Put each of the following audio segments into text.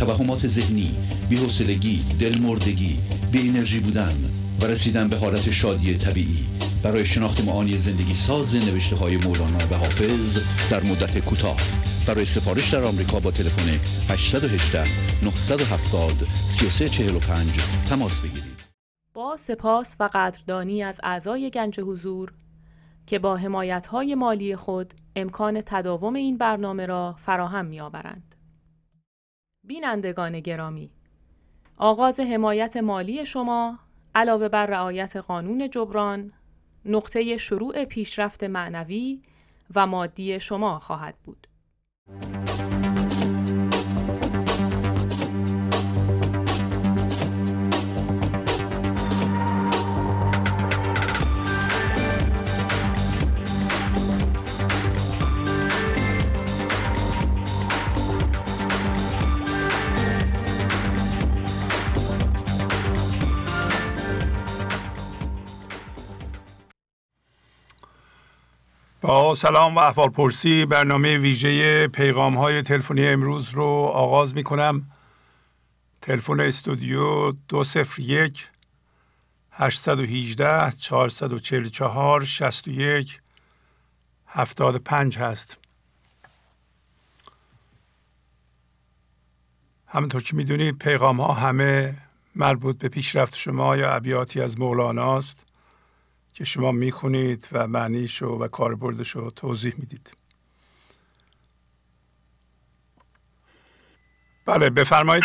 توهمات ذهنی بی‌حوصلگی دلمردگی بی انرژی بودن و رسیدن به حالت شادی طبیعی. برای شناخت معانی زندگی ساز نوشته های مولانا و حافظ در مدت کوتاه. برای سفارش در آمریکا با تلفن 818 970 3345 تماس بگیرید. با سپاس و قدردانی از اعضای گنج حضور که با حمایت های مالی خود امکان تداوم این برنامه را فراهم می آورند. بینندگان گرامی آغاز حمایت مالی شما علاوه بر رعایت قانون جبران نقطه شروع پیشرفت معنوی و مادی شما خواهد بود. با سلام و احوال پرسی برنامه ویژه پیغام های تلفنی امروز رو آغاز می کنم تلفن استودیو 201 818 444 61 75 هست. همونطور که می‌دونید پیغام ها همه مربوط به پیشرفت شما یا ابیاتی از مولاناست که شما می‌خونید و معنیشو و کاربردش رو توضیح می‌دید. بله بفرمایید.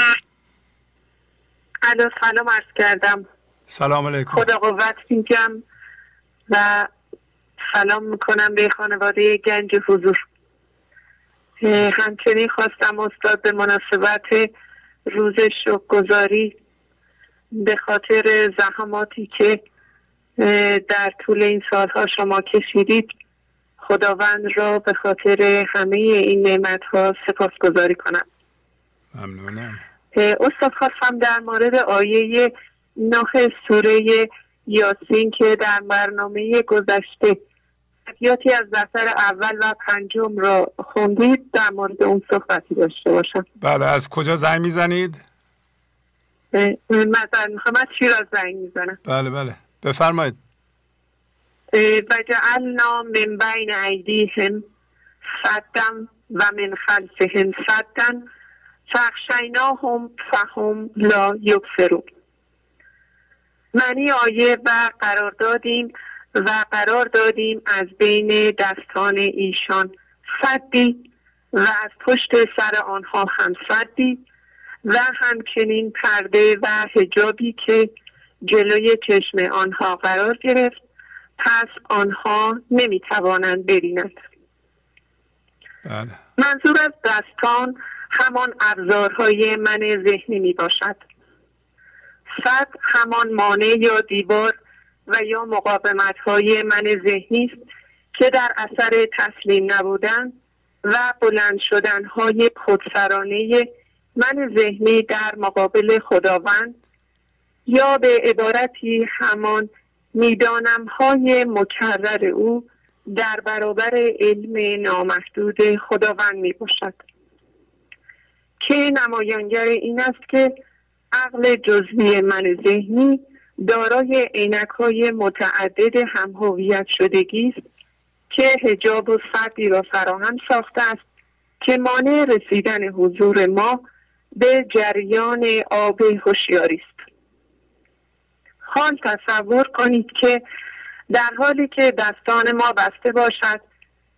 الو سلام عرض کردم. سلام علیکم. خدا قوت میگم و سلام می‌کنم به خانواده گنج حضور. همچنین خواستم استاد به مناسبت روز گذاری به خاطر زحماتی که در طول این سالها شما کشیدید خداوند را به خاطر همه این نعمت ها سپاسگزاری کنم. ممنونم. استاد خواستم در مورد آیه نه سوره یاسین که در برنامه گذشته ابیاتی از دفتر اول و پنجم را خوندید در مورد اون صحبتی داشته باشم. بله از کجا زنگ می‌زنید؟ مثلا می‌خوام از شیراز زنگ می‌زنم. بله بله. بفرمایید. و جعلنا من بین ایدیهم صدم و من خلفهم صدن فخشیناهم فهم لا یبصرون. معنی آیه و قرار دادیم و قرار دادیم از بین دستان ایشان صدی و از پشت سر آنها هم صدی و همچنین پرده و هجابی که جلوی چشم آنها قرار گرفت پس آنها نمی توانند ببینند بله. منظور از دستان همان ابزارهای من ذهنی می باشد صد همان مانع یا دیوار و یا مقاومت های من ذهنی است که در اثر تسلیم نبودن و بلند شدن های خودسرانه من ذهنی در مقابل خداوند یا به عبارتی همان می‌دانم های مکرر او در برابر علم نامحدود خداوند می باشد که نمایانگر این است که عقل جزوی من ذهنی دارای عینک های متعدد همهویت شدگی است که هجاب و صدی را فراهم ساخته است که مانع رسیدن حضور ما به جریان آب هوشیاری است. حال تصور کنید که در حالی که دستان ما بسته باشد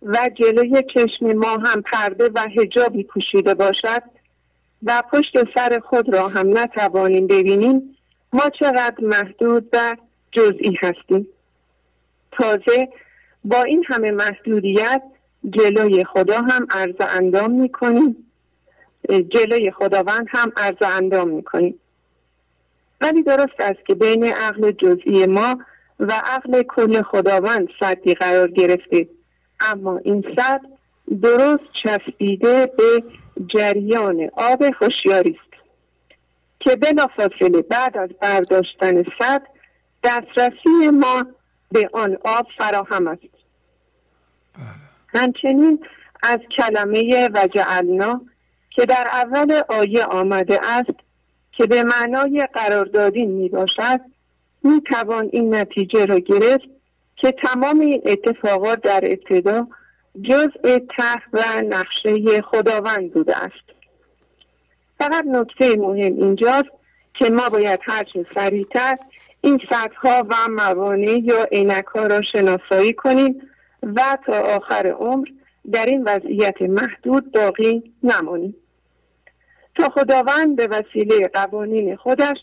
و جلوی چشم ما هم پرده و هجابی پوشیده باشد و پشت سر خود را هم نتوانیم ببینیم ما چقدر محدود و جزئی هستیم. تازه با این همه محدودیت جلوی خدا هم عرض اندام می‌کنیم. جلوی خداوند هم عرض اندام می‌کنیم. ولی درست است که بین عقل جزئی ما و عقل کل خداوند صدی قرار گرفته اما این صد درست چسبیده به جریان آب هوشیاری است که بلافاصله بعد از برداشتن صد دسترسی ما به آن آب فراهم است بله. همچنین از کلمه وجعلنا که در اول آیه آمده است که به معنای قراردادین می باشد می توان این نتیجه را گرفت که تمام این اتفاقات در ابتدا جزء ته و نقشه خداوند بوده است. فقط نکته مهم اینجاست که ما باید هرچه سریعتر این سطح و موانع یا عینک ها را شناسایی کنیم و تا آخر عمر در این وضعیت محدود باقی نمانیم. خداوند به وسیله قوانین خودش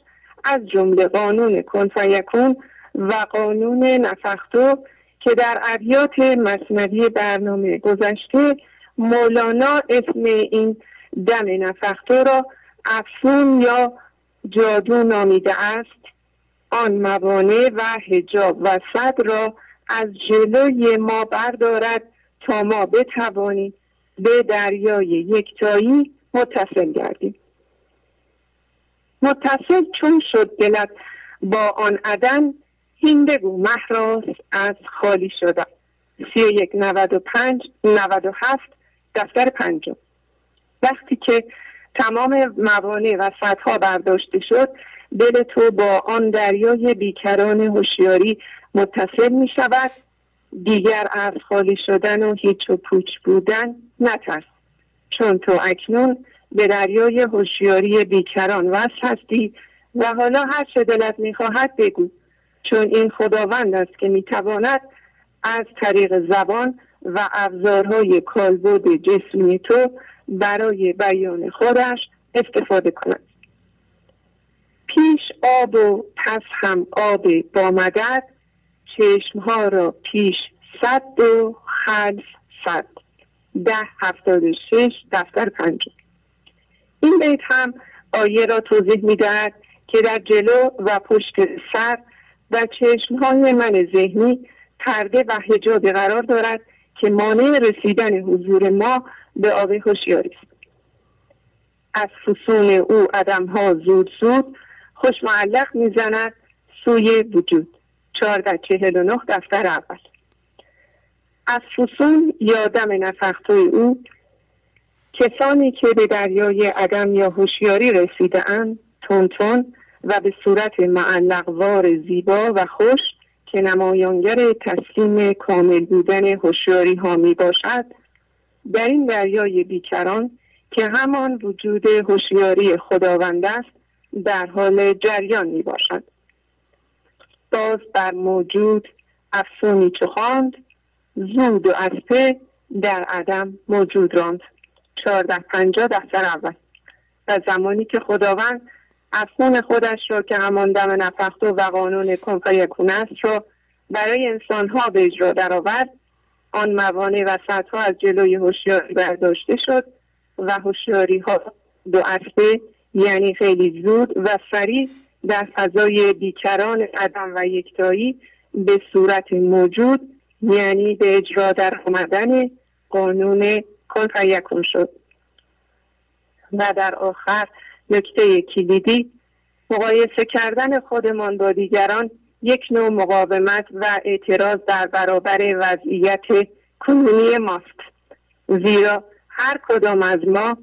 از جمله قانون کنفیکون و قانون نفختو که در ابیات مصنوی برنامه گذشته مولانا اسم این دم نفختو را افسون یا جادو نامیده است. آن موانع و هجاب و صد را از جلوی ما بردارد تا ما بتوانیم به دریای یکتایی متصل گردیم. متصل چون شد دلت با آن عدن هین بگو محراس از خالی شدن سی و یک نود و پنج نود و هفت دفتر پنجم. وقتی که تمام موانع و سطح برداشته شد دل تو با آن دریای بیکران هوشیاری متصل می شود دیگر از خالی شدن و هیچ و پوچ بودن نترس. چون تو اکنون به دریای هوشیاری بیکران وصل هستی و حالا هر چه دلت می‌خواهد بگو چون این خداوند است که می‌تواند از طریق زبان و ابزارهای کالبد جسمی تو برای بیان خودش استفاده کند. پیش آب و پس هم آب با مدد چشمها را پیش صد و خلف صد. ده هفتاد شش دفتر پنجم این بیت هم آیه را توضیح می‌دهد که در جلو و پشت سر و چشمهای من ذهنی پرده و حجاب قرار دارد که مانع رسیدن حضور ما به آب هوشیاری است. از فسون او ها زود زود خوش معلق می‌زند سوی وجود. چهارده چهل و نه دفتر اول. از فسون یا دم نفختوی او کسانی که به دریای عدم یا هوشیاری رسیده اند تون و به صورت معلقوار زیبا و خوش که نمایانگر تسلیم کامل بودن هوشیاری ها می باشد در این دریای بیکران که همان وجود هوشیاری خداوند است در حال جریان می باشد باز بر موجود افسونی چخاند زود و اسپه در عدم موجود راند. چهارده پنجاه دفتر اول. و زمانی که خداوند از خون خودش را که همان دم نفخت و قانون کنفیکون است را برای انسانها به اجرا درآورد آن موانع و ها از جلوی هوشیاری برداشته شد و هوشیاری ها دو اسبه یعنی خیلی زود و سریع در فضای بیکران عدم و یکتایی به صورت موجود یعنی به اجرا در آمدن قانون کن فیکون شد. و در آخر نکته کلیدی مقایسه کردن خودمان با دیگران یک نوع مقاومت و اعتراض در برابر وضعیت کنونی ماست. زیرا هر کدام از ما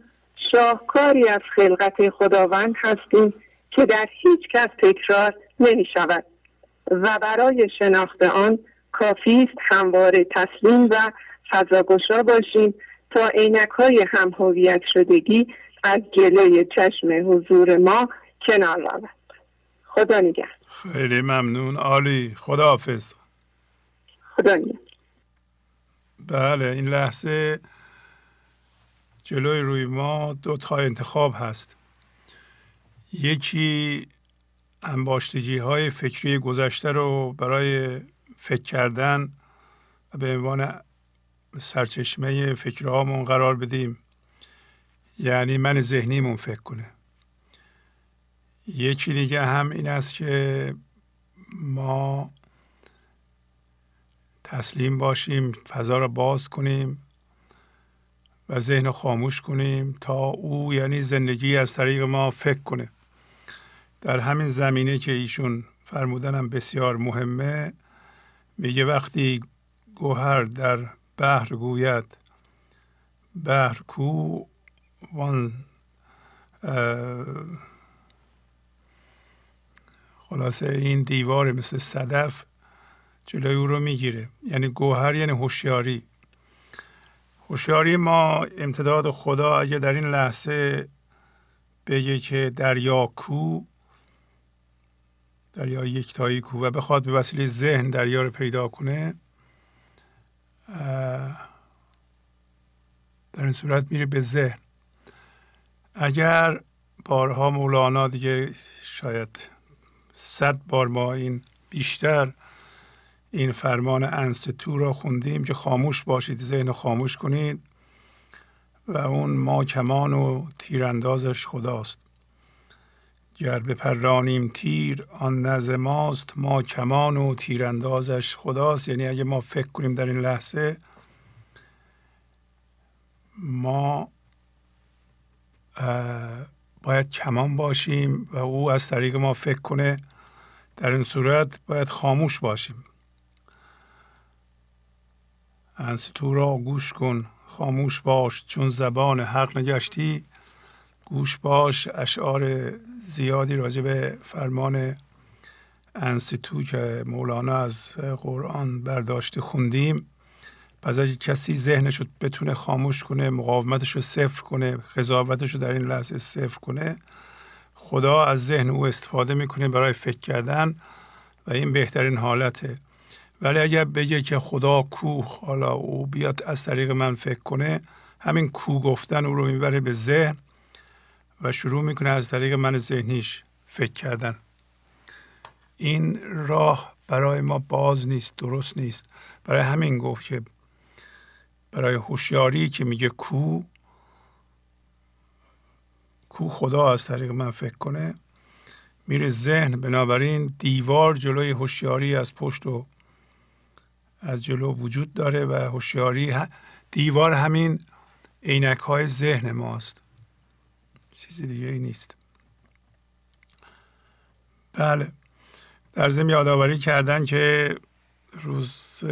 شاهکاری از خلقت خداوند هستیم که در هیچ کس تکرار نمی شود و برای شناخت آن کافی است همواره تسلیم و فضاگشا باشیم تا عینک های هم هویت شدگی از جلوی چشم حضور ما کنار رود. خدا نگه خیلی ممنون. عالی. خدا حافظ خدا نگه بله این لحظه جلوی روی ما دو تا انتخاب هست. یکی انباشتگی های فکری گذشته رو برای فکر کردن و به عنوان سرچشمه فکرهامون قرار بدیم. یعنی من ذهنیمون فکر کنه. یکی دیگه هم این است که ما تسلیم باشیم فضا را باز کنیم و ذهن خاموش کنیم تا او یعنی زندگی از طریق ما فکر کنه. در همین زمینه که ایشون فرمودنم بسیار مهمه میگه وقتی گوهر در بحر گوید بحر کو وان خلاصه این دیوار مثل صدف جلوی او رو می‌گیره. یعنی گوهر یعنی هوشیاری. هوشیاری ما امتداد خدا اگه در این لحظه بگه که دریا کو دریا یکتایی کو و بخواد به وسیله ذهن دریا رو پیدا کنه در این صورت میره به ذهن. اگر بارها مولانا دیگه شاید صد بار ما این بیشتر این فرمان انستتو را خوندیم که خاموش باشید ذهن خاموش کنید و اون ما کمان و تیراندازش خداست. گر بپرانیم تیر آن نز ماست ما کمان و تیراندازش خداست. یعنی اگه ما فکر کنیم در این لحظه ما باید کمان باشیم و او از طریق ما فکر کنه. در این صورت باید خاموش باشیم. انستو را گوش کن. خاموش باش. چون زبان حق نگشتی گوش باش. اشعار زیادی راجع به فرمان انستو که مولانا از قرآن برداشته خوندیم. پس اگه کسی ذهنش رو بتونه خاموش کنه مقاومتش رو صفر کنه قضاوتش رو در این لحظه صفر کنه خدا از ذهن او استفاده می‌کنه برای فکر کردن و این بهترین حالته. ولی اگر بگه که خدا کو حالا او بیاد از طریق من فکر کنه همین کو گفتن او رو می‌بره به ذهن. و شروع می‌کنه از طریق من ذهنیش فکر کردن. این راه برای ما باز نیست درست نیست. برای همین گفت که برای هوشیاری که میگه کو کو خدا از طریق من فکر کنه میره ذهن. بنابراین دیوار جلوی هوشیاری از پشت و از جلو وجود داره و هوشیاری دیوار همین عینک های ذهن ماست. چیزی دیگه ای نیست. بله. در زم یادآوری کردن که روز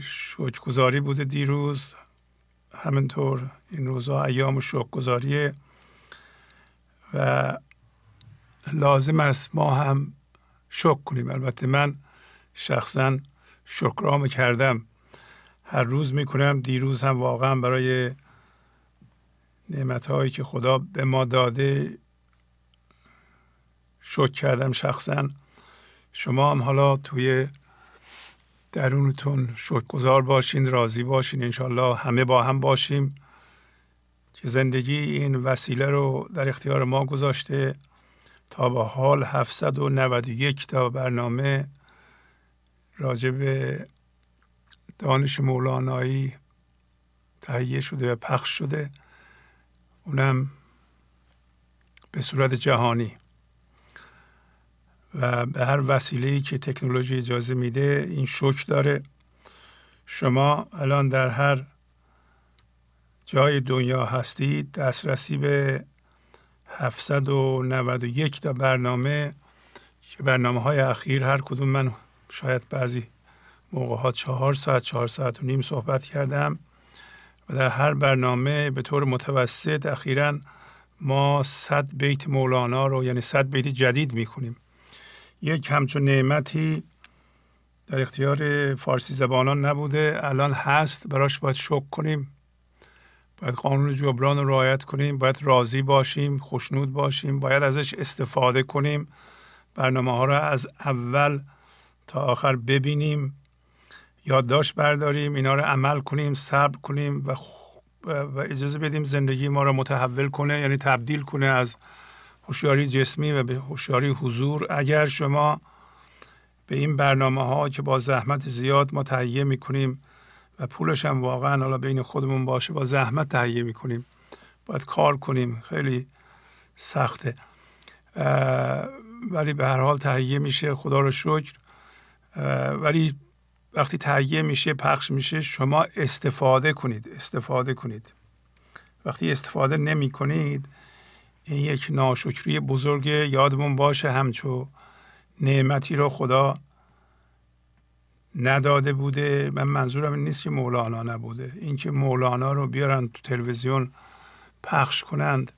شکرگزاری بوده دیروز. همینطور این روزها ایام شکرگزاریه. و لازم است ما هم شکر کنیم. البته من شخصا شکرام کردم. هر روز می‌کنم دیروز هم واقعا برای نعمت هایی که خدا به ما داده شکر کردم شخصا. شما هم حالا توی درونتون شکرگزار باشین راضی باشین انشالله همه با هم باشیم. که زندگی این وسیله رو در اختیار ما گذاشته تا به حال 791 تا برنامه راجع به دانش مولانایی تهیه شده و پخش شده. اونم به صورت جهانی. و به هر وسیله که تکنولوژی اجازه میده این شک داره. شما الان در هر جای دنیا هستید دسترسی به 791 تا برنامه که برنامه های اخیر هر کدوم من شاید بعضی موقع ها چهار ساعت چهار ساعت و نیم صحبت کردم. در هر برنامه به طور متوسط اخیرا ما صد بیت مولانا رو یعنی صد بیت جدید می‌کنیم یک همچون نعمتی در اختیار فارسی زبانان نبوده. الان هست براش باید شک کنیم. باید قانون جبران رو رعایت کنیم. باید راضی باشیم خوشنود باشیم. باید ازش استفاده کنیم. برنامه ها رو از اول تا آخر ببینیم. یادداشت برداریم اینا رو عمل کنیم صبر کنیم و, و اجازه بدیم زندگی ما رو متحول کنه یعنی تبدیل کنه از هوشیاری جسمی و به هوشیاری حضور. اگر شما به این برنامه ها که با زحمت زیاد ما تهیه می‌کنیم و پولش هم واقعا حالا بین خودمون باشه با زحمت تهیه می‌کنیم باید کار کنیم خیلی سخته. ولی به هر حال تهیه میشه خدا رو شکر. ولی وقتی تهیه میشه پخش میشه شما استفاده کنید استفاده کنید. وقتی استفاده نمی کنید این یک ناشکری بزرگ یادمون باشه همچو نعمتی رو خدا نداده بوده. من منظورم این نیست که مولانا نبوده. اینکه مولانا رو بیارن تو تلویزیون پخش کنند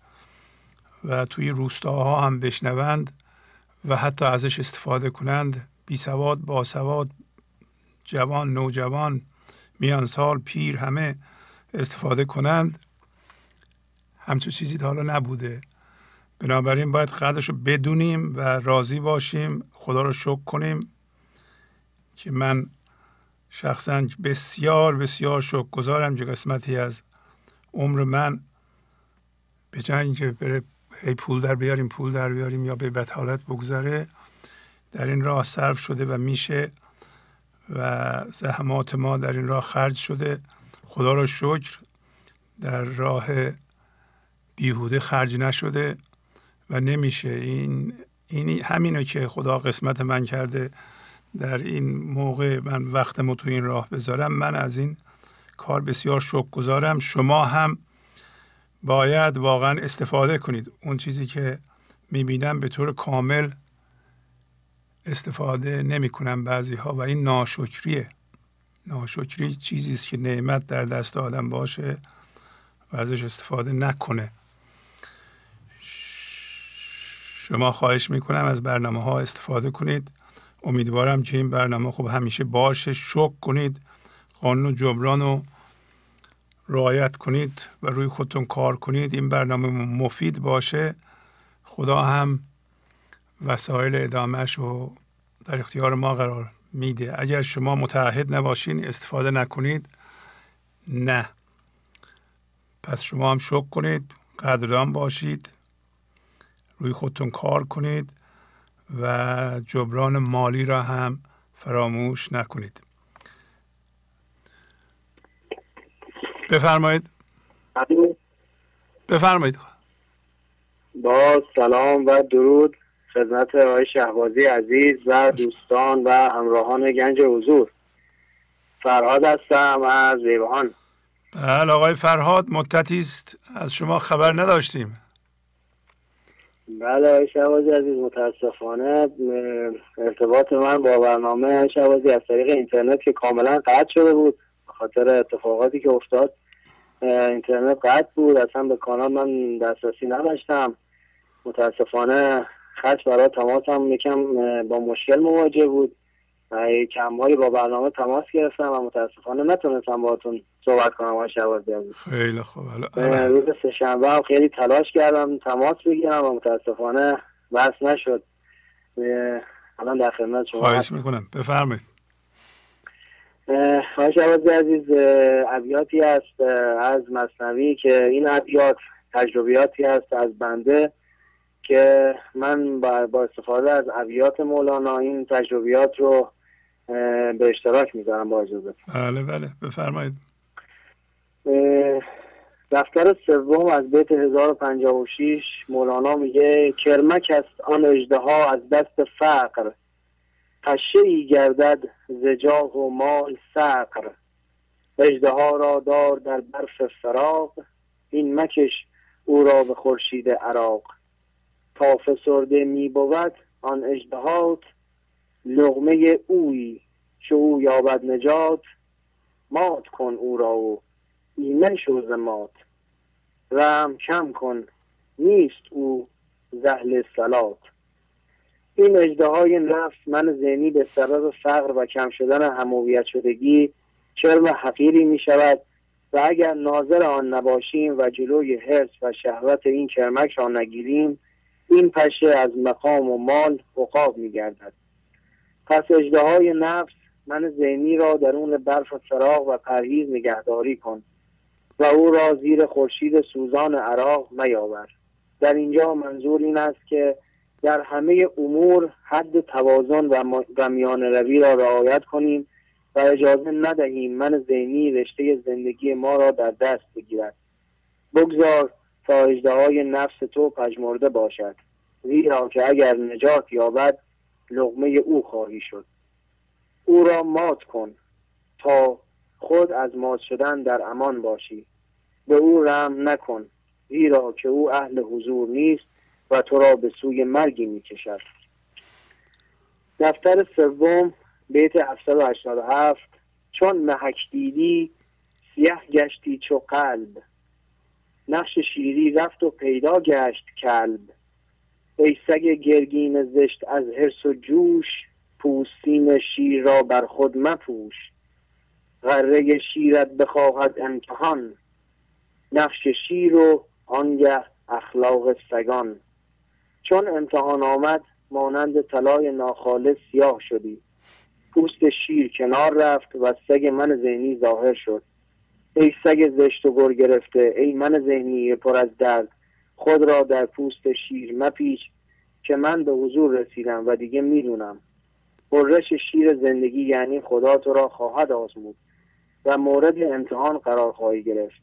و توی روستاها هم بشنوند و حتی ازش استفاده کنند. بی سواد با سواد جوان نوجوان میان سال پیر همه استفاده کنند. همچون چیزی تا حالا نبوده. بنابراین باید قدرش رو بدونیم و راضی باشیم خدا رو شکر کنیم که من شخصا بسیار بسیار شکر گذارم که قسمتی از عمر من به جای اینکه بره هی پول در بیاریم پول در بیاریم یا به بتالت بگذره در این راه صرف شده و میشه و زحمات ما در این راه خرج شده. خدا را شکر در راه بیهوده خرج نشده و نمیشه این این همینو که خدا قسمت من کرده در این موقع من وقتمو تو این راه بذارم. من از این کار بسیار شکر گذارم شما هم باید واقعا استفاده کنید. اون چیزی که می‌بینم به طور کامل استفاده نمی‌کنن بعضی ها و این ناشکریه. ناشکری چیزی است که نعمت در دست آدم باشه و ازش استفاده نکنه. شما خواهش می‌کنم از برنامه ها استفاده کنید. امیدوارم که این برنامه خب همیشه باشه. شک کنید. قانون جبران رو رعایت کنید و روی خودتون کار کنید. این برنامه مفید باشه. خدا هم وسایل ادامهش رو در اختیار ما قرار میده. اگر شما متعهد نباشین استفاده نکنید نه. پس شما هم شک کنید قدردان باشید روی خودتون کار کنید و جبران مالی را هم فراموش نکنید. بفرمایید. بفرمایید. با سلام و درود. خدمت آقای شهبازی عزیز و دوستان و همراهان گنج حضور. فرهاد هستم از ویوهان بله آقای فرهاد مدتی است. از شما خبر نداشتیم. بله آقای شهبازی عزیز متاسفانه ارتباط من با برنامه شهبازی از طریق اینترنت که کاملا قطع شده بود خاطر اتفاقاتی که افتاد اینترنت قطع بود. اصلا به کانال من دسترسی نداشتم متاسفانه خط برای تماس هم یکم با مشکل مواجه بود. کمهایی با برنامه تماس گرفتم و متاسفانه نتونستم باهاتون صحبت کنم آقای شوازی خیلی خوب. روز سهشنبه هم خیلی تلاش کردم تماس بگیرم و متاسفانه بس نشد. الان در خدمت شما خواهش می‌کنم. بفرمایید. آقای شوازی عزیز ابیاتی است از مصنوی که این ابیات تجربیاتی است از بنده که من با, استفاده از ابیات مولانا این تجربیات رو به اشتراک می‌ذارم با اجازه. بله بله. بفرمایید. دفتر سوم از بیت 1056 مولانا میگه کرمک است آن اجده از دست فقر پشه ای گردد زجاه و مال سقر. اجده را دار در برف فراغ این مکش او را به خورشید عراق. تا فسرده می بود آن اجدهات لغمه اوی چه او یابد نجات. مات کن او را و ایمن شو مات. رم کم کن نیست او زهل سلات این اجده های نفس من ذهنی به سبب فقر و کم شدن همویت شدگی چرم حقیری می شود و اگر ناظر آن نباشیم و جلوی حرس و شهوت این کرمک را نگیریم این پشه از مقام و مال عقاب می گردد پس اجده های نفس من ذهنی را درون برف فراغ و پرهیز نگهداری کن و او را زیر خورشید سوزان عراق میاور در اینجا منظور این است که در همه امور حد توازن و میان روی را رعایت کنیم و اجازه ندهیم من ذهنی رشته زندگی ما را در دست بگیرد. بگذار تا اجده نفس تو پژمرده باشد زیرا که اگر نجات یابد لغمه او خواهی شد. او را مات کن تا خود از مات شدن در امان باشی. به او رحم نکن زیرا که او اهل حضور نیست و تو را به سوی مرگی می کشد دفتر سوم بیت 787 چون محک دیدی سیه گشتی چو قلب. نقش شیری رفت و پیدا گشت کلب. ای سگ گرگین زشت از حرس و جوش پوستین شیر را بر خود مپوش. غره شیرت بخواهد امتحان نقش شیر و آنگه اخلاق سگان. چون امتحان آمد مانند طلای ناخالص سیاه شدی. پوست شیر کنار رفت و سگ من ذهنی ظاهر شد. ای سگ زشت و گر گرفته ای من ذهنی پر از درد. خود را در پوست شیر مپیچ که من به حضور رسیدم و دیگه می‌دونم. قررش شیر زندگی یعنی خدا تو را خواهد آزمود و مورد امتحان قرار خواهی گرفت.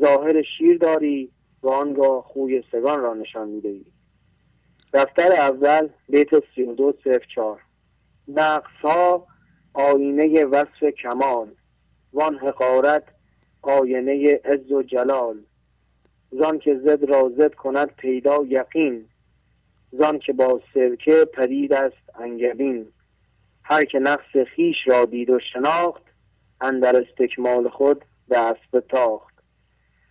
ظاهر شیر داری و آنگاه خوی سگان را نشان می‌دهی. دفتر اول بیت سی و دو چار نقص آینه وصف کمال. وان حقارت آینه عز و جلال. زان که زد را زد کند پیدا یقین. زان که با سرکه پدید است انگبین. هر که نقص خیش را دید و شناخت اندر استکمال خود به اسب تاخت.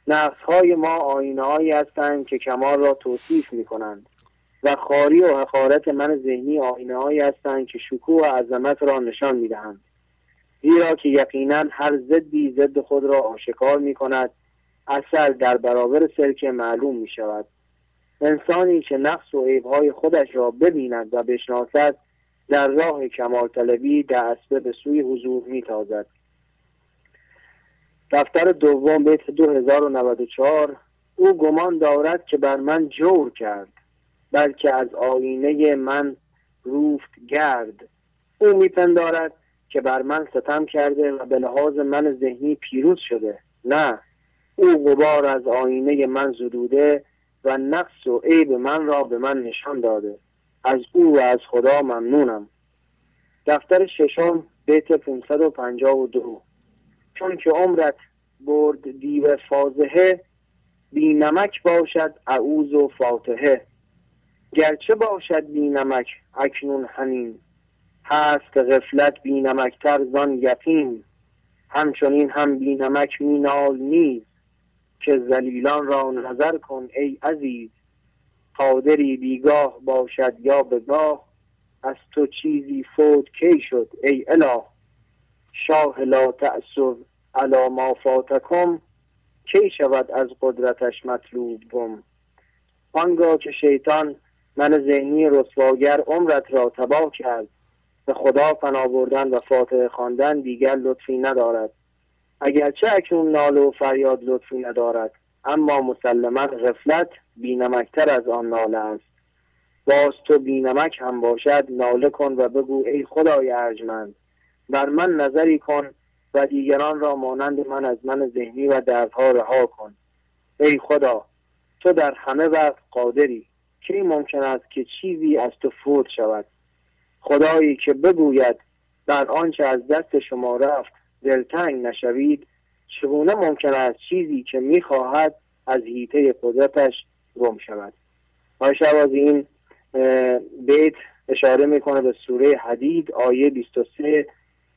نقص های ما آینه هایی هستند که کمال را توصیف می کنند و خاری و حقارت من ذهنی آینه هایی هستند که شکوه و عظمت را نشان می دهند زیرا که یقینا هر ضدی ضد خود را آشکار می کند اصل در برابر سرکه معلوم می شود انسانی که نقص و عیبهای خودش را ببیند و بشناسد در راه کمال طلبی دست به سوی حضور می تازد. دفتر دوم بیت 2094 او گمان دارد که بر من جور کرد بلکه از آینه من روفت گرد او میپندارد که بر من ستم کرده و به لحاظ من ذهنی پیروز شده. نه او غبار از آینه من زدوده و نقص و عیب من را به من نشان داده. از او و از خدا ممنونم. دفتر ششم بیت 552 چون که عمرت برد دیو فازهه بی نمک باشد اعوز و فاتحه. گرچه باشد بی نمک اکنون همین هست غفلت بی نمکتر زان یقین. همچنین هم بی نمک مینال نیست که زلیلان را نظر کن ای عزیز. قادری بیگاه باشد یا بگاه از تو چیزی فوت کی شد ای اله؟ شاه لا تأسف علا ما فاتکم کی شود از قدرتش مطلوب گم؟ آنگاه که شیطان من ذهنی رسواگر عمرت را تباه کرد. به خدا فنا بردن و فاتحه خواندن دیگر لطفی ندارد. اگرچه اکنون ناله و فریاد لطفی ندارد اما مسلما غفلت بینمکتر از آن ناله است. باز تو بینمک هم باشد ناله کن و بگو ای خدای ارجمند. بر من نظری کن و دیگران را مانند من از من ذهنی و دردها رها کن. ای خدا تو در همه وقت قادری. کی ممکن است که چیزی از تو فوت شود؟ خدایی که بگوید در آنچه از دست شما رفت دلتنگ نشوید چگونه ممکن است چیزی که می‌خواهد از هیته قدرتش گم شود؟ آقای شوازی این بیت اشاره می‌کنه به سوره حدید آیه 23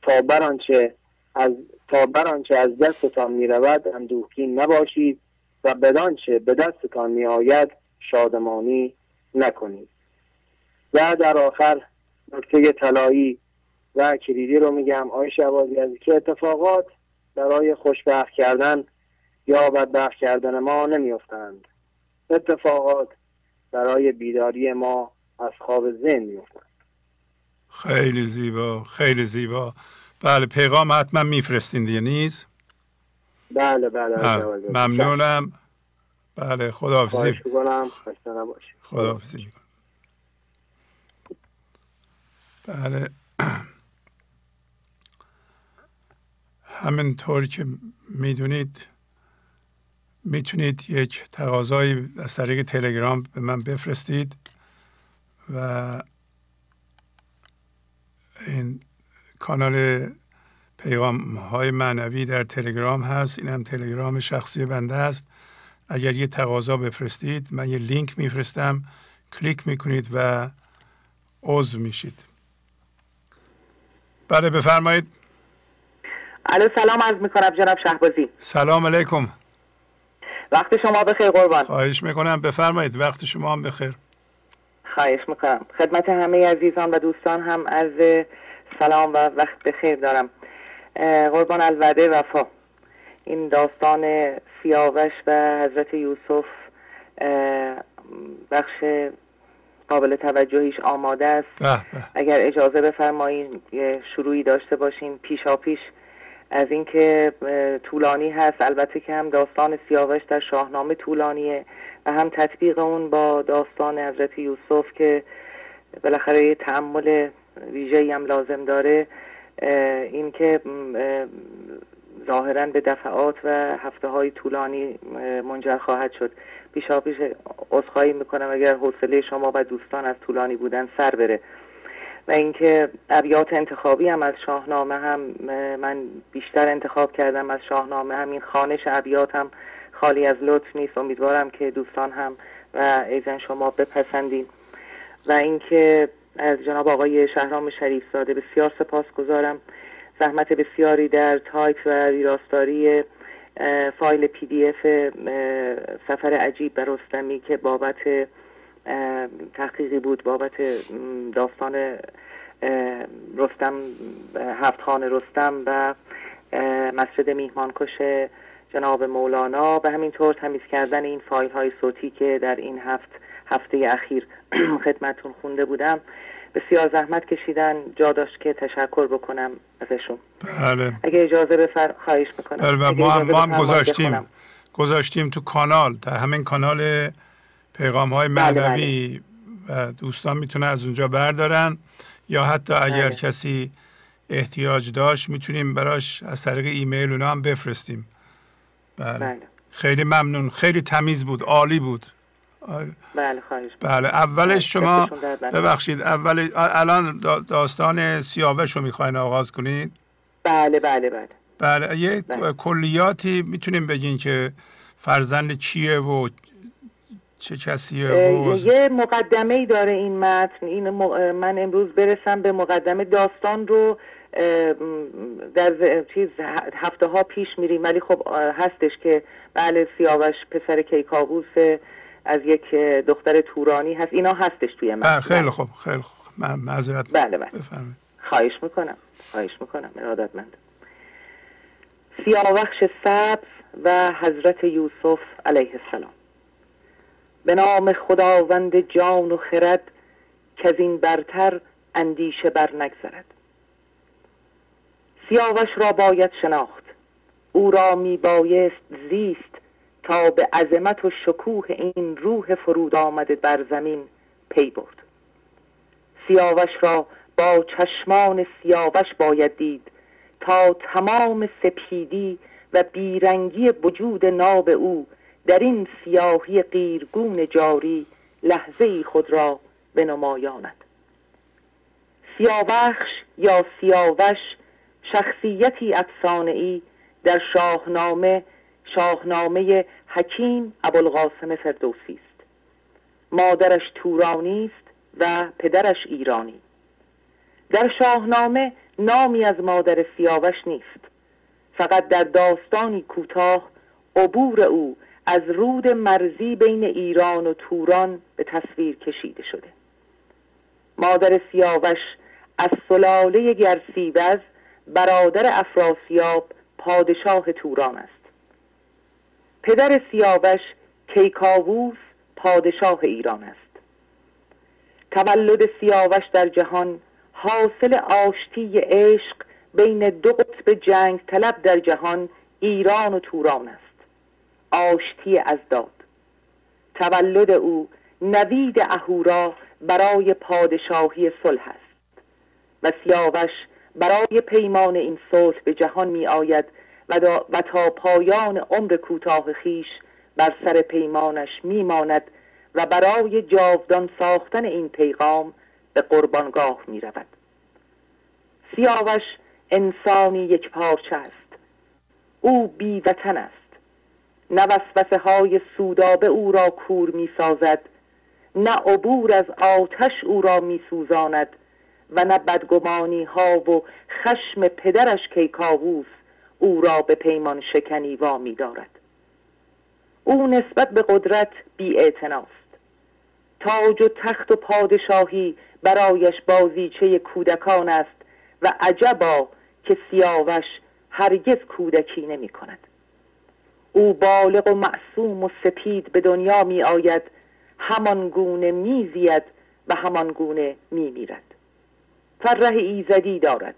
تا برانچه از تا برانچه از دستتان می‌رود اندوهگین نباشید و بدانچه به دستتان میآید شادمانی نکنید. و در آخر نکته طلایی و کلیدی رو میگم. آی شوازی از که اتفاقات برای خوشبخت کردن یا بدبخت کردن ما نمیافتند. اتفاقات برای بیداری ما از خواب ذهن میافتند. خیلی زیبا خیلی زیبا. بله پیغام حتما میفرستین دیگه نیز؟ بله بله, بله. ممنونم. بله خداحافظی. خداحافظی بله. همینطور که می‌دونید می‌تونید یک تقاضایی از طریق تلگرام به من بفرستید و این کانال پیغام های معنوی در تلگرام هست. این هم تلگرام شخصی بنده است. اگر یه تقاضا بفرستید من یه لینک میفرستم. کلیک می‌کنید و عضو میشید. بله بفرمایید. الو سلام عرض می‌کنم جناب شهبازی. سلام علیکم. وقت شما بخیر قربان. خواهش می‌کنم. بفرمایید وقت شما هم بخیر. خواهش می‌کنم. خدمت همه عزیزان و دوستان هم عرض سلام و وقت بخیر دارم. قربان الوعده وفا. این داستان سیاوش و حضرت یوسف بخش قابل توجهیش آماده است. اگر اجازه بفرمایید شروعی داشته باشیم پیشا پیش از اینکه طولانی هست البته که هم داستان سیاوش در شاهنامه طولانیه و هم تطبیق اون با داستان حضرت یوسف که بالاخره یه تعمل ویژه‌ای هم لازم داره. اینکه ظاهرا به دفعات و هفته های طولانی منجر خواهد شد. پیشا پیش عذرخواهی می‌کنم اگر حوصله شما و دوستان از طولانی بودن سر بره. و اینکه ابیات انتخابی هم از شاهنامه هم من بیشتر انتخاب کردم از شاهنامه هم. این خانش ابیات هم خالی از لطف نیست. امیدوارم که دوستان هم و ایزن شما بپسندین. و اینکه از جناب آقای شهرام شریف زاده بسیار سپاس گذارم زحمت بسیاری در تایپ و ویراستاری فایل پی دی اف سفر عجیب به رستمی که بابت تحقیقی بود بابت داستان رستم هفت خان رستم و مسجد میهمانکش جناب مولانا و همینطور تمیز کردن این فایل های صوتی که در این هفت هفته اخیر خدمتون خونده بودم. بسیار زحمت کشیدن جا داشت که تشکر بکنم ازشون. بله. اگه اجازه بفر خواهش می‌کنم. بله ما هم, ما هم گذاشتیم. گذاشتیم تو کانال. در همین کانال پیغام های بله، معنوی بله. و دوستان می‌تونه از اونجا بردارن. یا حتی اگر بله. کسی احتیاج داشت می‌تونیم براش از طریق ایمیل اونا هم بفرستیم. بله. بله. خیلی ممنون. خیلی تمیز بود عالی بود. بله خواهش بله اولش شما ببخشید اول الان داستان سیاوش رو می‌خواین آغاز کنید؟ بله بله بله. بله یه بله. کلیاتی می‌تونیم بگین که فرزند چیه و چه کسیه و یه مقدمه ای داره این متن. این من امروز برسم به مقدمه داستان رو در چیز هفته ها پیش میریم. ولی خب هستش که بله سیاوش پسر کیکاووس از یک دختر تورانی هست. اینا هستش توی من خیلی خوب خیلی خوب. من معذرت بله بله. خواهش می‌کنم خواهش می‌کنم. ارادت مند سیاوخش سبز و حضرت یوسف علیه السلام. به نام خداوند جان و خرد که از این برتر اندیشه بر نگذرد. سیاوش را باید شناخت. او را می بایست زیست تا به عظمت و شکوه این روح فرود آمده بر زمین پی برد. سیاوش را با چشمان سیاوش باید دید تا تمام سپیدی و بیرنگی وجود ناب او در این سیاهی قیرگون جاری لحظه خود را بنمایاند. سیاوخش یا سیاوش شخصیتی افسانه ای در شاهنامه شاهنامه حکیم ابوالقاسم فردوسی است. مادرش تورانی است و پدرش ایرانی. در شاهنامه نامی از مادر سیاوش نیست. فقط در داستانی کوتاه عبور او از رود مرزی بین ایران و توران به تصویر کشیده شده. مادر سیاوش از سلاله گرسیوز برادر افراسیاب پادشاه توران است. پدر سیاوش کیکاووس پادشاه ایران است. تولد سیاوش در جهان حاصل آشتی عشق بین دو قطب جنگ طلب در جهان ایران و توران است. آشتی از داد. تولد او نوید اهورا برای پادشاهی صلح است. و سیاوش برای پیمان این صلح به جهان می آید و, و تا پایان عمر کوتاه خیش بر سر پیمانش میماند و برای جاودان ساختن این پیغام به قربانگاه می رود سیاوش انسانی یک پارچه است. او بی وطن است. نه وسوسه های سودابه او را کور می سازد نه عبور از آتش او را می سوزاند و نه بدگمانی ها و خشم پدرش کیکاووس او را به پیمان شکنی وامی دارد. او نسبت به قدرت بی تاج و تخت و پادشاهی برایش بازیچه کودکان است و عجبا که سیاوش هرگز کودکی نمی کند او بالغ و معصوم و سپید به دنیا می آید همان گونه می زید و همان گونه می میرد فره ایزدی دارد.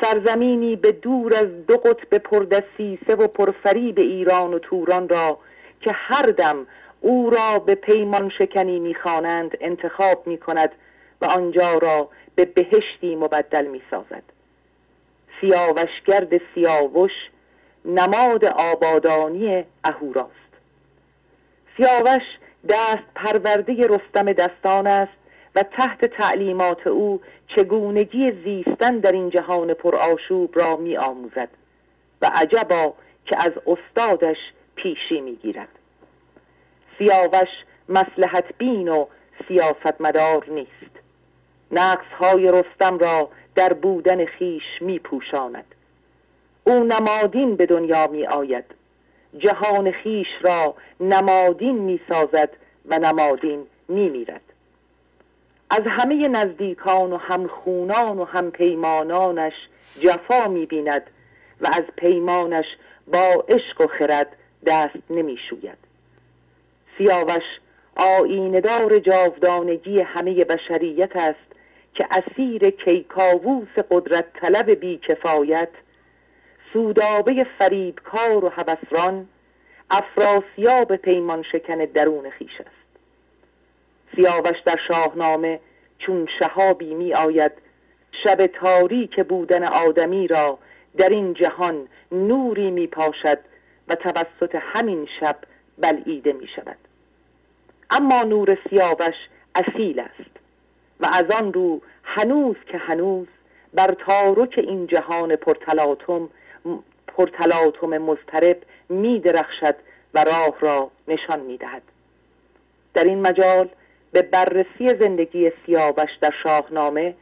سرزمینی به دور از دو قطب پردسیسه و پرفریب ایران و توران را که هر دم او را به پیمان شکنی می‌خوانند انتخاب می کند و آنجا را به بهشتی مبدل می سازد سیاوشگرد سیاوش نماد آبادانی اهوراست. سیاوش دست پرورده رستم دستان است و تحت تعلیمات او چگونگی زیستن در این جهان پرآشوب را می آموزد و عجبا که از استادش پیشی می گیرد. سیاوش مسلحت بین و سیاست مدار نیست. نقص های رستم را در بودن خیش می پوشاند. او نمادین به دنیا می آید. جهان خیش را نمادین می سازد و نمادین می میرد. از همه نزدیکان و همخونان و همپیمانانش جفا می بیند و از پیمانش با عشق و خرد دست نمی شوید سیاوش آیندار جاودانگی همه بشریت است که اسیر کیکاووس قدرت طلب بیکفایت سودابه فریبکار و هوسران افراسیاب پیمان شکن درون خیش است. سیاوش در شاهنامه چون شهابی می آید شب تاریک بودن آدمی را در این جهان نوری می پاشد و توسط همین شب بلعیده می شود اما نور سیاوش اصیل است و از آن رو هنوز که هنوز بر تارک این جهان پرتلاتم پرتلاتم مضطرب می درخشد و راه را نشان می دهد. در این مجال به بررسی زندگی سیاوش در شاهنامه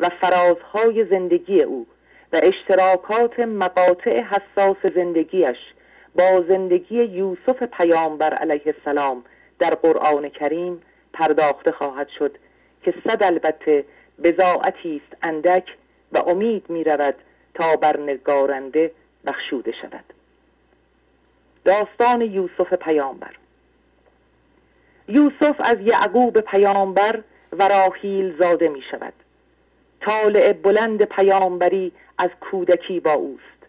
و فرازهای زندگی او و اشتراکات مقاطع حساس زندگیش با زندگی یوسف پیامبر علیه السلام در قرآن کریم پرداخته خواهد شد که صد البته بزاعتی است اندک و امید می رود تا بر نگارنده بخشوده شود. داستان یوسف پیامبر یوسف از یعقوب پیامبر و راحیل زاده می شود طالع بلند پیامبری از کودکی با اوست.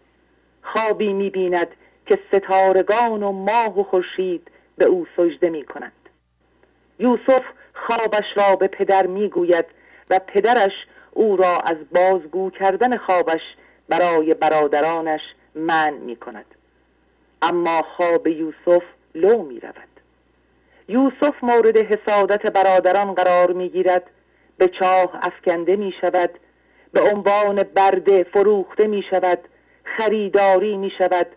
خوابی می بیند که ستارگان و ماه و خورشید به او سجده می کنند یوسف خوابش را به پدر می گوید و پدرش او را از بازگو کردن خوابش برای برادرانش من می کند اما خواب یوسف لو می رود یوسف مورد حسادت برادران قرار می گیرد به چاه افکنده می شود به عنوان برده فروخته می شود خریداری می شود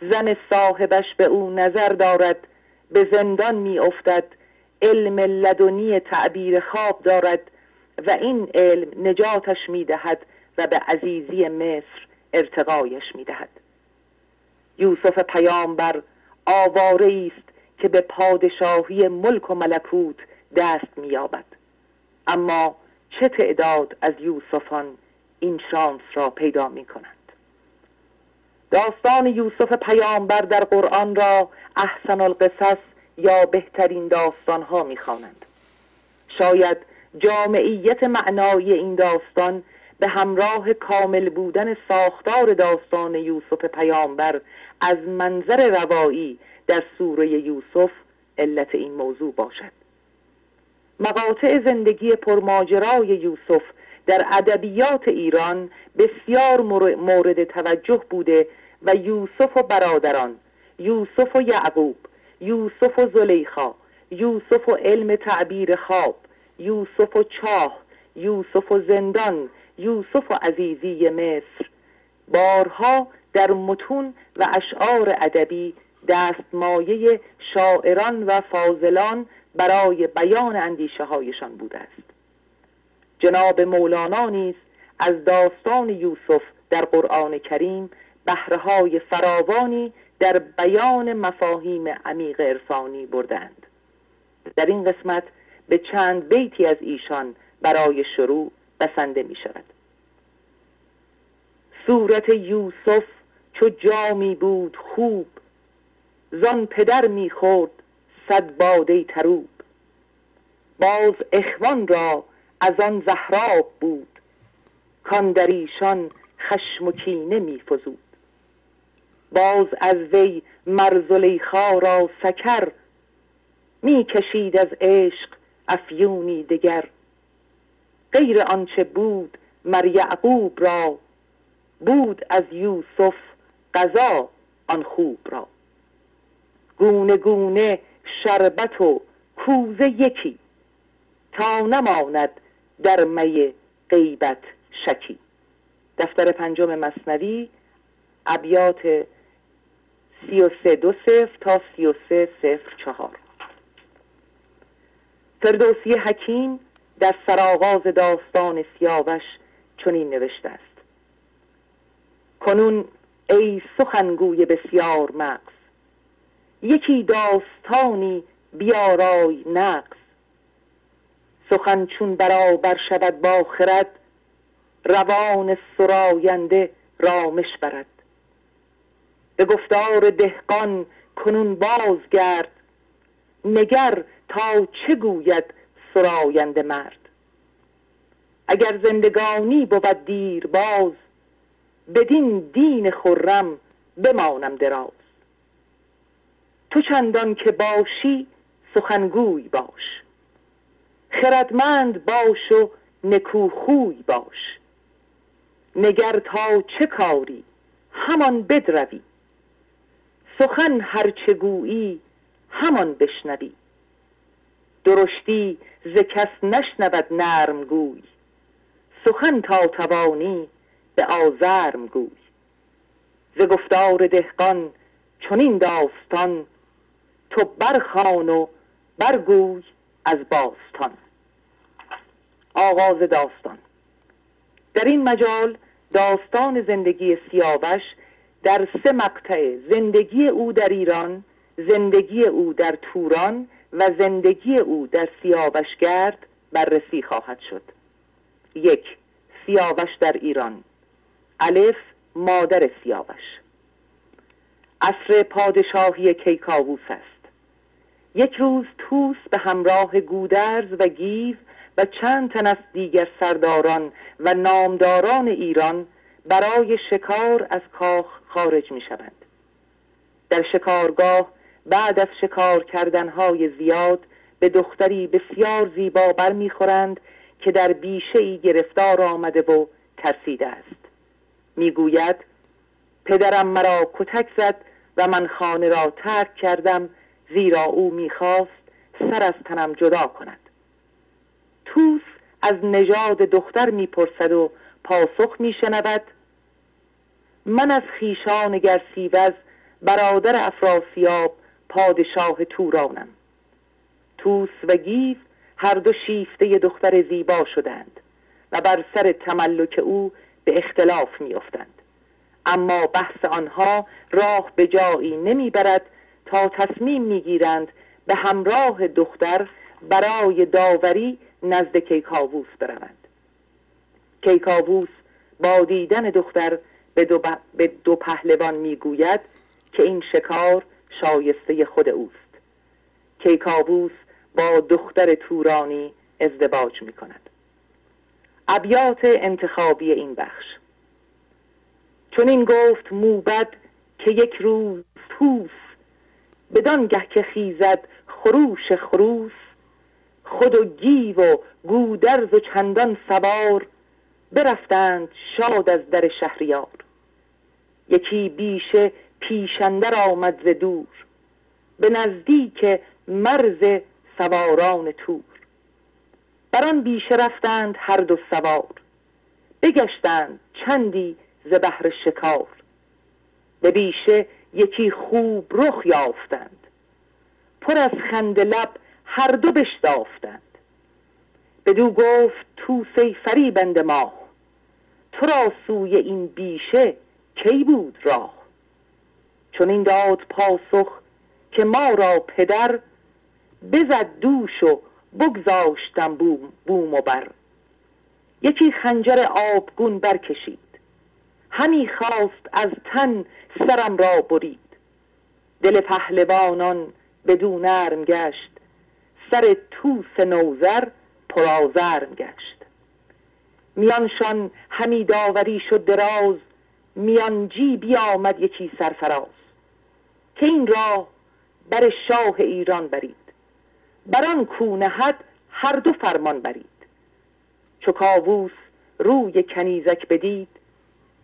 زن صاحبش به او نظر دارد. به زندان می افتد علم لدنی تعبیر خواب دارد. و این علم نجاتش می دهد و به عزیزی مصر ارتقایش می دهد یوسف پیامبر آواره است که به پادشاهی ملک و ملکوت دست مییابد اما چه تعداد از یوسفان این شانس را پیدا می کنند داستان یوسف پیامبر در قرآن را احسن القصص یا بهترین داستان ها می خوانند. شاید جامعیت معنای این داستان به همراه کامل بودن ساختار داستان یوسف پیامبر از منظر روایی در سوره یوسف علت این موضوع باشد. مقاطع زندگی پرماجرای یوسف در ادبیات ایران بسیار مورد توجه بوده و یوسف و برادران یوسف و یعقوب یوسف و زلیخا یوسف و علم تعبیر خواب یوسف و چاه یوسف و زندان یوسف و عزیزی مصر بارها در متون و اشعار ادبی دستمایه شاعران و فاضلان برای بیان اندیشه هایشان بوده است. جناب مولانا نیز از داستان یوسف در قرآن کریم بهرهای فراوانی در بیان مفاهیم عمیق عرفانی بردند. در این قسمت به چند بیتی از ایشان برای شروع بسنده می شود صورت یوسف چو جامی بود خوب زان پدر می‌خورد صد باده تروب باز اخوان را از آن زهراب بود کان در ایشان خشم و کینه میفزود. باز از وی مرزلیخا را سکر می‌کشید از عشق افیونی دگر. غیر آنچه بود مر یعقوب را بود از یوسف قضا آن خوب را. گونه گونه شربت و کوزه یکی تا نماند در می غیبت شکی. دفتر پنجم مصنوی ابیات سی و سه دو صفر تا سی و سه صفر چهار. فردوسی حکیم در سرآغاز داستان سیاوش چنین نوشته است. کنون ای سخنگوی بسیار مغز یکی داستانی بیارای نقص. سخن چون برابر شود با خرد روان سراینده رامش برد. به گفتار دهقان کنون بازگرد نگر تا چه گوید سراینده مرد. اگر زندگانی بود دیر باز بدین دین خرم بمانم دراز. تو چندان که باشی سخنگوی باش. خردمند باش و نکوخوی باش. نگر تا چه کاری همان بدروی. سخن هرچه گویی همان بشنوی. درشتی ز کس نشنود نرم گوی سخن تا توانی به آزرم گوی. ز گفتار دهقان چنین داستان تو برخان و برگوی از باستان. آغاز داستان. در این مجال داستان زندگی سیاوش در سه مقطع. زندگی او در ایران زندگی او در توران و زندگی او در سیاوشگرد بررسی خواهد شد. یک سیاوش در ایران. الف مادر سیاوش. عصر پادشاهی کیکاووس است. یک روز توس به همراه گودرز و گیو و چند تن از دیگر سرداران و نامداران ایران برای شکار از کاخ خارج می شوند. در شکارگاه بعد از شکار کردنهای زیاد به دختری بسیار زیبا برمیخورند که در بیشه ای گرفتار آمده و ترسیده است می‌گوید پدرم مرا کتک زد و من خانه را ترک کردم زیرا او می‌خواست سر از تنم جدا کند. توس از نژاد دختر می‌پرسد و پاسخ میشنود من از خیشان گرسیوز برادر افراسیاب پادشاه تورانم. توس و گیف هر دو شیفته دختر زیبا شدند و بر سر تملک او به اختلاف میافتند. اما بحث آنها راه به جایی نمی‌برد تا تصمیم می‌گیرند به همراه دختر برای داوری نزد کیکاووس بروند. کیکاووس با دیدن دختر به دو, به دو پهلوان می‌گوید که این شکار شایسته خود اوست. کیکاووس با دختر تورانی ازدواج می کند ابیات انتخابی این بخش. چون این گفت موبد که یک روز توس بدان گه که خیزد خروش خروس خود و گیو و گودرز و چندان سوار برفتند شاد از در شهریار. یکی بیشه پیشندر آمد ز دور به نزدیک مرز سواران تور. بر آن بیشه رفتند هر دو سوار بگشتند چندی ز بهر شکار. به بیشه یکی خوب رخ یافتند. پر از خنده لب هر دو بشتافتند. بدو گفت تو سی فریبنده ما تو را سوی این بیشه کی بود راه؟ چون این داد پاسخ که ما را پدر بزد دوش و بگذاشتم بوم, بوم و بر. یکی خنجر آبگون برکشید. همی خواست از تن سرم را برید. دل پهلوانان بدون نرم گشت. سر توس نوزر پرازرم گشت. میانشان همی داوری شد دراز. میان جی بیامد یکی سرفراز. که این راه بر شاه ایران برید. بر آن کونهد هر دو فرمان برید. چو کاووس روی کنیزک بدید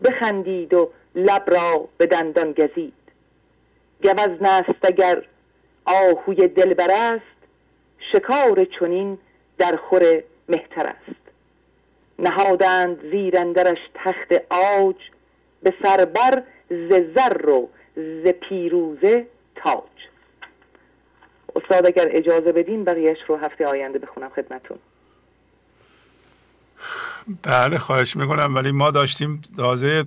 بخندید و لب را به دندان گزید. گوز نست اگر آهوی دلبر است شکار چنین در خور مهتر است. نهادند زیرندرش تخت آج به سربر ز زر و ز پیروزه تاج. استاد اگر اجازه بدین بقیهش رو هفته آینده بخونم خدمتون. بله خواهش می‌کنم ولی ما داشتیم تازه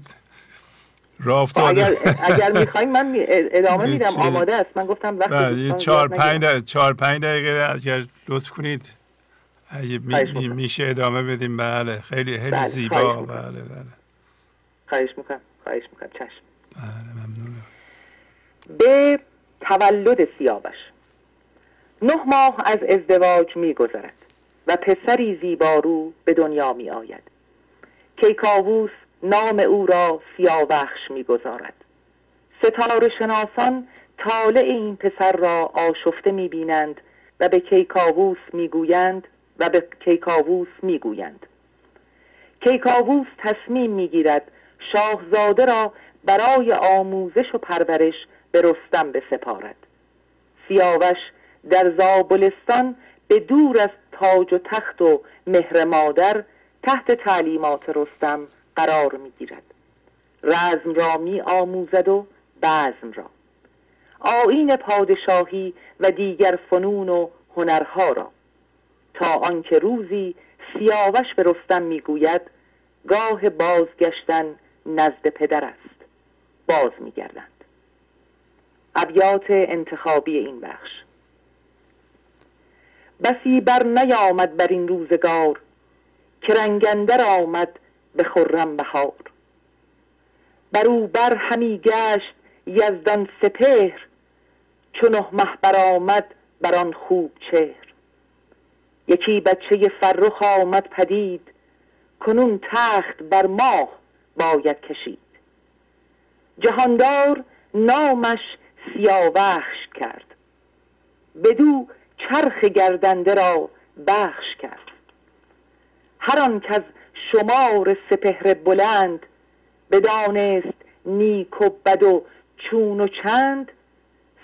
راه اگر, اگر می‌خوایم من ادامه میدم. آماده است. من گفتم وقتی بله، چهار پنج دقیقه چهار پنج دقیقه اگر لطف کنید. اگه می میشه ادامه بدیم. بله خیلی خیلی بله، زیبا. بله بله. خواهش می‌کنم. خواهش می‌کنم. چشم. بله ممنون به تولد سیاوش. نه ماه از ازدواج میگذرد. و پسری زیبارو به دنیا می آید کیکاووس نام او را سیاوخش می‌گذارد. ستاره شناسان طالع این پسر را آشفته می‌بینند و به کیکاووس می‌گویند و به کیکاووس می‌گویند. کیکاووس تصمیم می‌گیرد شاهزاده را برای آموزش و پرورش به رستم بسپارد. سیاوش در زابلستان به دور از تاج و تخت و مهر مادر تحت تعلیمات رستم قرار می گیرد رزم را می آموزد و بزم را. آین پادشاهی و دیگر فنون و هنرها را. تا آنکه روزی سیاوش به رستم می‌گوید گاه بازگشتن نزد پدر است. باز میگردند. ابیات انتخابی این بخش. بسی بر نیامد بر این روزگار که رنگندر آمد به خرم بهار. بر او بر همی گشت یزدان سپهر چون مه آمد بر آن خوب چهر. یکی بچه فرخ آمد پدید کنون تخت بر ماه باید کشید. جهاندار نامش سیاوخش کرد. بدو چرخ گردنده را بخش کرد. هر آن که از شمار سپهر بلند بدانست نیک و بد و چون و چند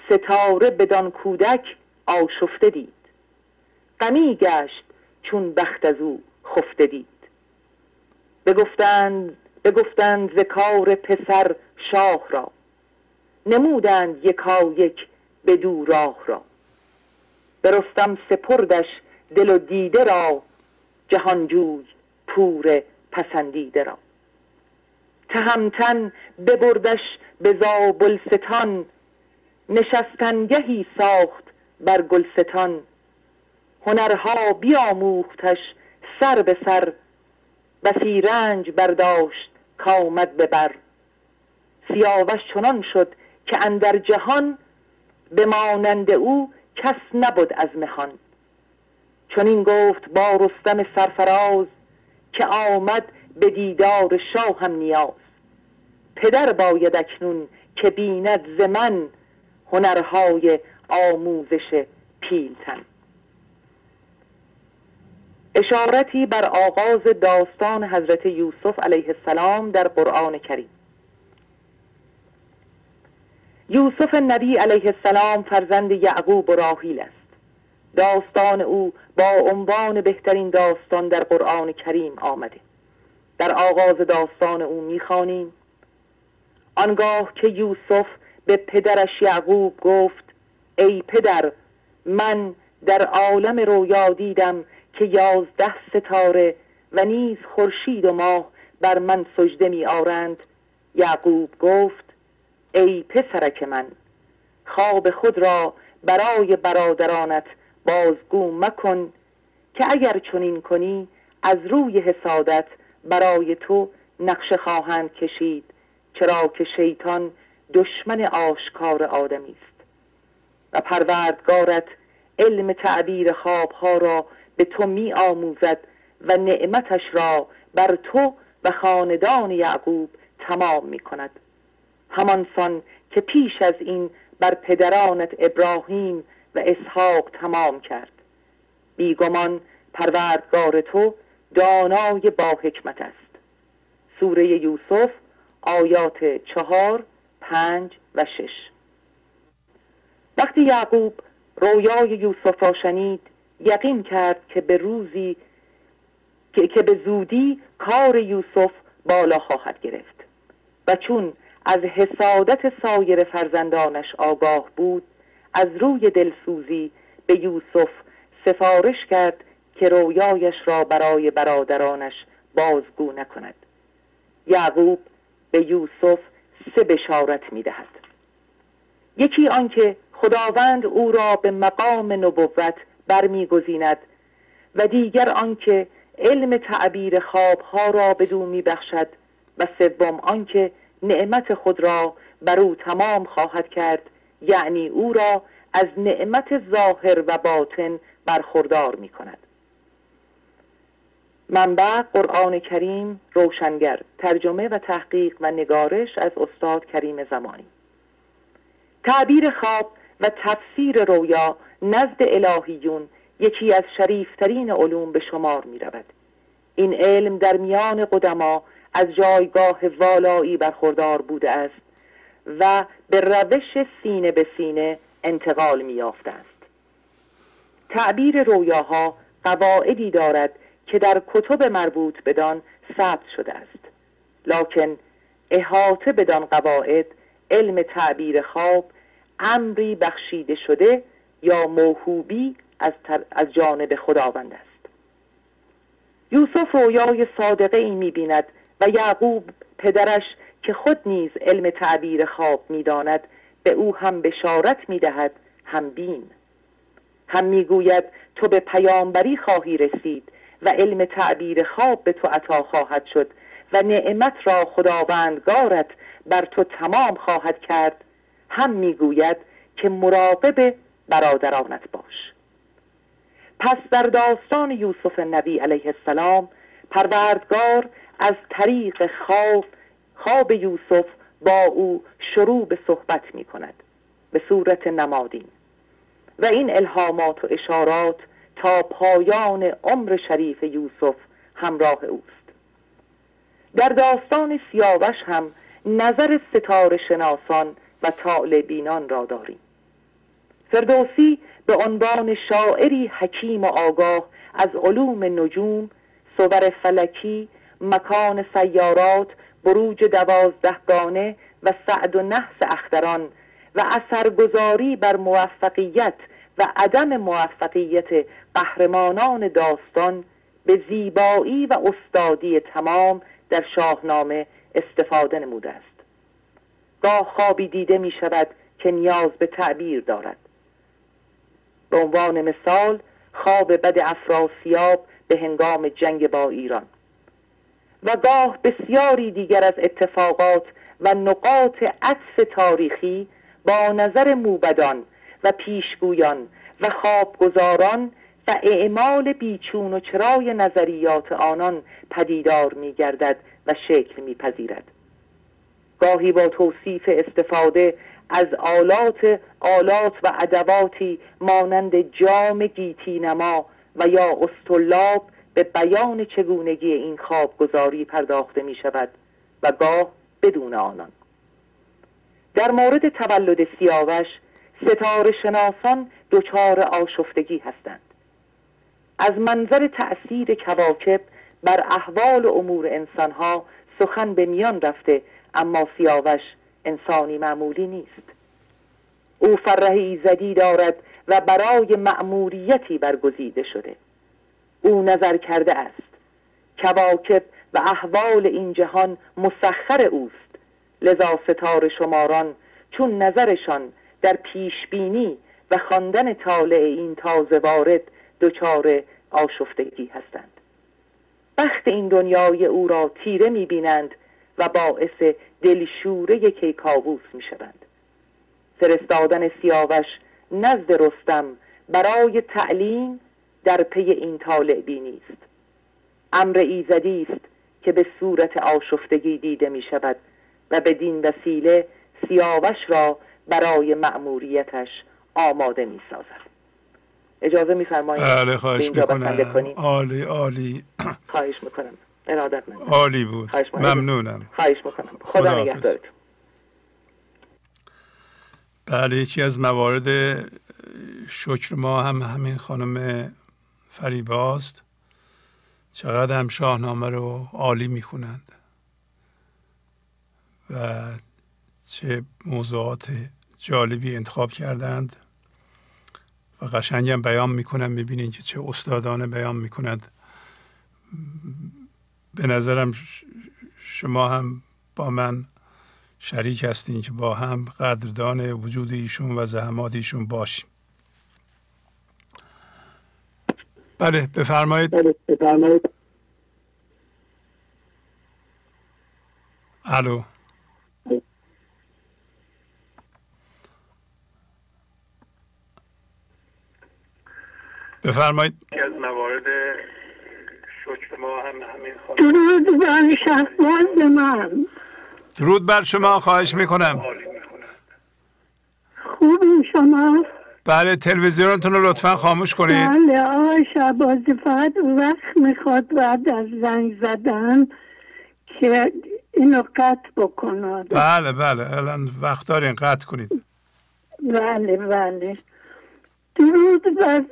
ستاره بدان کودک آشفته دید. غمی گشت چون بخت از او خفته دید. بگفتند بگفتند ذکار پسر شاه را. نمودند یکا یک به دو راه را. به رستم سپردش دل و دیده را جهانجوی پور پسندیده را. تهمتن ببردش به زابلستان نشستنگهی ساخت بر گلستان. هنرها بیاموختش سر به سر بسی رنج برداشت کامد به بر. سیاوش چنان شد که اندر جهان به مانند او کس نبود از مهان چون این گفت با رستم سرفراز که آمد به دیدار شاه هم نیاز. پدر باید اکنون که بیند ز من هنرهای آموزش پیلتن. اشارتی بر آغاز داستان حضرت یوسف علیه السلام در قرآن کریم. یوسف نبی علیه السلام فرزند یعقوب و راهیل است. داستان او با عنوان بهترین داستان در قرآن کریم آمده. در آغاز داستان او می‌خوانیم. آنگاه که یوسف به پدرش یعقوب گفت ای پدر من در عالم رویا دیدم که یازده ستاره و نیز خورشید و ماه بر من سجده می آرند یعقوب گفت ای پسرک من خواب خود را برای برادرانت بازگو مکن که اگر چنین کنی از روی حسادت برای تو نقشه خواهند کشید چرا که شیطان دشمن آشکار آدمی است. و پروردگارت علم تعبیر خوابها را به تو می آموزد و نعمتش را بر تو و خاندان یعقوب تمام می کند همانسان که پیش از این بر پدرانت ابراهیم و اسحاق تمام کرد. بیگمان پروردگار تو دانای با حکمت است. سوره یوسف آیات چهار پنج و شش. وقتی یعقوب رویای یوسف را شنید یقین کرد که به روزی که, که به زودی کار یوسف بالا خواهد گرفت. و چون از حسادت سایر فرزندانش آگاه بود. از روی دلسوزی به یوسف سفارش کرد که رویایش را برای برادرانش بازگو نکند. یعقوب به یوسف سه بشارت می دهد یکی آنکه خداوند او را به مقام نبوت برمیگزیند و دیگر آنکه علم تعبیر خوابها را بدو میبخشد و سوم آنکه نعمت خود را بر او تمام خواهد کرد. یعنی او را از نعمت ظاهر و باطن برخوردار می کند منبع قرآن کریم روشنگر ترجمه و تحقیق و نگارش از استاد کریم زمانی. تعبیر خواب و تفسیر رویا نزد الهیون یکی از شریفترین علوم به شمار می رود. این علم در میان قدما از جایگاه والایی برخوردار بوده است و به روش سینه به سینه انتقال می یافته است. تعبیر رویاها قواعدی دارد که در کتب مربوط بدان ثبت شده است. لکن احاطه بدان قواعد علم تعبیر خواب امری بخشیده شده یا موهوبی از, از جانب خداوند است. یوسف رویای صادقه ای می بیند و یعقوب پدرش که خود نیز علم تعبیر خواب می‌داند به او هم بشارت می‌دهد هم بین. هم می‌گوید تو به پیامبری خواهی رسید و علم تعبیر خواب به تو عطا خواهد شد و نعمت را خداوندگارت بر تو تمام خواهد کرد. هم می‌گوید که مراقب برادرانت باش. پس در داستان یوسف نبی علیه السلام پروردگار از طریق خواب خواب یوسف با او شروع به صحبت می کند به صورت نمادین. و این الهامات و اشارات تا پایان عمر شریف یوسف همراه اوست. در داستان سیاوش هم نظر ستاره شناسان و طالبینان را داریم. فردوسی به عنوان شاعری حکیم و آگاه از علوم نجوم صور فلکی مکان سیارات بروج دوازدهگانه و سعد و نحس اختران و اثرگذاری بر موفقیت و عدم موفقیت قهرمانان داستان به زیبایی و استادی تمام در شاهنامه استفاده نموده است. گاه خوابی دیده می شود که نیاز به تعبیر دارد. به عنوان مثال خواب بد افراسیاب به هنگام جنگ با ایران. و گاه بسیاری دیگر از اتفاقات و نقاط عطف تاریخی با نظر موبدان و پیشگویان و خوابگزاران و اعمال بیچون و چرای نظریات آنان پدیدار می گردد و شکل می پذیرد. گاهی با توصیف استفاده از آلات آلات و ادواتی مانند جام گیتی نما و یا استولاب به بیان چگونگی این خوابگذاری پرداخته می شود و گاه بدون آنان. در مورد تولد سیاوش ستاره شناسان دچار آشفتگی هستند. از منظر تأثیر کواکب بر احوال و امور انسانها سخن به میان رفته اما سیاوش انسانی معمولی نیست. او فرهی زدی دارد و برای مأموریتی برگزیده شده. او نظر کرده است. کواکب و احوال این جهان مسخر اوست. لذا ستار شماران چون نظرشان در پیشبینی و خواندن طالع این تازه وارد دچار آشفتگی هستند. بخت این دنیای او را تیره می‌بینند و باعث دلشوره کیکاووس می‌شوند. فرستادن سیاوش نزد رستم برای تعلیم در پی این طالع بینی است امر ایزدی است که به صورت آشفتگی دیده می شود و بدین وسیله سیاوش را برای مأموریتش آماده می سازد. اجازه میفرمایید بله خواهش می‌کنم. عالی عالی. خواهش می‌کنم. ارادت من عالی بود. ممنونم. خواهش می‌کنم. خدا نگهدارتون. بله یکی از موارد شکر ما هم همین خانم فریباست. چقدر هم شاهنامه رو عالی می‌خونند. و چه موضوعات جالبی انتخاب کردند. و قشنگ هم بیان می‌کنند می‌بینید که چه استادانه بیان می‌کنند. به نظرم شما هم با من شریک هستین که با هم قدردان وجود ایشون و زحمات ایشون باشیم. بله بفرمایید. بله بفرمایید. الو. بفرمایید. از موارد شکر ما هم همین درود بر شهباز من. درود بر شما خواهش می‌کنم. خوب شما؟ بله تلویزیونتون رو لطفا خاموش کنید. بله آقای شهبازی فقط وقت می‌خواد بعد از زنگ زدن که اینو قطع بکنه. بله بله الان وقت دارین قطع کنید. بله بله. درود بر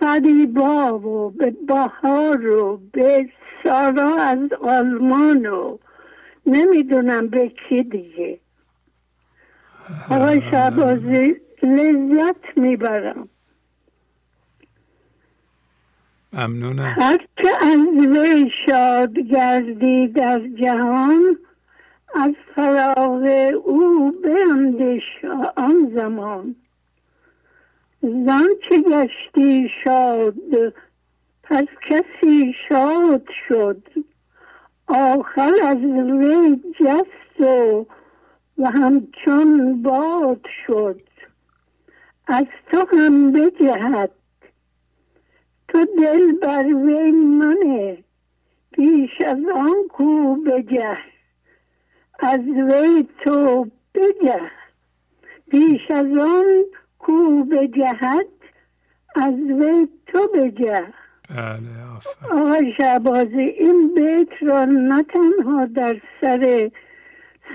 فریبا و به بهار و به سارا از آلمان و نمی‌دونم به کی دیگه. آقای شعبازی لذت می‌برم. ممنونم. هر که از وی شاد گردی در جهان از فراغ او بندش آن زمان. زن که گشتی شاد پس کسی شاد شد. آخر از وی جست و و همچون باد شد. از تو هم بجهد. تو دل بر وی منه. پیش از آن کو بجه. از وی تو بجه. پیش از آن کو بجهد از وی تو بجه. بله آقای شعبازی این بیت را نه تنها در سر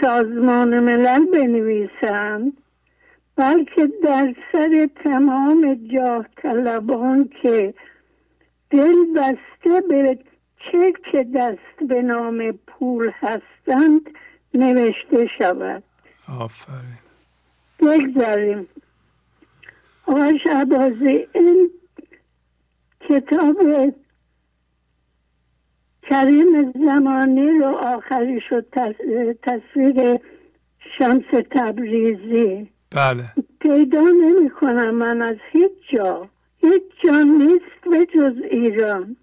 سازمان ملل بنویسند بلکه در سر تمام جاه طلبان که دل بسته به چه که دست به نام پول هستند نوشته شود. آفرین. بگذاریم. آقای شعبازی این کتاب کریم زمانی رو آخری شد تصویر شمس تبریزی بله. پیدا نمی کنم من از هیچ جا. هیچ جا نیست به جز ایران.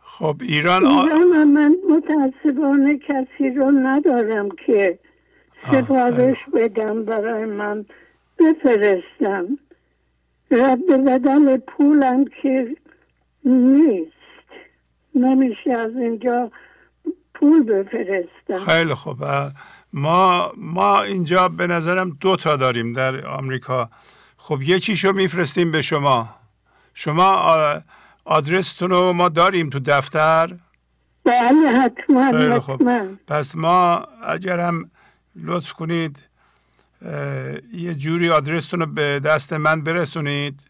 خب ایران ایران من متاسفانه کسی رو ندارم که سفارش بدم برای من بفرستم. رد بدل پولم که نیست. نمیشه از اینجا پول بفرستم. خیلی خوب. ما ما اینجا به نظرم دو تا داریم در آمریکا. خب یکیشو میفرستیم به شما. شما آدرستون رو ما داریم تو دفتر؟ بله حتما خوب پس ما اگرم لطف کنید یه جوری آدرستون رو به دست من برسونید.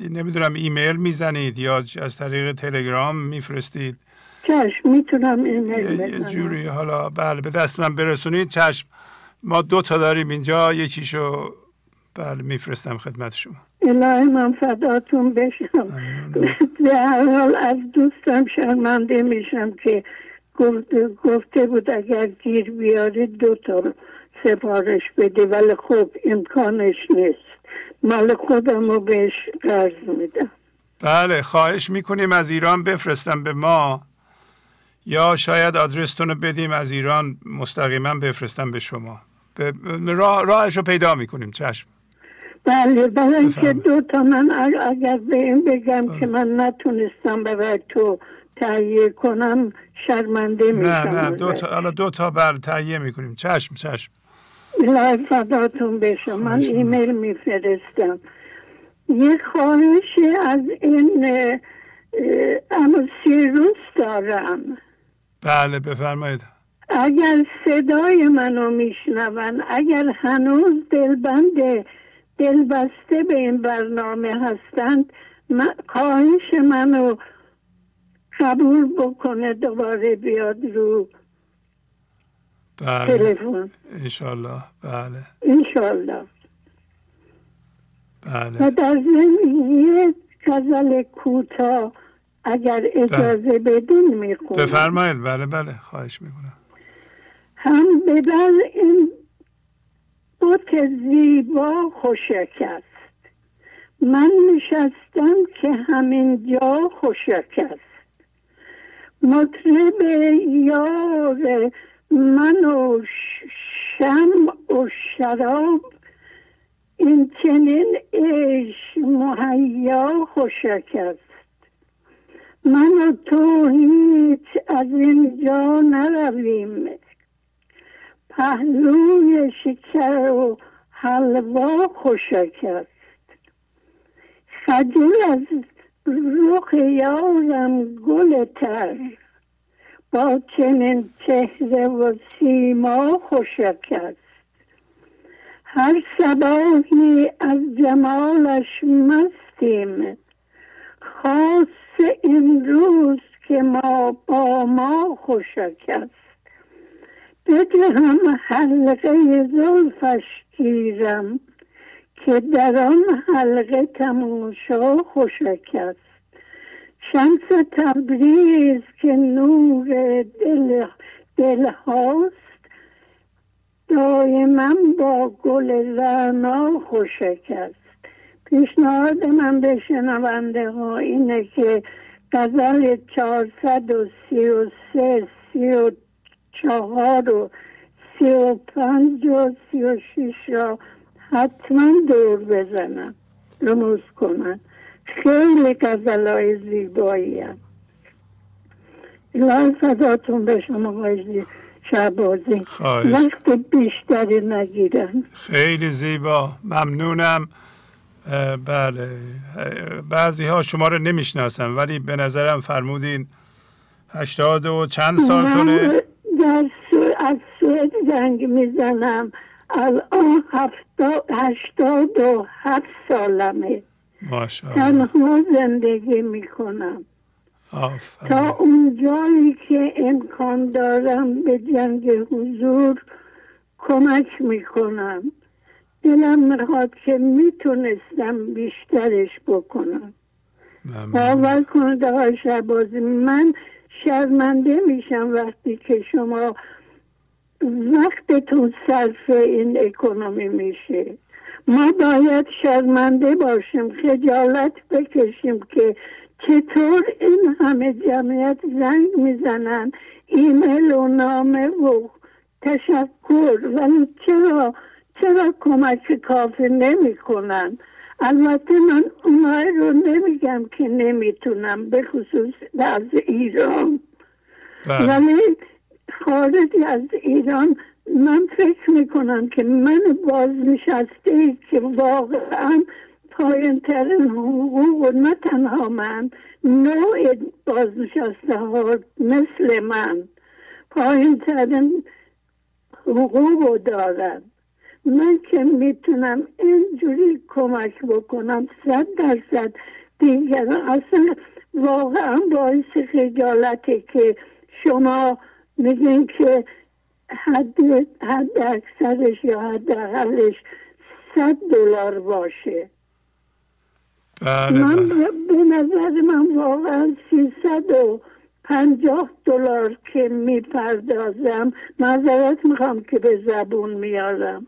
نمی‌دونم ایمیل می‌زنید یا از طریق تلگرام میفرستید. چشم می‌تونم ایمیل یه جوری حالا بله به دست من برسونید. چشم ما دو تا داریم اینجا یکیشو بله میفرستم خدمت شما. الهی من فداتون بشم. به هر حال از دوستم شرمنده میشم که گفته بود اگر گیر بیارید دو تا سفارش بده ولی خب امکانش نیست. مال خودم رو بهش قرض میدم. بله خواهش می‌کنیم از ایران بفرستم به ما. یا شاید آدرستون رو بدیم از ایران مستقیما بفرستم به شما. راه راهش رو پیدا می‌کنیم چشم. بله برای اینکه دو تا من اگر به این بگم که من نتونستم برای تو تهیه کنم شرمنده میشم نه نه دو تا حالا دو تا بر تهیه می‌کنیم. چشم چشم. لای فداتون بشم. من ایمیل میفرستم. یه خواهش از این اما سیروس دارم. بله بفرمایید. اگر صدای منو میشنون اگر هنوز دلبند دلبسته به این برنامه هستند خواهش منو قبول بکنه دوباره بیاد رو بله. تلفن. انشالله. بله. انشالله. بله. و در یه غزل کوتاه اگر اجازه بله. بدین می‌خونم. بفرمایید. بله بله. خواهش می‌کنم. هم بدل این بوت زیبا خوشک است من نشستم که همین جا خوشک است مطرب یار من و شم و شراب این چنین عشق مهیا خوشک است من و تو هیچ از اینجا نرویم. پهلوی شکر و حلوا خوشک است خجل از رخ یارم گل تر. با چنین چهره و سیما خوشک است هر سباهی از جمالش مستیم. خاص امروز که ما با ما خوشک است. هم حلقه زلفش گیرم که در آن حلقه تماشا خوشک است. شمس تبریز که نور دل, دل هاست. دائما با گل رعنا خوشک است. پیشنهاد من به شنونده ها اینه که غزل چهارصد و سی و سه سی و چهار و سی و پنج و سی و شیش را حتما دور بزنم رموز کنن خیلی غزل های زیبایی هم الهی فداتون به شما شعبازی وقت بیشتری نگیرم. خیلی زیبا. ممنونم. بله. بعضی ها شما رو نمی‌شناسم ولی به نظرم فرمودین هشتاد و چند سال تونه در از سوئد زنگ می‌زنم. الان هشتاد و هفت سالمه. تنها زندگی می‌کنم. تا اون جایی که امکان دارم به جنگ حضور کمک می‌کنم. دلم می‌خواد که می‌تونستم بیشترش بکنم. باور کنید آقای شبازی من شرمنده میشم وقتی که شما وقتتون صرف این اکنومی میشه. ما باید شرمنده باشیم خجالت بکشیم که چطور این همه جمعیت زنگ می‌زنن ایمیل و نامه و تشکر. ولی چرا چرا کمک کافی نمی‌کنن؟ البته من اونای رو نمیگم که نمی‌تونم به خصوص از ایران. بله. ولی خارج از ایران من فکر می‌کنم که من بازنشسته که واقعا پایین ترین حقوق نه تنها من نوع بازنشسته ها مثل من پایین ترین حقوق دارن. من که می‌تونم اینجوری کمک بکنم صد درصد. دیگران اصلا واقعا باعث خجالته که شما میگین که حد, حد اکثرش یا حد اقلش صد دلار باشه. بله من بله. به نظر من واقعا سیصد و پنجاه دلار که می‌پردازم معذرت می‌خوام که به زبون میارم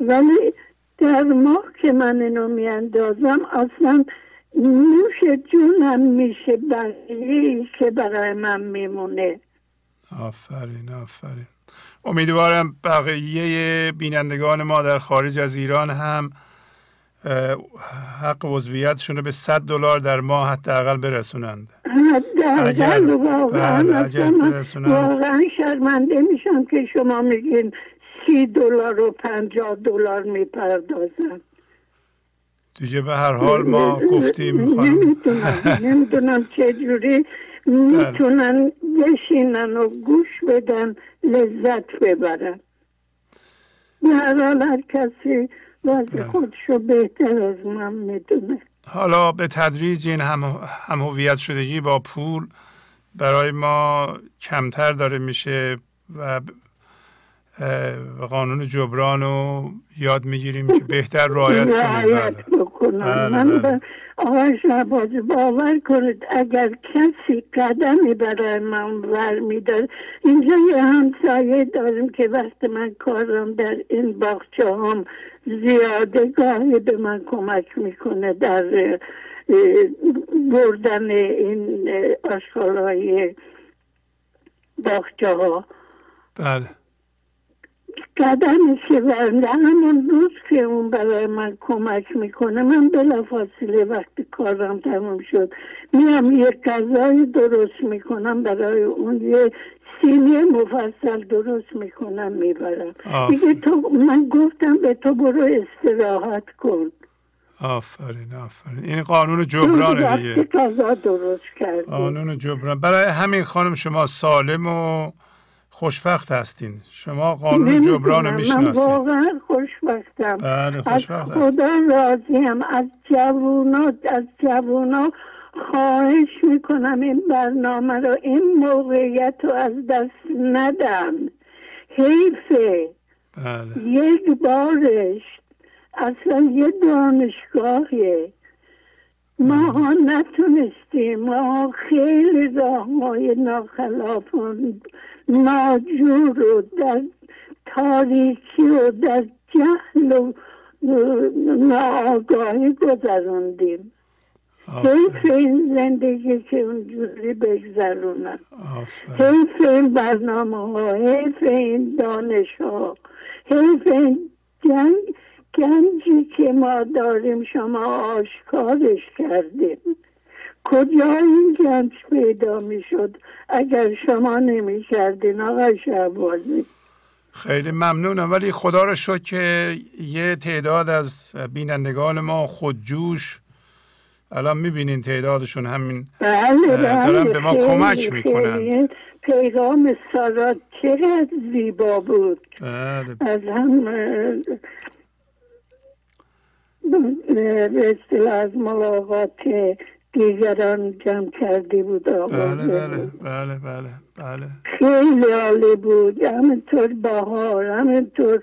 ولی در ماه که من اینو میاندازم اصلا نوش جونم میشه بقیه که برای من میمونه. آفرین آفرین. امیدوارم بقیه بینندگان ما در خارج از ایران هم حق عضویتشون رو به 100 دلار در ماه حداقل برسونند. اگر واقعا بله، واقعا شرمنده میشم که شما میگین سی دلار و پنجاه دلار می‌پردازم. دیگه به هر حال ما گفتیم نمی‌دونم نمی‌دونم چجوری. می‌تونن بشینن و گوش بدن لذت ببرن. به هر حال هر کسی وضع بله. خودشو بهتر از من می‌دونه. حالا به تدریج این هم, هم هویت شدگی با پول برای ما کمتر داره میشه و قانون جبران رو یاد می‌گیریم که بهتر رعایت کنیم بله. بله. بله. آقای شهبازی باور کنید اگر کسی قدمی برای من ور میدار اینجا یه همسایه داریم که وقت من کارم در این باخچه هم زیاده گاهی به من کمک می‌کنه در بردن این آشغال های باخچه ها بله قدمی که ورنده همون روز که اون برای من کمک می‌کنه من بلا فاصله وقتی کارم تموم شد میام یه غذای درست می‌کنم برای اون یه سینی مفصل درست می‌کنم می‌برم. دیگه تو من گفتم به تو برو استراحت کن. آفرین آفرین. این قانون جبران دیگه. درست کرد قانون جبران. برای همین خانم شما سالم و خوشبخت هستین. شما قانون جبران می‌شناسید من واقعا خوشبختم. بله خوشبخت از خدا راضیم. از جوونا از جوونا خواهش می‌کنم این برنامه رو این موقعیت رو از دست ندم. حیفه. بله. یک بارش. اصلا یه دانشگاهیه. ما ها نتونستیم. ما خیلی راه مای ناخلافون ناجور و در تاریکی و در جهل و ناآگاهی گذروندیم حیف این زندگی که اونجوری بگذرونن حیف این برنامه ها حیف این دانش ها حیف این جنگ گنجی که ما داریم شما آشکارش کردیم. کجا این گنج پیدا می شد اگر شما نمی کردین آقای شعبازی خیلی ممنونم ولی خدا رو شد که یه تعداد از بینندگان ما خودجوش الان می‌بینین تعدادشون همین بله بله دارن به ما کمک می‌کنن. پیغام سارا چقدر زیبا بود. بله. از هم به از ملاقات دیگران جمع کرده بود بله بله بله بله بله. خیلی عالی بود. همینطور بهار همینطور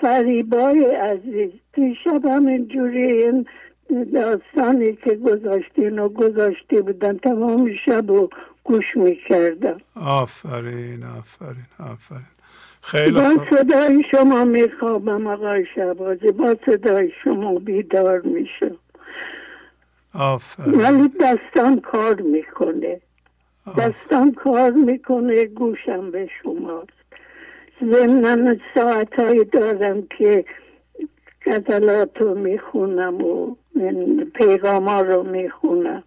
فریبای عزیز. دیشب همینجوری این داستانی که گذاشتین و گذاشته بودن تمام شب و گوش می‌کردم. آفرین آفرین آفرین. خیلی با صدای شما میخوابم آقای شبازی با صدای شما بیدار میشم. آفرین. ولی دستان کار می‌کنه. دستان کار می‌کنه گوشم به شماست. ضمن ساعت های دارم که غزلات رو می‌خونم و پیغام ها رو می‌خونم.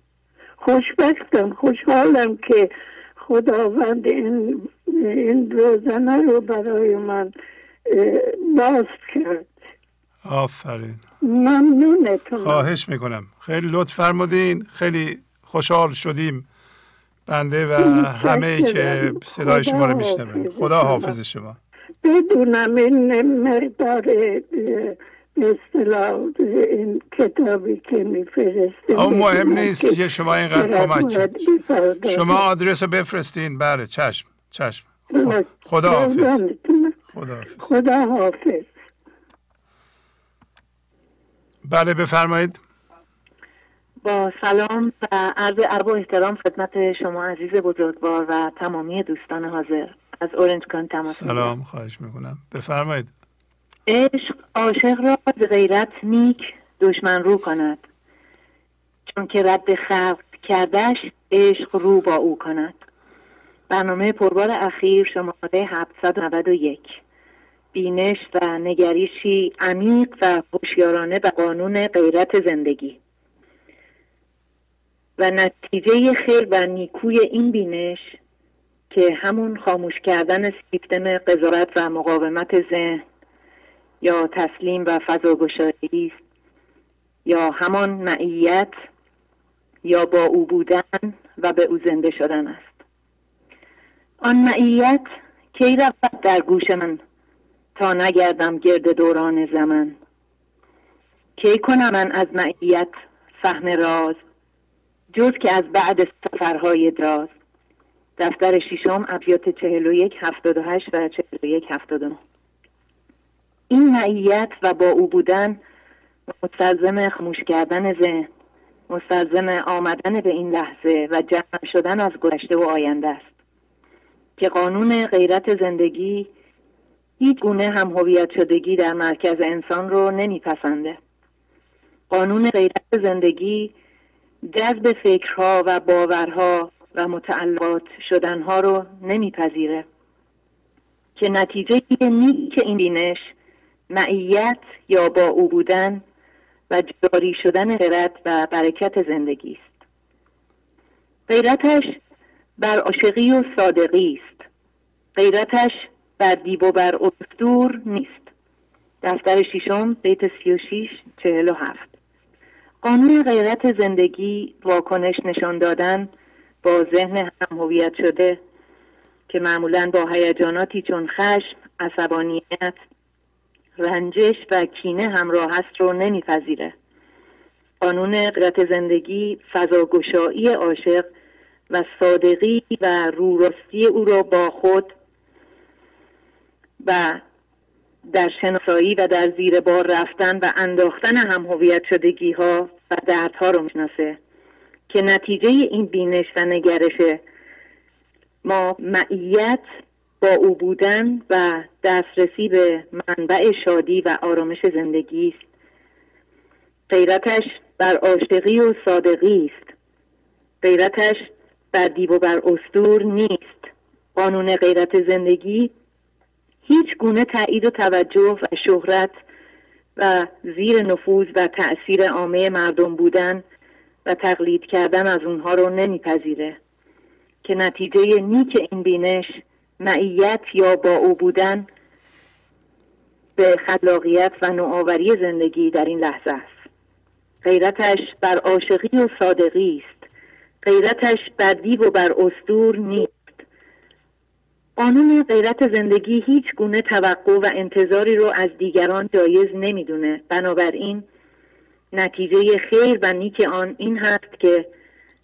خوشبختم خوشحالم که خداوند این, این روزنه رو برای من باز کرد. آفرین. ممنونتون خواهش می‌کنم. خیلی لطف فرمودین. خیلی خوشحال شدیم. بنده و همه که صدای شما رو میشنویم خدا حافظ شما. بدونم این مقدار اصطلاح این کتابی که میفرستیم او مهم نیست که شما اینقدر کمک شما آدرس رو بفرستین. بله چشم چشم. خدا حافظ. خدا حافظ. خدا حافظ. بله بفرمایید. با سلام و عرض ارب و احترام خدمت شما عزیز بزرگوار و تمامی دوستان حاضر. از اورنج کان تماس سلام خواهش می‌کنم. بفرمایید. عشق عاشق را به غیرت نیک دشمن رو کند. چون که رد خلق کردش عشق رو با او کند. برنامه پربار اخیر شماره 791 بینش و نگریشی عمیق و هوشیارانه به قانون غیرت زندگی. و نتیجه خیر و نیکوی این بینش که همون خاموش کردن سیستم قضاوت و مقاومت ذهن یا تسلیم و فضاگشایی است یا همان معیت یا با او بودن و به او زنده شدن است. آن معیت کی رفت در گوش من؟ تا نگردم گرد دوران زمان کی کنم من از معیت فهم راز؟ جز که از بعد سفرهای دراز. دفتر ششم ابیات چهل و یک هفتاد و هشت و چهل و یک هفتاد و این معیت و با او بودن مستلزم خموش کردن ذهن مستلزم آمدن به این لحظه و جمع شدن از گذشته و آینده است. که قانون غیرت زندگی هیچ گونه هم هویت شدگی در مرکز انسان رو نمیپسنده. قانون غیرت زندگی جذب فکرها و باورها و متعلقات شدنها رو نمیپذیره. که نتیجه نیک این بینش معیت یا با او بودن و جاری شدن غیرت و برکت زندگی است. غیرتش بر عاشقی و صادقی است. غیرتش بر دیب و بر استور نیست. دفتر ششم بیت سی و شیش چهل و هفت. قانون غیرت زندگی واکنش نشان دادن با ذهن هم هویت شده که معمولا با هیجاناتی چون خشم، عصبانیت، رنجش و کینه همراه است رو نمیپذیره. قانون غیرت زندگی فضاگشایی عاشق و صادقی و رورستی او را با خود و در شناسایی و در زیر بار رفتن و انداختن هم هویت شدگی ها و دردها رو می‌شناسه. که نتیجه این بینش و نگرشه ما معیت با او بودن و دسترسی به منبع شادی و آرامش زندگی است. غیرتش بر عاشقی و صادقی است. غیرتش بر دیو و بر استور نیست. قانون غیرت زندگی هیچ گونه تایید و توجه و شهرت و زیر نفوذ و تأثیر عامه مردم بودن و تقلید کردن از اونها رو نمیپذیره. که نتیجه نیک این بینش معیت یا با او بودن به خلاقیت و نوآوری زندگی در این لحظه است. غیرتش بر عاشقی و صادقی است. غیرتش بر دیو و بر استور نیست. قانون غیرت زندگی هیچ گونه توقع و انتظاری رو از دیگران جایز نمی‌دونه بنابراین نتیجه خیر و نیک آن این هست که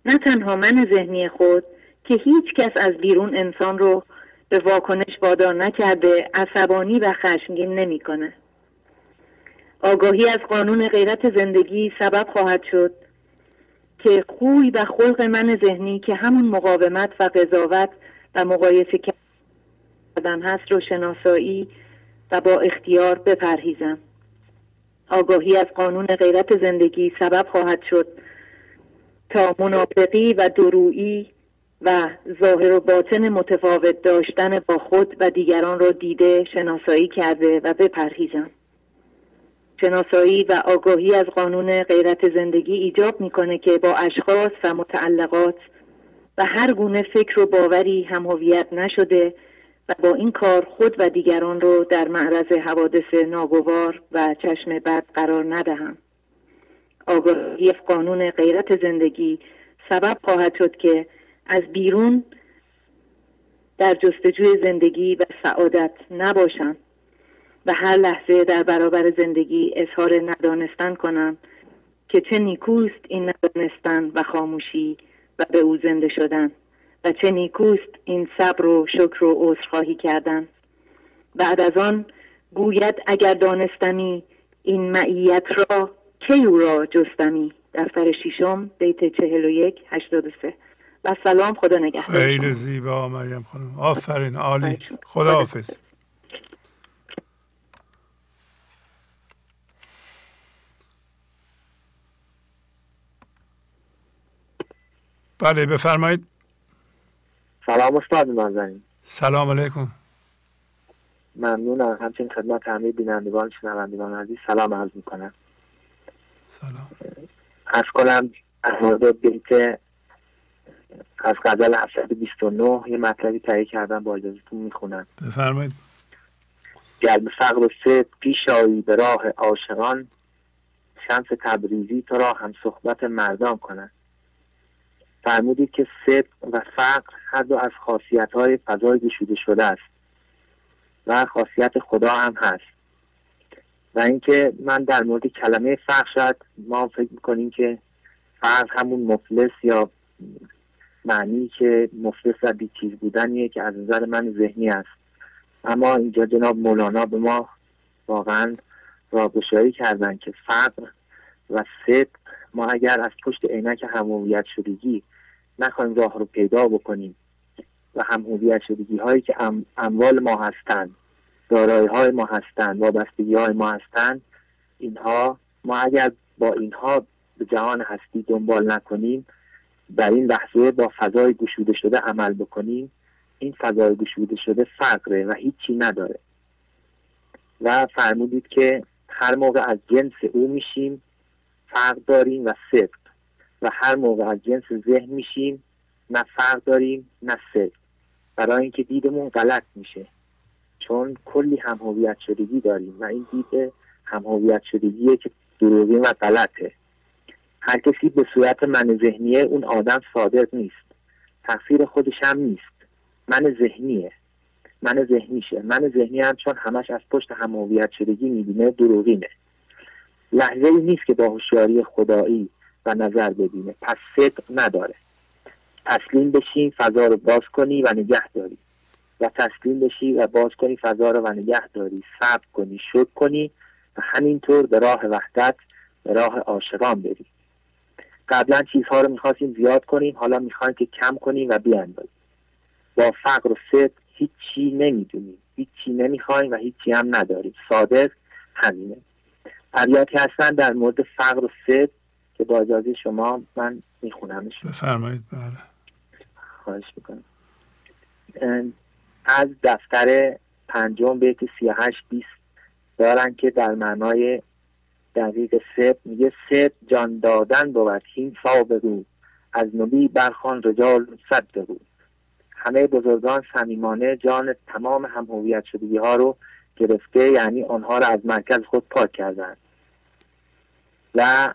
نه تنها من ذهنی خود که هیچ کس از بیرون انسان رو به واکنش وادار نکرده عصبانی و خشمگین نمی‌کنه. آگاهی از قانون غیرت زندگی سبب خواهد شد که خوی و خلق من ذهنی که همون مقاومت و قضاوت و مقایسه کردن هست رو شناسایی و با اختیار بپرهیزم. آگاهی از قانون غیرت زندگی سبب خواهد شد تا منافقی و درویی و ظاهر و باطن متفاوت داشتن با خود و دیگران را دیده شناسایی کرده و بپرهیزم. شناسایی و آگاهی از قانون غیرت زندگی ایجاب می‌کنه که با اشخاص و متعلقات و هر گونه فکر و باوری هم هویت نشده و با این کار خود و دیگران رو در معرض حوادث ناگوار و چشم بد قرار ندهم. آگاهی قانون غیرت زندگی سبب خواهد شد که از بیرون در جستجوی زندگی و سعادت نباشم و هر لحظه در برابر زندگی اظهار ندانستن کنم که چه نیکوست این ندانستن و خاموشی و به او زنده شدن. و چه نیکوست این صبر و شکر و عذرخواهی کردن. بعد از آن گوید اگر دانستمی این معیت را کی او را جستمی؟ دفتر شیشم بیت چهل و یک هشتاد و سه. و سلام خدا نگهدار. خیلی زیبا مریم خانم. آفرین عالی. خدا حافظ بله بفرمایید. سلام استاد نازنین. سلام علیکم. ممنونم. همچنین خدمت همه بینندگان شنوندگان عزیز سلام عرض می‌کنم. سلام. از کنم از مورد بیت از غزل 729 یه مطلبی تهیه کردم با اجازتون می‌خونم. بفرمایید. گرم فقر و سید پیش آیی به راه عاشقان شمس تبریزی تو را هم صحبت مردان کنند فرمودید که صدق و فقر هر دو از خاصیت های فضای گشوده شده است و خاصیت خدا هم هست. و اینکه من در مورد کلمه فقر شاید ما فکر می‌کنیم که فقر همون مفلس یا معنی که مفلس و بیتیز بودنیه که از نظر من ذهنی است. اما اینجا جناب مولانا به ما واقعا رابشایی کردن که فقر و صدق ما اگر از پشت عینک همومیت شدگی نخواهیم راه رو پیدا بکنیم و هم هویت شدگی هایی که اموال ما هستند دارایی های ما هستند وابستگی های ما هستند اینها ما اگر با اینها به جهان هستی دنبال نکنیم در این لحظه با فضای گشوده شده عمل بکنیم این فضای گشوده شده فقره و هیچی نداره. و فرمودید که هر موقع از جنس او میشیم فرق داریم و صدق. و هر موقع از جنس ذهن میشیم نه فرق داریم نه صدق برای اینکه دیدمون غلط میشه. چون کلی هم هویت شدگی داریم و این دید هم هویت شدگیه که دروغین و غلطه. هر کسی به صورت من ذهنیه اون آدم صادق نیست. تقصیر خودش هم نیست. من ذهنیه. من ذهنیشه. من ذهنی هم چون همش از پشت هم هویت شدگی می‌بینه دروغینه لحظه ای نیست که با هوشیاری خدایی و نظر ببینه پس صدق نداره. تسلیم بشین فضا رو باز کنی و نگه داری. و تسلیم بشی و باز کنی فضا رو و نگه داری. صبر کنی شد کنی و همینطور به راه وحدت به راه عاشقان بری. قبلا چیزها رو می‌خواستیم زیاد کنیم حالا می‌خوایم که کم کنیم و بیاندازیم. با فقر و صدق هیچی نمی‌دونیم. هیچی نمی‌خوایم و هیچی هم نداریم. صادق همینه. ابیاتی هستن در مورد فقر و صدق که با اجازه شما من میخونمش. بفرمایید بله. خواهش می‌کنم. از دفتر پنجم بیت سی هشت بیست دارن که در معنای دقیق سب میگه سب جان دادن بود این بگو. از نبی برخان رجال صد بگو. همه بزرگان صمیمانه جان تمام هم هویت شدگی ها رو گرفته یعنی آنها رو از مرکز خود پاک کردن و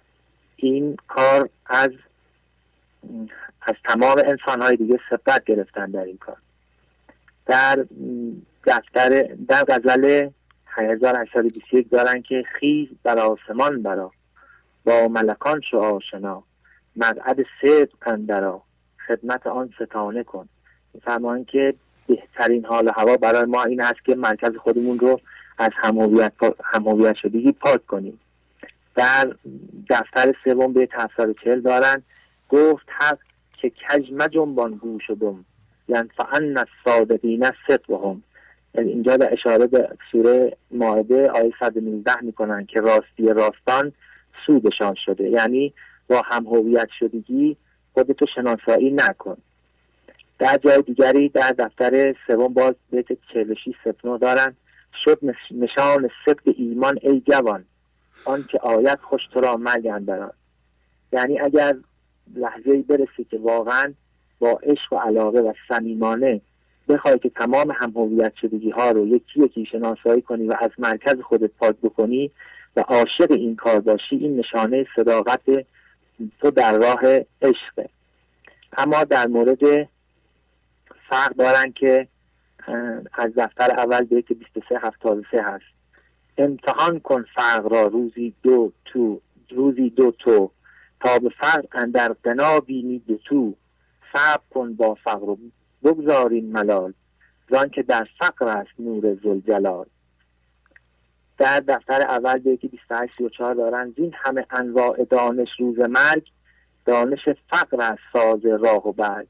این کار از از تمام انسان های دیگه سبت گرفتن در این کار. در دفتر در غزل 1821 دارن که خیز بر آسمان برا با ملکان شو آشنا مقعد صدق اندرا خدمت آن ستانه کن. فرمان که بهترین حال هوا برای ما این است که مرکز خودمون رو از همویت شدگی پاک کنیم. در دفتر سوم به چل دارن. گفت حق که کج مجنبان گوش و دم. یعنی فعن صادقین هم یعنی اینجا در اشاره به سوره ماعده آیه 119 می‌کنن که راستی راستان سودشان شده. یعنی با هم هویت شدگی خودتو شناسایی نکن. در جای دیگری در دفتر سوم باز بیت 46 ستنو دارن. شد نشان صدق ایمان ای جوان. آن که آیت خوش تو را مرگ بران یعنی اگر لحظه برسی که واقعا با عشق و علاقه و صمیمانه بخوای که تمام هم هویت شدگی ها رو یکی یکی شناسایی کنی و از مرکز خودت پاک بکنی و عاشق این کار باشی این نشانه صداقت تو در راه عشقه. اما در مورد فرق دارن که از دفتر اول بیت 23 73 هست. امتحان کن فرق را روزی دو تو روزی دو تو. تا به فرق اندر قنا بینی دو تو. صبر کن با فقر و بگذارین ملال. زان که در فقر است نور زلجلال در دفتر اول بیتی 28 34 دارن. این همه انواع دانش روز مرگ دانش فقر است ساز راه و برگ.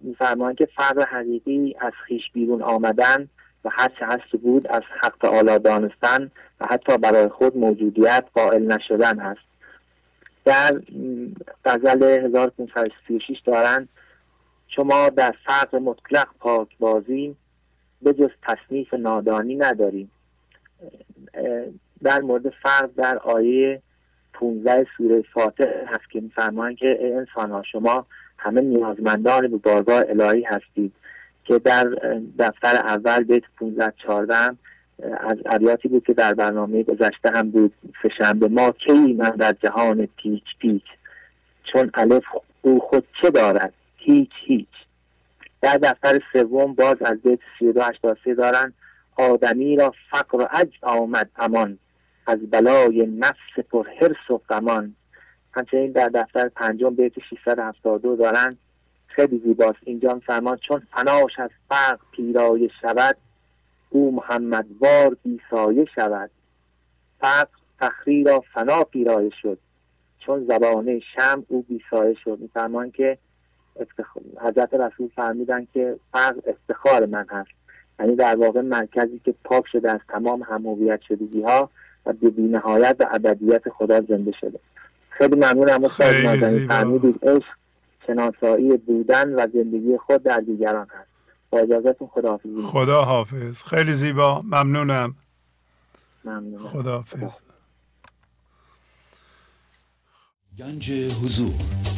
میفرمان که فقر حقیقی از خیش بیرون آمدن. و هر چه هست بود از حق تعالی دانستن و حتی برای خود موجودیت قائل نشدن هست. در غزل 1536 دارن شما در فقر مطلق پاک بازیم به جز تصنیف نادانی نداریم. در مورد فرق در آیه 15 سوره فاتح هست که میفرمایند که انسان ها شما همه نیازمندان به بارگاه الهی هستید. که در دفتر اول بیت 15 14 از ابیاتی بود که در برنامه گذشته هم بود سهشنبه ما کی من در جهان پیچ پیچ؟ چون الف او خود چه دارد؟ هیچ هیچ. در دفتر سوم باز از بیت 32 83 دارن آدمی را فقر و عجز آمد امان از بلای نفس پر حرس و غمان. همچنین در دفتر پنجم بیت 672 دارن خیلی زیباست. اینجا فرمان چون فناش از فقر پیرایه شود او محمد وار بیسایه شود. فقر فخری را فنا پیرایه شد. چون زبانه شم او بیسایه شد. میفرمان که حضرت رسول فرمیدن که فقر افتخار من هست. یعنی در واقع مرکزی که پاک شده از تمام همویت شدگی ها و به بینهایت و ابدیت خدا زنده شده. خیلی ممنونم فرمودید عشق شناسایی بودن و زندگی خود در دیگران هست. با اجازتون خداحافظ. خدا حافظ خیلی زیبا. ممنونم. ممنونم. خدا. حافظ گنج حضور.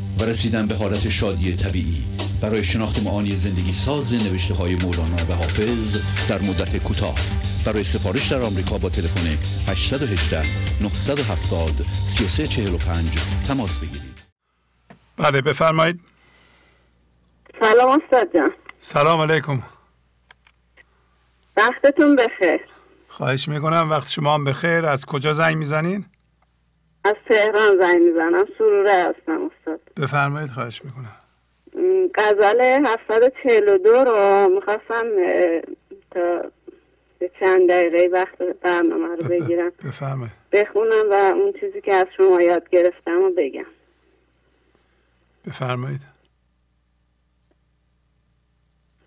و رسیدن به حالت شادی طبیعی. برای شناخت معانی زندگی ساز نوشته های مولانا و حافظ در مدت کوتاه. برای سفارش در آمریکا با تلفن 818 970 3345 تماس بگیرید. بله بفرمایید. سلام استاد جان. سلام علیکم. وقتتون بخیر. خواهش می‌کنم وقت شما هم بخیر. از کجا زنگ می‌زنین؟ از تهران زنگ می‌زنم. سروره هستم استاد. بفرمایید خواهش می‌کنم. غزل 742 رو می‌خواستم تا به چند دقیقه وقت برنامه رو بگیرم. بفرمایید. بخونم و اون چیزی که از شما یاد گرفتم و بگم. بفرمایید.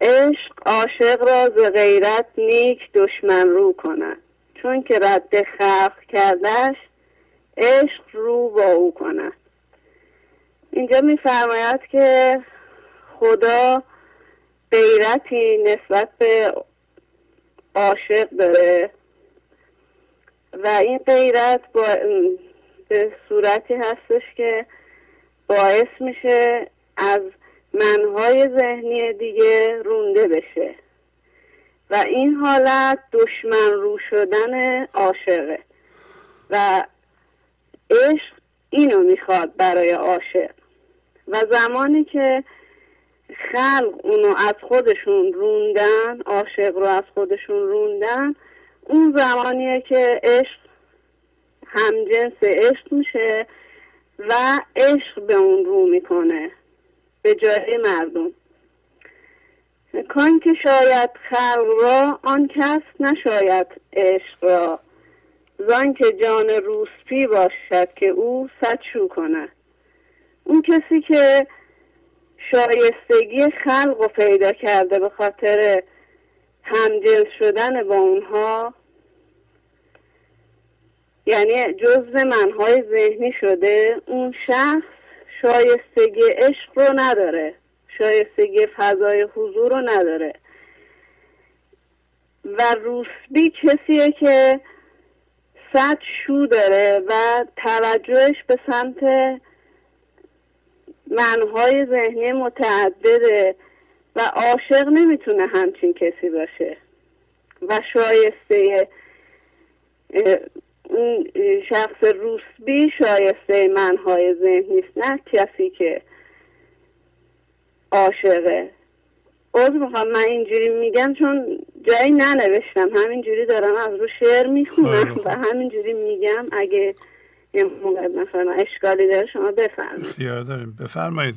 عشق عاشق را ز غیرت نیک دشمن رو کند. چون که رد خلق کردش عشق رو با او کند اینجا میفرماید که خدا غیرتی نسبت به عاشق داره و این غیرت با به صورتی هستش که باعث میشه از منهای ذهنی دیگه رونده بشه و این حالت دشمن رو شدن عاشقه و عشق اینو می‌خواد برای عاشق. و زمانی که خلق اونو از خودشون روندن عاشق رو از خودشون روندن اون زمانیه که عشق همجنس عشق میشه و عشق به اون رو می‌کنه به جای مردم. کان که شاید خلق را آن کس نشاید عشق را. زان که جان روسپی باشد که او شو کند. اون کسی که شایستگی خلق رو پیدا کرده به خاطر همجنس شدن با اونها یعنی جزء منهای ذهنی شده اون شخص شایستگی عشق رو نداره شایستگی فضای حضور رو نداره. و روسبی کسیه که صد شو داره و توجهش به سمت منهای ذهنی متعدده و عاشق نمی‌تونه همچین کسی باشه و شایسته اون شخص روسبی شایسته منهای ذهنی است نه کسی که عاشقه. عوض می‌خوام من اینجوری میگم چون جایی ننوشتم همینجوری دارم از رو شعر می‌خونم و همینجوری میگم اگه یه موقع مثلا اشکالی داره شما بفرمایید. اختیار داریم. بفرمایید.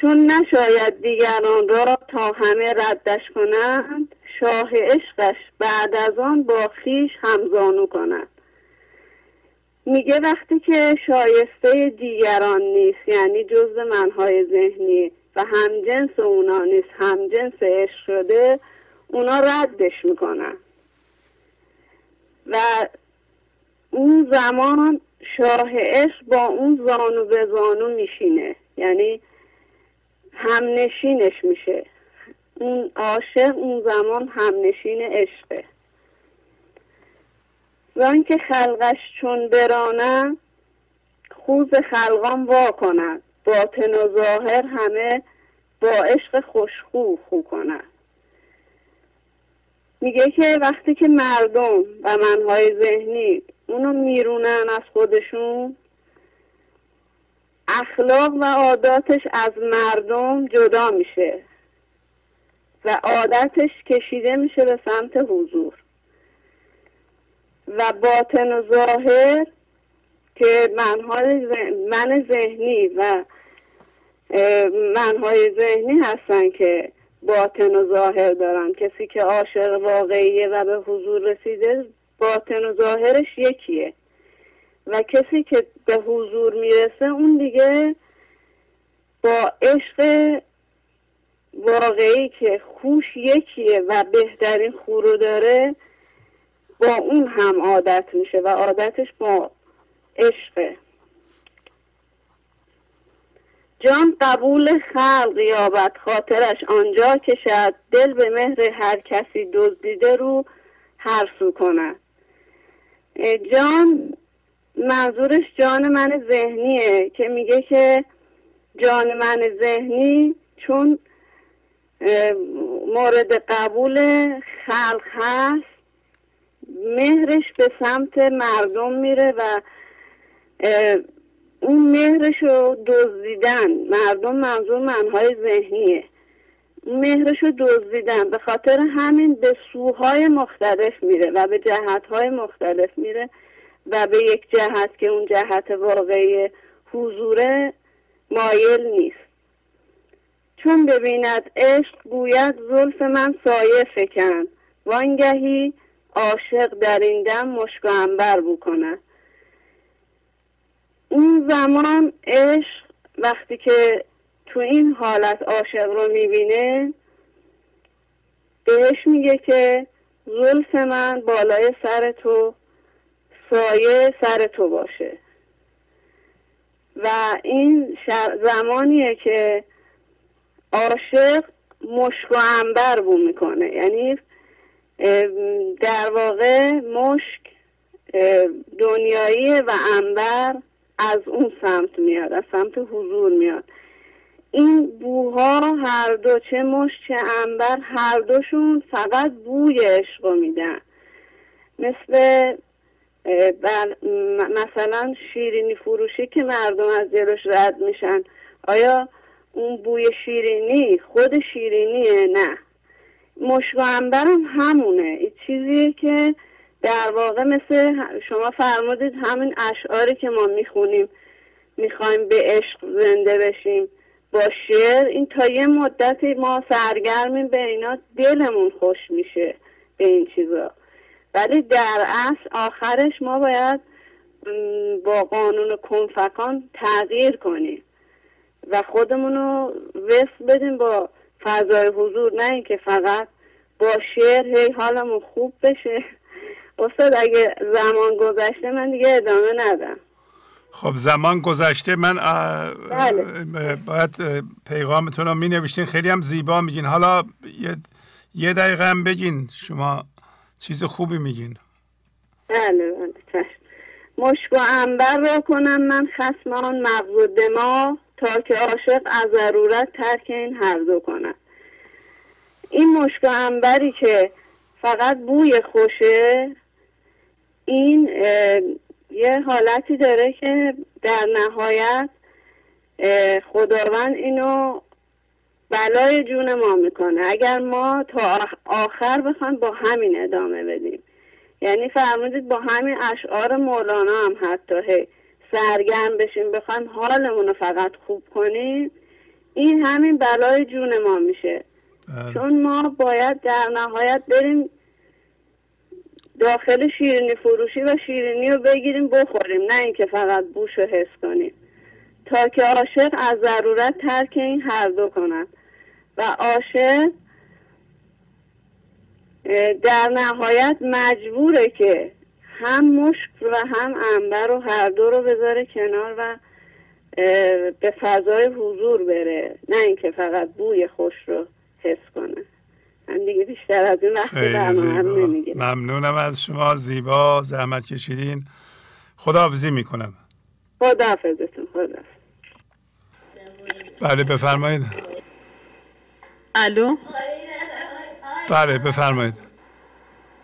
چون نشاید دیگران را تا همه ردش کنند شاه عشقش بعد از آن با خیش همزانو کند. میگه وقتی که شایسته دیگران نیست یعنی جز منهای ذهنی و همجنس اونا نیست همجنس عشق شده اونا ردش می‌کنن. و اون زمان شاه عشق با اون زانو به زانو میشینه. یعنی همنشینش میشه. اون عاشق اون زمان همنشین عشقه. و اینکه خلقش چون برانه خوز خلقان وا باطن و ظاهر همه با عشق خوشخو خو کنند میگه که وقتی که مردم و منهای ذهنی اونو میرونن از خودشون اخلاق و عاداتش از مردم جدا میشه و عادتش کشیده میشه به سمت حضور. و باطن و ظاهر که منهای من ذهنی و منهای ذهنی هستن که باطن و ظاهر دارن. کسی که عاشق واقعیه و به حضور رسیده باطن و ظاهرش یکیه. و کسی که به حضور می‌رسه اون دیگه با عشق واقعی که خوش یکیه و بهترین خورو داره با اون هم عادت میشه و عادتش با عشقه. جان قبول خلق یابد خاطرش آنجا کشد. دل به مهر هر کسی دزدیده رو هر سو کند جان منظورش جان من ذهنیه که میگه که جان من ذهنی چون مورد قبول خلق هست مهرش به سمت مردم میره و اون مهرش رو دزدیدن. مردم منظور منهای ذهنیه. مهرش رو دزدیدن. به خاطر همین به سوهای مختلف میره و به جهتهای مختلف میره و به یک جهت که اون جهت واقعی حضور مایل نیست. چون ببیند عشق گوید زلف من سایه فکن. وانگهی عاشق در این دم مشک انبر بو کند اون زمان عشق وقتی که تو این حالت عاشق رو می‌بینه بهش میگه که زلف من بالای سر تو سایه سر تو باشه. و این زمانیه که عاشق مشک و انبر بو می‌کنه. یعنی در واقع مشک دنیایی و انبر از اون سمت میاد از سمت حضور میاد. این بوها هر دو چه مشک چه انبر هر دوشون فقط بوی عشق میدن. مثل مثلا شیرینی فروشی که مردم از جلوش رد میشن. آیا اون بوی شیرینی خود شیرینیه؟ نه. مشک و همونه. این چیزیه که در واقع مثل شما فرمودید همین اشعاری که ما می‌خونیم می‌خوایم به عشق زنده بشیم با شعر این تا یه مدتی ما سرگرمیم به اینا دلمون خوش میشه به این چیزا. ولی در اصل آخرش ما باید با قانون کنفکان تغییر کنیم و خودمون رو وصل بدیم با فضای حضور نه اینکه فقط با شعر هی حالمون خوب بشه. استاد اگه زمان گذشته من دیگه ادامه ندم. خب زمان گذشته من بله. باید پیغامتون رو می نوشتین خیلی هم زیبا میگین. حالا یه, یه دقیقه هم بگین. شما چیز خوبی میگین. بله بله مشک و انبر را کنم من خسم آن دماغ تا که عاشق از ضرورت ترک این هر دو کند. این مشک و انبری که فقط بوی خوشه این یه حالتی داره که در نهایت خداوند اینو بلای جون ما می‌کنه. اگر ما تا آخر بخوایم با همین ادامه بدیم. یعنی فرمودید با همین اشعار مولانا هم حتی هی سرگرم بشیم بخوایم حالمون رو فقط خوب کنیم این همین بلای جون ما میشه. بله. چون ما باید در نهایت بریم داخل شیرینی فروشی و شیرینی رو بگیریم بخوریم نه اینکه فقط بوش رو حس کنیم. تا که عاشق از ضرورت ترک این هر دو کنند و عاشق در نهایت مجبوره که هم مشک و هم انبر و هر دو رو بذاره کنار و به فضای حضور بره. نه اینکه فقط بوی خوش رو حس کنه. من دیگه بیشتر از این وقت ممنونم از شما. زیبا زحمت کشیدین. خداحافظی می‌کنم. خداحافظتون خدا بله بفرمایید. الو؟ بله بفرمایید.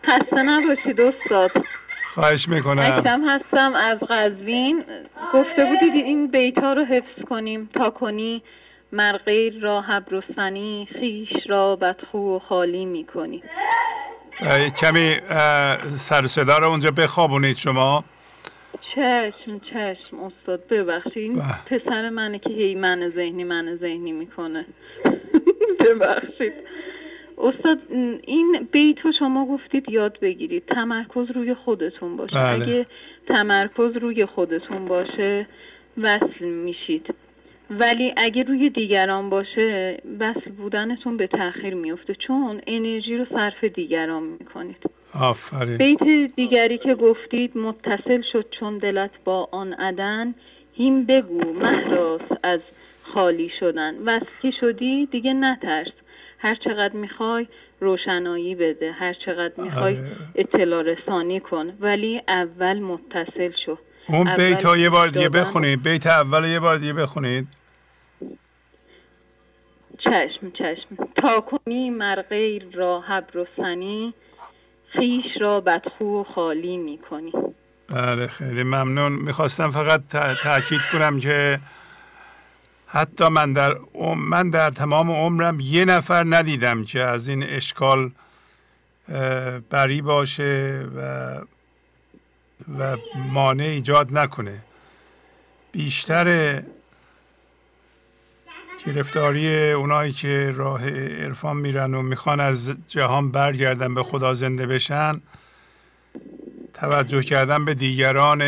خسته نباشید استاد خواهش می‌کنم. اکرم هستم از قزوین. گفته بودید این بیتا رو حفظ کنیم تا کنی مرغیر را حبرستنی خیش را بدخو و خالی می‌کنی کمی سر صدا رو اونجا بخوابونید شما. چشم چشم استاد ببخشید. پسر منه که هی من ذهنی من ذهنی می‌کنه. ببخشید. استاد این بیت رو شما گفتید یاد بگیرید. تمرکز روی خودتون باشه. بله. اگه تمرکز روی خودتون باشه وصل میشید. ولی اگه روی دیگران باشه وصل بودنتون به تاخیر میفته چون انرژی رو صرف دیگران می‌کنید. آفرین. بیت دیگری که گفتید متصل شد چون دلت با آن عدن. هیم بگو مهراس از خالی شدن. وصل شدی دیگه نترس. هر چقدر می‌خوای روشنایی بده. هر چقدر می‌خوای آره. اطلاع رسانی کن. ولی اول متصل شو. اون بیت ها یه بار دیگه بخونید. بیت اول یه بار دیگه بخونید. چشم چشم. تا کنی مرغیر را حبر و سنی خیش را بدخو و خالی می‌کنی. بله خیلی ممنون. می‌خواستم فقط تاکید کنم که حتی من در, من در تمام عمرم یه نفر ندیدم که از این اشکال بری باشه و و مانع ایجاد نکنه. بیشتر گرفتاری اونایی که راه عرفان میرن و می‌خوان از جهان برگردن به خدا زنده بشن توجه کردن به دیگران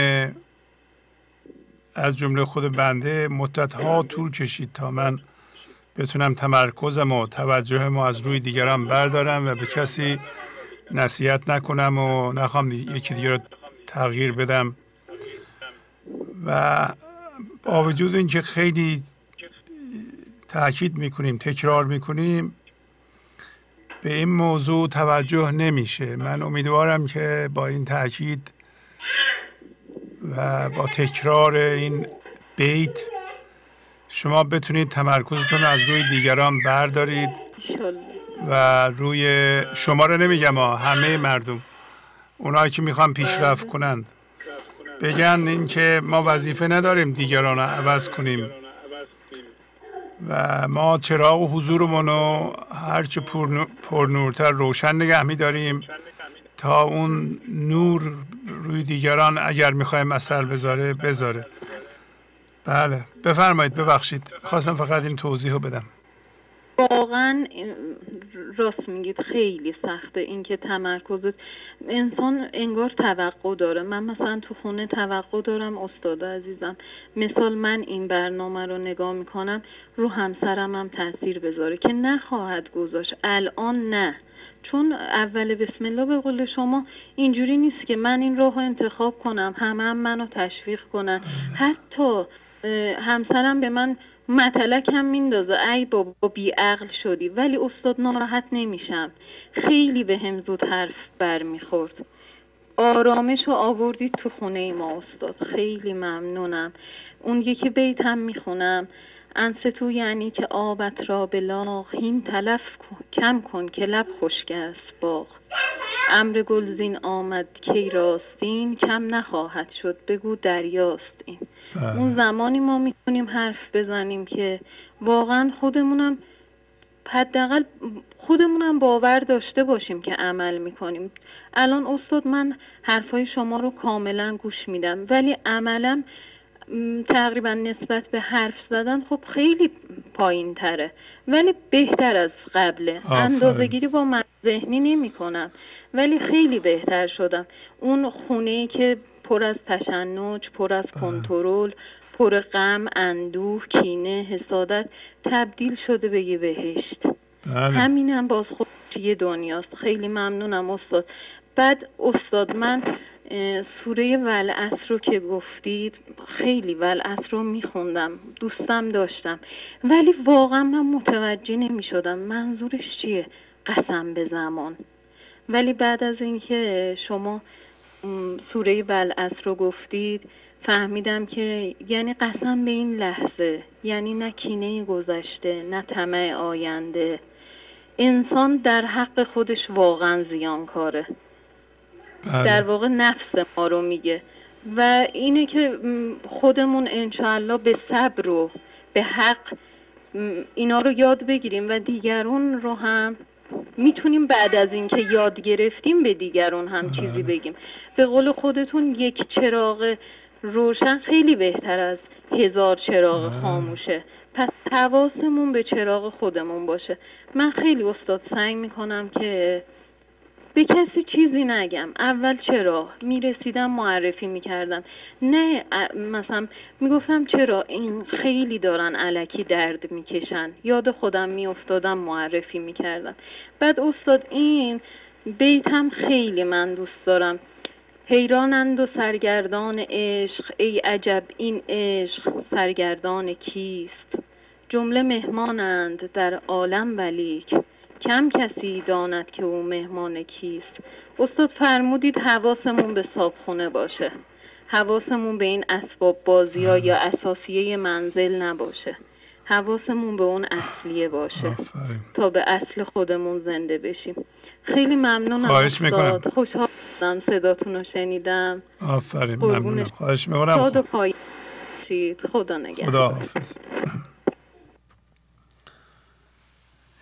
از جمله خود بنده مدت ها طول کشید تا من بتونم تمرکزم و توجهم از روی دیگران بردارم و به کسی نصیحت نکنم و نخوام یکی دیگر رو تغییر بدم و با وجود اینکه خیلی تاکید می‌کنیم تکرار می‌کنیم به این موضوع توجه نمیشه. من امیدوارم که با این تاکید و با تکرار این بیت شما بتونید تمرکزتون از روی دیگران بردارید و روی شما رو نمیگم همه مردم. اونایی که می‌خوان پیشرفت کنند. بگن اینکه ما وظیفه نداریم دیگران رو عوض کنیم. و ما چراغ و حضورمون رو هرچه پرنورتر روشن نگه میداریم تا اون نور روی دیگران اگر می‌خوایم اثر بذاره بذاره. بله بفرمایید ببخشید. خواستم فقط این توضیح رو بدم. واقعا راست میگید خیلی سخته اینکه تمرکز انسان انگار توقع داره. من مثلا تو خونه توقع دارم استاد عزیزم. مثال من این برنامه رو نگاه می‌کنم رو همسرم هم تاثیر بذاره که نخواهد گذاشت. الان نه. چون اول بسم الله به قول شما اینجوری نیست که من این راه انتخاب کنم همه هم منو تشویق کنن. حتی همسرم به من مطلق هم میندازه. ای بابا بیعقل شدی. ولی استاد ناراحت نمیشم. خیلی به هم زود حرف برمیخورد. آرامش رو آوردید تو خونه ما استاد. خیلی ممنونم. اون یکی بیت هم می‌خونم. انستو یعنی که آبت را به لاغ هین تلف کم کن که لب خشک است باغ. امر گلزین آمد کی راستین؟ کم نخواهد شد بگو دریاست این بله. اون زمانی ما می‌تونیم حرف بزنیم که واقعا خودمونم حداقل خودمونم باور داشته باشیم که عمل می‌کنیم. الان استاد من حرفای شما رو کاملا گوش میدم ولی عملا تقریبا نسبت به حرف زدن خب خیلی پایین تره ولی بهتر از قبله. اندازه گیری با من ذهنی نمی کنم ولی خیلی بهتر شدم. اون خونه ای که پر از تشنج پر از کنترل پر غم اندوه کینه حسادت تبدیل شده به یه بهشت. بله. همینم باز خود یه دنیاست. خیلی ممنونم استاد. بعد استاد من سوره ولعصر رو که گفتید خیلی ولعصر رو میخوندم دوستم داشتم. ولی واقعا من متوجه نمی شدم منظورش چیه؟ قسم به زمان. ولی بعد از اینکه شما سوره ولعصر رو گفتید فهمیدم که یعنی قسم به این لحظه یعنی نه کینه گذشته نه طمع آینده. انسان در حق خودش واقعا زیانکاره. بله. در واقع نفس ما رو میگه. و اینه که خودمون انشاءالله به صبر و به حق اینا رو یاد بگیریم و دیگرون رو هم می‌تونیم بعد از اینکه یاد گرفتیم به دیگرون هم چیزی بله. بگیم به قول خودتون یک چراغ روشن خیلی بهتر از هزار چراغ بله. خاموشه پس حواسمون به چراغ خودمون باشه من خیلی استاد سعی می‌کنم که به کسی چیزی نگم. اول چرا؟ می‌رسیدم معرفی می‌کردم. نه مثلا می‌گفتم چرا؟ این خیلی دارن علکی درد می‌کشن. یاد خودم میافتادم معرفی می‌کردم. بعد استاد این بیتم خیلی من دوست دارم. حیرانند و سرگردان عشق. ای عجب این عشق سرگردان کیست؟ جمله مهمانند در عالم ولیک. کم کسی داند که او مهمان کیست. استاد فرمودید حواسمون به صابخونه باشه. حواسمون به این اسباب بازی ها یا اساسیه منزل نباشه. حواسمون به اون اصلیه باشه. تا به اصل خودمون زنده بشیم. خیلی ممنونم خواهش می‌کنم. خوشحال شدم صداتون رو شنیدم. آفرین ممنونم. خواهش می‌کنم. خدا نگهدار. خدا حافظ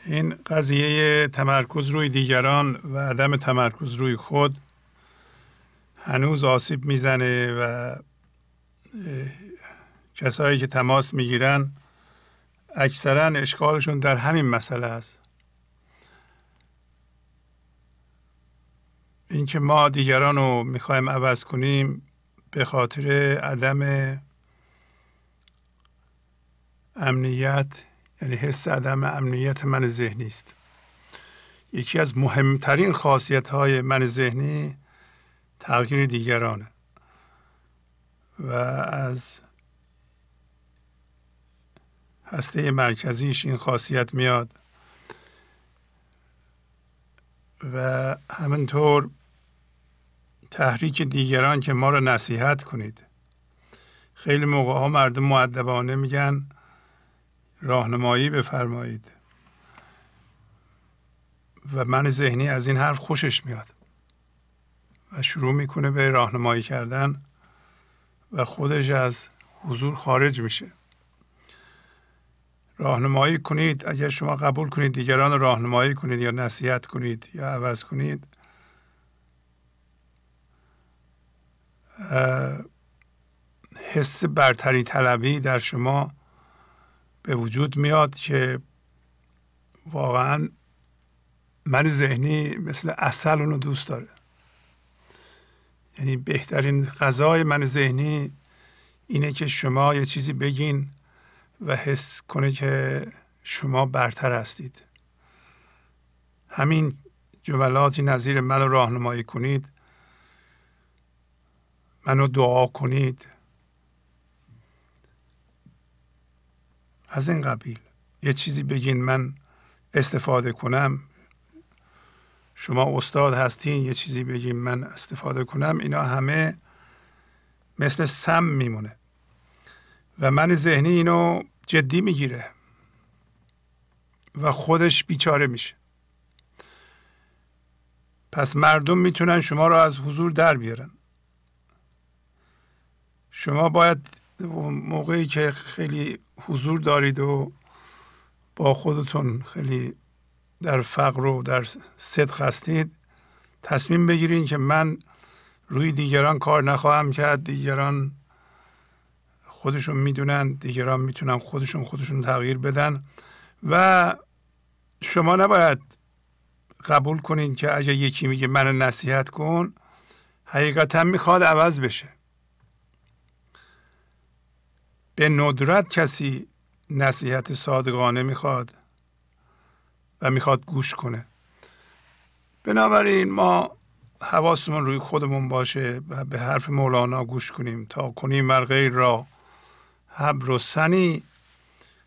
این قضیه تمرکز روی دیگران و عدم تمرکز روی خود هنوز آسیب می‌زنه و کسایی که تماس می‌گیرن اکثرا اشکالشون در همین مسئله است. اینکه ما دیگران رو می‌خوایم عوض کنیم به خاطر عدم امنیت یعنی حس عدم امنیت من ذهنی است. یکی از مهمترین خاصیت های من ذهنی تغییر دیگرانه و از هسته مرکزیش این خاصیت میاد و همینطور تحریک دیگران که ما رو نصیحت کنید. خیلی موقع ها مردم معدبانه میگن راهنمایی بفرمایید. و من ذهنی از این حرف خوشش میاد. و شروع می‌کنه به راهنمایی کردن و خودش از حضور خارج میشه. راهنمایی کنید اگر شما قبول کنید دیگران راهنمایی کنید یا نصیحت کنید یا عوض کنید حس برتری طلبی در شما به وجود میاد که واقعا من ذهنی مثل اصل اونو دوست داره. یعنی بهترین غذای من ذهنی اینه که شما یه چیزی بگین و حس کنه که شما برتر هستید. همین جملاتی نظیر من راهنمایی کنید. منو دعا کنید. از این قبیل. یه چیزی بگین من استفاده کنم. شما استاد هستین یه چیزی بگین من استفاده کنم. اینا همه مثل سم میمونه. و من ذهنی اینو جدی می‌گیره. و خودش بیچاره میشه. پس مردم می‌تونن شما رو از حضور در بیارن. شما باید موقعی که خیلی حضور دارید و با خودتون خیلی در فقر و در صدق هستید تصمیم بگیرین که من روی دیگران کار نخواهم کرد. دیگران خودشون می‌دونن دیگران می‌تونن خودشون خودشون تغییر بدن و شما نباید قبول کنین که اگه یکی میگه من نصیحت کن حقیقتا می‌خواد عوض بشه. به ندرت کسی نصیحت صادقانه می‌خواد و می‌خواد گوش کنه. بنابراین ما حواسمون روی خودمون باشه و به حرف مولانا گوش کنیم تا کنیم بر غیر را حبر و سنی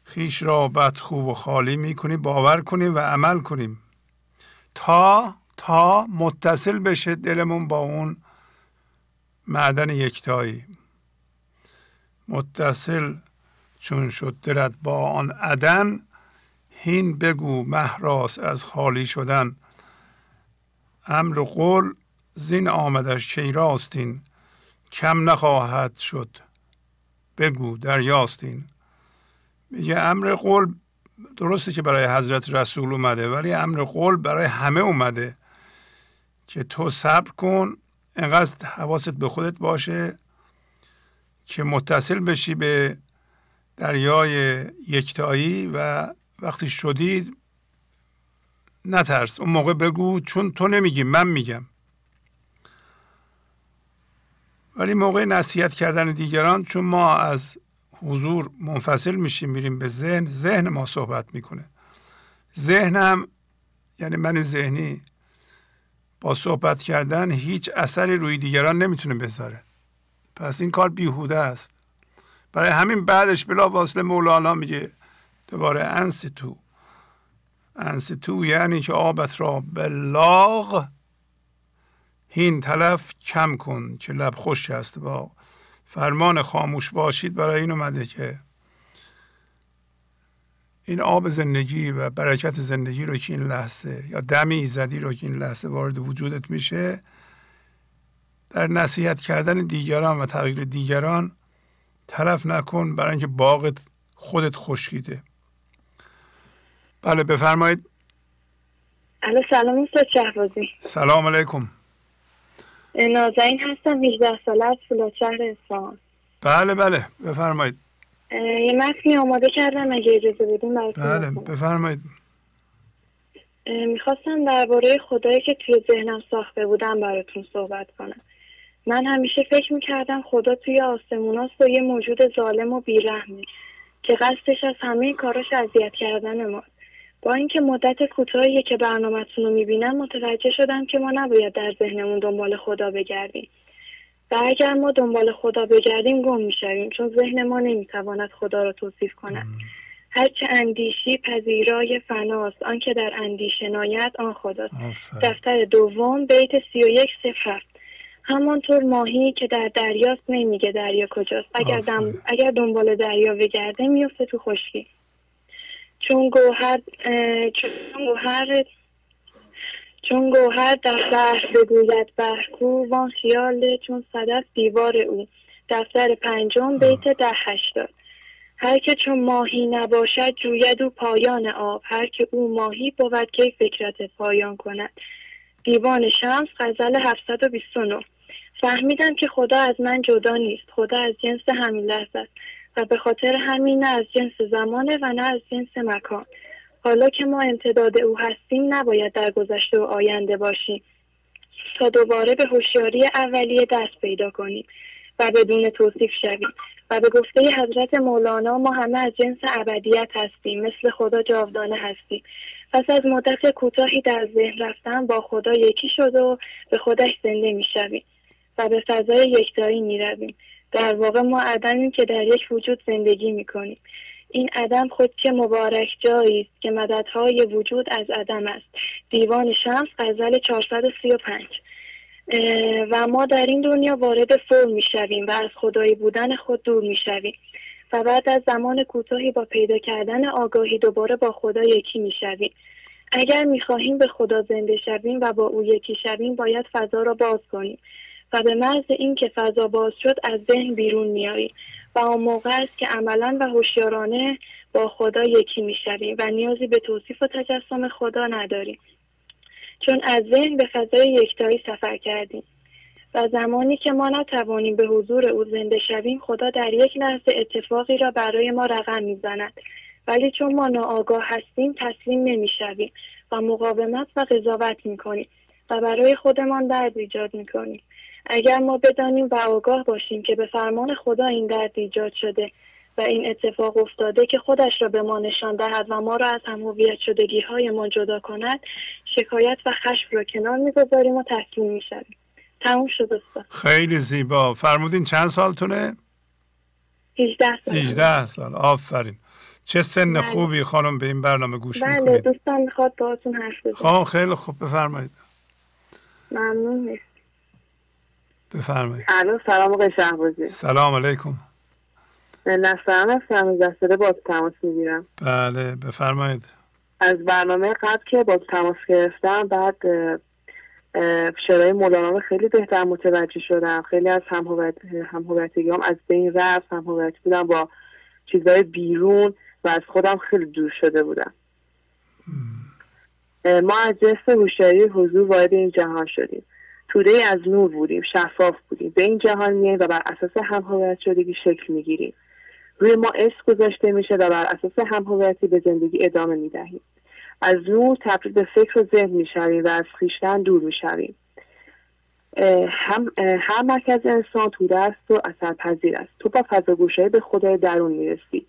خیش را بد خوب و خالی می‌کنیم باور کنیم و عمل کنیم. تا تا متصل بشه دلمون با اون معدن یکتایی. متصل چون شد دلت با آن عدن هین بگو مهراس از خالی شدن. امر قول زین آمدش چی راستین کم نخواهد شد بگو دریاستین. میگه امر قول درسته که برای حضرت رسول اومده ولی امر قول برای همه اومده که تو صبر کن انقدر حواست به خودت باشه که متصل بشی به دریای یکتایی و وقتی شدید نترس. اون موقع بگو چون تو نمیگی من میگم. ولی موقع نصیحت کردن دیگران چون ما از حضور منفصل میشیم میریم به ذهن ذهن ما صحبت می‌کنه. ذهنم یعنی من ذهنی با صحبت کردن هیچ اثری روی دیگران نمی‌تونه بذاره. پس این کار بیهوده است. برای همین بعدش بلا واصله مولانا میگه دوباره انستو. انستو یعنی که آبت را به لاغ هین تلف کم کن که لب خوش است. با فرمان خاموش باشید برای این اومده که این آب زندگی و برکت زندگی رو که این لحظه یا دمی ایزدی رو که این لحظه وارد وجودت میشه در نصیحت کردن دیگران و تغییر دیگران تلف نکن برای اینکه باغت خودت خشکیده. بله بفرمایید. سلام استاد شهبازی. سلام علیکم. نازنین هستم 18 ساله از فولاد اصفهان بله بله بفرمایید. یه متنی آماده کردم اگه اجازه بدین بله بفرمایید. می‌خواستم درباره خدایی که توی ذهنم ساخته بودم براتون صحبت کنم. من همیشه فکر می‌کردم خدا توی آسموناست و یه موجود ظالم و بیرحمی که قصدش از همه کاراش اذیت کردن ماست. با اینکه مدت کوتاهی که برنامهتون رو می‌بینم متوجه شدم که ما نباید در ذهنمون دنبال خدا بگردیم. و اگر ما دنبال خدا بگردیم گم می‌شویم چون ذهن ما نمی‌تواند خدا را توصیف کند. هرچه اندیشی پذیرای فناست. آنکه در اندیشه ناید آن خداست. دفتر دوم بیت سی و یک صفر همانطور ماهی که در دریاست نمیگه دریا کجاست. اگر, اگر دنبال دریا بگرده میفته تو خشکی. چون گوهر چون گوهر چون گوهر در بحر بگوید بحرکو وان خیال چون صدف دیوار او. دفتر پنجم بیت ده هشتاد. هر که چون ماهی نباشد جوید او پایان آب. هر که او ماهی بود که فکرت پایان کند. دیوان شمس غزل 729 فهمیدم که خدا از من جدا نیست. خدا از جنس همین لحظه است. و به خاطر همین نه از جنس زمانه و نه از جنس مکان. حالا که ما امتداد او هستیم نباید در گذشته و آینده باشیم. تا دوباره به هوشیاری اولیه دست پیدا کنیم و بدون توصیف شویم. و به گفته حضرت مولانا ما همه از جنس ابدیت هستیم. مثل خدا جاودانه هستیم. پس از مدت کوتاهی در ذهن رفتن با خدا یکی شد و به خودش زنده می‌شویم. و به فضای یکتایی می رویم. در واقع ما عدمیم که در یک وجود زندگی می کنیم. این عدم خود چه مبارک جایی است که مددهای وجود از عدم است. دیوان شمس غزل 435 و ما در این دنیا وارد فرم می‌شویم و از خدایی بودن خود دور می‌شویم. و بعد از زمان کوتاهی با پیدا کردن آگاهی دوباره با خدا یکی می‌شویم. اگر می‌خواهیم به خدا زنده شویم و با او یکی شویم باید فضا را باز کنیم. و به محض اینکه فضا باز شد از ذهن بیرون میاییم و آن موقع است که عملا و هوشیارانه با خدا یکی می‌شویم و نیازی به توصیف و تجسم خدا نداریم. چون از ذهن به فضای یکتایی سفر کردیم و زمانی که ما نتوانیم به حضور او زنده شویم خدا در یک لحظه اتفاقی را برای ما رقم می‌زند. ولی چون ما ناآگاه هستیم تسلیم نمی‌شویم و مقاومت و قضاوت می‌کنیم و برای خودمان درد ایجاد می‌کنیم. اگر ما بدانیم و آگاه باشیم که به فرمان خدا این درد ایجاد شده و این اتفاق افتاده که خودش را به ما نشان دهد و ما را از هم هویت شدگی های ما جدا کند شکایت و خشم را کنار می‌گذاریم و تسلیم می‌شویم. تموم شد خیلی زیبا. فرمودین چند سالتونه؟ 18 سال. 18 سال. آفرین. چه سن بله. خوبی خانم به این برنامه گوش بله می‌کنید. دوستان می‌خواد باهاتون حرف بزنم. خیلی خوب. بفرمایید. ممنون بفرمایید. سلام آقای شهبازی. سلام علیکم. نصران هستم از دستره باز تماس می‌گیرم. بله بفرمایید. از برنامه قبل که باز تماس گرفتم بعد شرای مولانا خیلی بهتر متوجه شدم. خیلی از هم از بین رفت. هم بودم با چیزهای بیرون و از خودم خیلی دور شده بودم. ما از جست هوشیاری حضور وارد این جهان شدیم. توده از نور بودیم شفاف بودیم. به این جهان میاییم و بر اساس هم شدگی شکل می‌گیریم. روی ما عشق گذاشته میشه و بر اساس هم به زندگی ادامه می‌دهیم. از نور تبدیل به فکر و ذهن می‌شویم و از خویشتن دور می‌شویم. هم هر مرکز انسان توده است و اثرپذیر است. تو با فضا به خدای درون می‌رسی.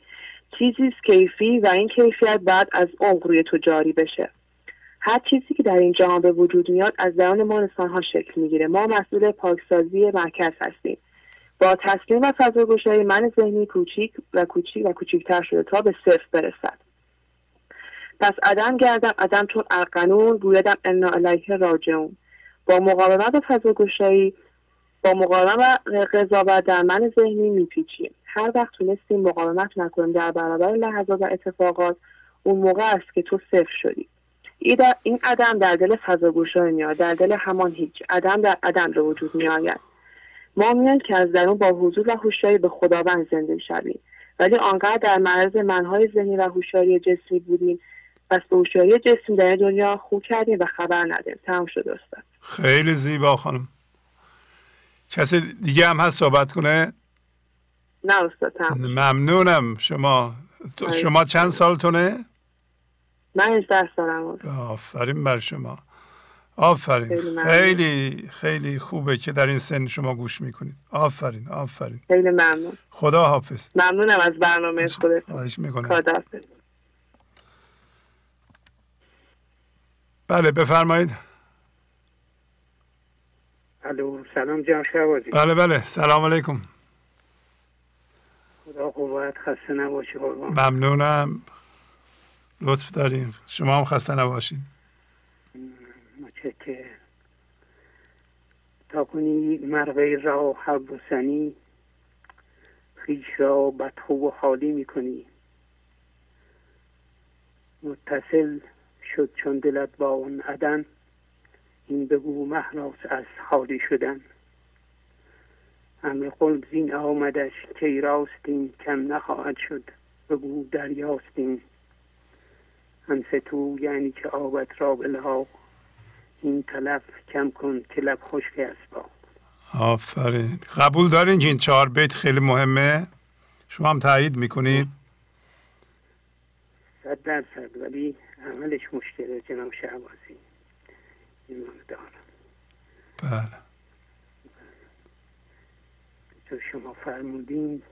چیزی کیفی و این کیفیت بعد از عمق روی تو جاری بشه. هر چیزی که در این جهان به وجود میاد از درون ما انسانها شکل می‌گیره. ما مسئول پاکسازی مرکز هستیم. با تسلیم و فضا من ذهنی کوچیک و کوچیک و کوچیکتر شده تا به صفر برسد. پس عدم گردم عدم چون ارقنون گویدم انا الیه راجعون. با مقاومت و فضا با مقاومت و قضاوت در من ذهنی میپیچیم. هر وقت تونستیم مقاومت نکنیم در برابر لحظات و اتفاقات اون موقع است که تو صفر شدی. این عدم در دل فضا میاد در دل همان هیچ عدم در عدم به وجود میآید. ما میان که از درون با حضور و هوشیاری به خداوند زنده شویم. ولی آنقدر در معرض منهای ذهنی و هوشیاری جسمی بودیم پس به هوشیاری جسمی در دنیا خوب کردیم و خبر نداریم. تمام شده استاد. خیلی زیبا خانم. کسی دیگه هم هست صحبت کنه؟ نه استاد ممنونم. شما شما چند سالتونه؟ من 18 سالم آفرین بر شما. آفرین. خیلی خیلی خوبه که در این سن شما گوش می‌کنید. آفرین آفرین. خیلی ممنون. خدا حافظ. ممنونم از برنامه خودت. خواهش می‌کنم. بله بفرمایید. الو سلام جان شوازی بله بله. سلام علیکم. خدا قوت خسته نباشی ممنونم. لطف داریم. شما هم خسته نباشین که تا کنی مرغه را هر بسنی خیش را بدخو و خالی می‌کنی. متصل شد چون دلت با اون عدن این بگو محراس از خالی شدن. امر قلب زین آمدش که راستین کم نخواهد شد بگو دریاستین. تو یعنی که آبت را بلها این طلب کم کن که لب خشک است با. آفرین. قبول دارین که این چهار بیت خیلی مهمه؟ شما هم تایید می‌کنید؟ صد درصد. ولی عملش مشکله جناب شعبازی ایمان دارم. بله. تو شما فرمودین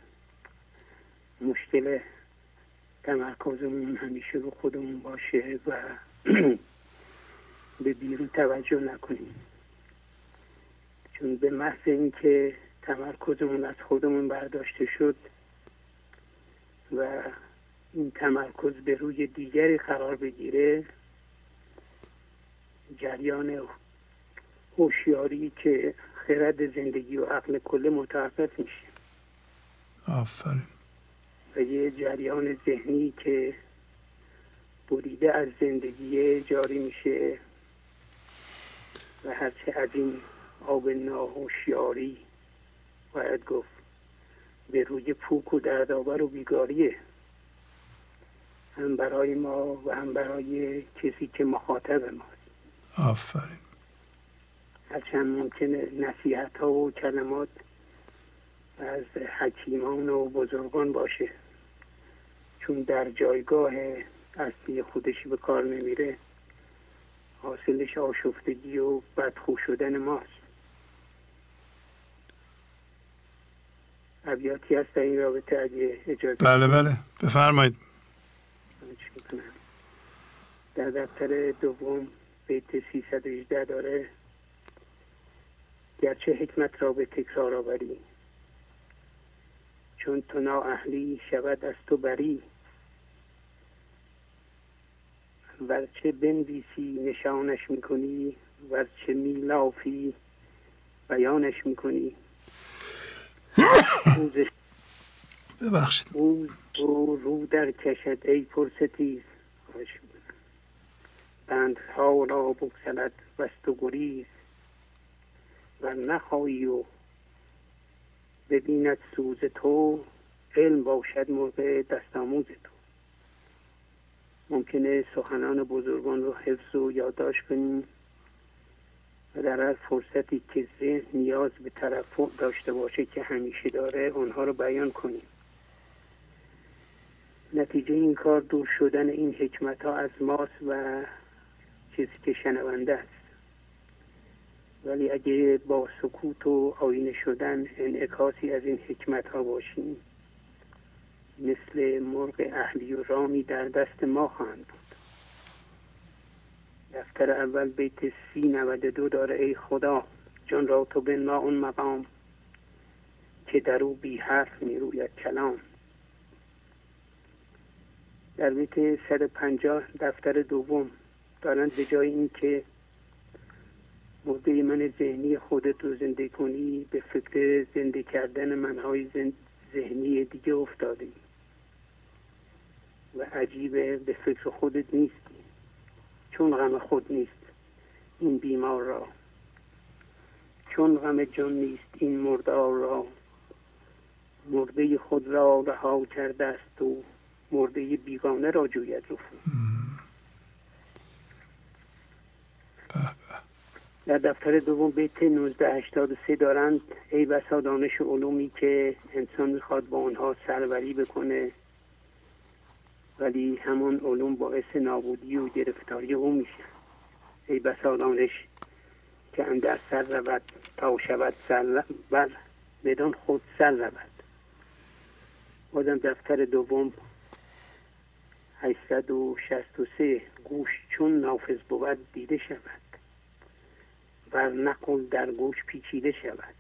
مشکل تمرکزمون همیشه رو خودمون باشه و به بیرون توجه نکنیم. چون به محض اینکه تمرکزمون از خودمون برداشته شد و این تمرکز به روی دیگری قرار بگیره جریان هوشیاری که خرد زندگی و عقل کل متوقف میشه. آفرین. و یه جریان ذهنی که بریده از زندگی جاری میشه و هرچه از این آب ناهوشیاری باید گفت. به روی پوک و دردآور و بیگاریه. هم برای ما و هم برای کسی که مخاطب ماست آفرین. هرچند ممکنه نصیحت ها و کلمات از حکیمان و بزرگان باشه. چون در جایگاه اصلی خودشی به کار نمیره حاصلش آشفتگی و بدخو شدن ماست. ابیاتی هست در این رابطه اگه اجازه بله بله. بفرمایید. در دفتر دوم بیت 318 داره گرچه حکمت را به تکرار آوری چون تو اهلی شود از تو بری. ورچه بنویسی نشانش می‌کنی ورچه میلافی بیانش می‌کنی. ببخشید. او رو در کشد ای پرستیز بندها را بگسلد وست و گریز. و نخواهی و ببیند سوز تو علم باشد موقع دستاموز تو. ممکنه سخنان بزرگان رو حفظ و یادداشت کنیم و در هر فرصتی که ذهن نیاز به طرف داشته باشه که همیشه داره آنها رو بیان کنیم. نتیجه این کار دور شدن این حکمت ها از ماست و چیزی که شنونده است. ولی اگه با سکوت و آینه شدن انعکاسی از این حکمت ها باشیم مثل مرغ اهلی و رامی در دست ما خواهند بود. دفتر اول بیت سی نوده دو داره ای خدا جان را تو به ما اون مقام که در او بی حرف می روید کلام. در بیت 150 دفتر دوم دارند به جای اینکه مرده من ذهنی خودت رو زنده کنی به فکر زنده کردن منهای ذهنی دیگه افتادی. و عجیبه به فکر خودت نیستی. چون غم خود نیست این بیمار را. چون غم جان نیست این مردار را. مرده خود را رها کرده است و مرده بیگانه را جوید رفو. در دفتر دوم بیت 1983 دارند ای بسا دانش علومی که انسان می‌خواد با آنها سروری بکنه. ولی همون علوم باعث نابودی و گرفتاری او میشه. ای بسا دانش که اندر سر رود تا شود سر بر بدان خود سر رود. بازم دفتر دوم 863 گوش چون نافذ بود دیده شود. بر نقل در گوش پیچیده شود.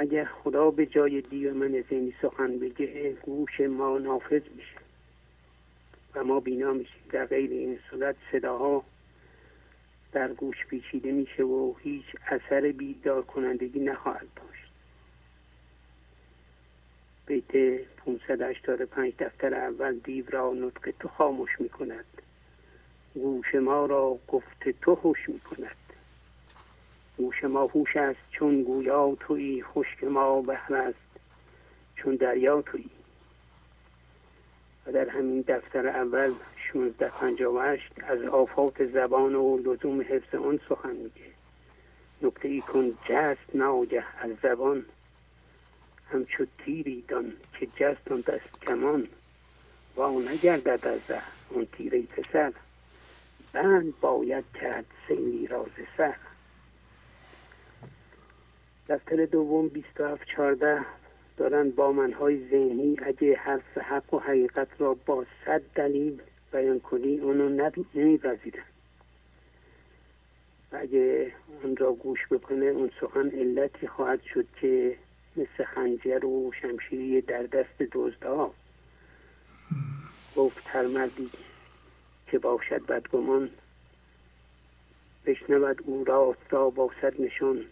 اگر خدا به جای دیو من زنی سخن بگه گوش ما نافذ میشه. و ما بینا میشیم. در غیر این صورت صداها در گوش پیچیده میشه و هیچ اثر بیدار کنندگی نخواهد داشت. بیت 585 دفتر اول دیو را نطق تو خاموش می‌کند. گوش ما را گفت تو خوش می کند گوش ما هوش است چون گویا توی خشک ما بهر است چون دریا توی و در همین دفتر اول 1658 از آفات زبان و لزوم حفظ آن سخن میگه. نکته ای کن جست ناگه از زبان. همچو تیری دان که جست آن دست کمان. و نگردد از اون تیری پسر. بند باید کرد سیلی راز سر دفتر دوم 27 14 دارن با منهای ذهنی. اگه حرف حق و حقیقت را با صد دلیل بیان کنی اونو نمیپذیرن. اگه اون را گوش بکنه اون سخن علتی خواهد شد که مثل خنجر و شمشیری در دست دزدها گفت هر مردی که باشد بدگمان بشنود او را با صد نشان.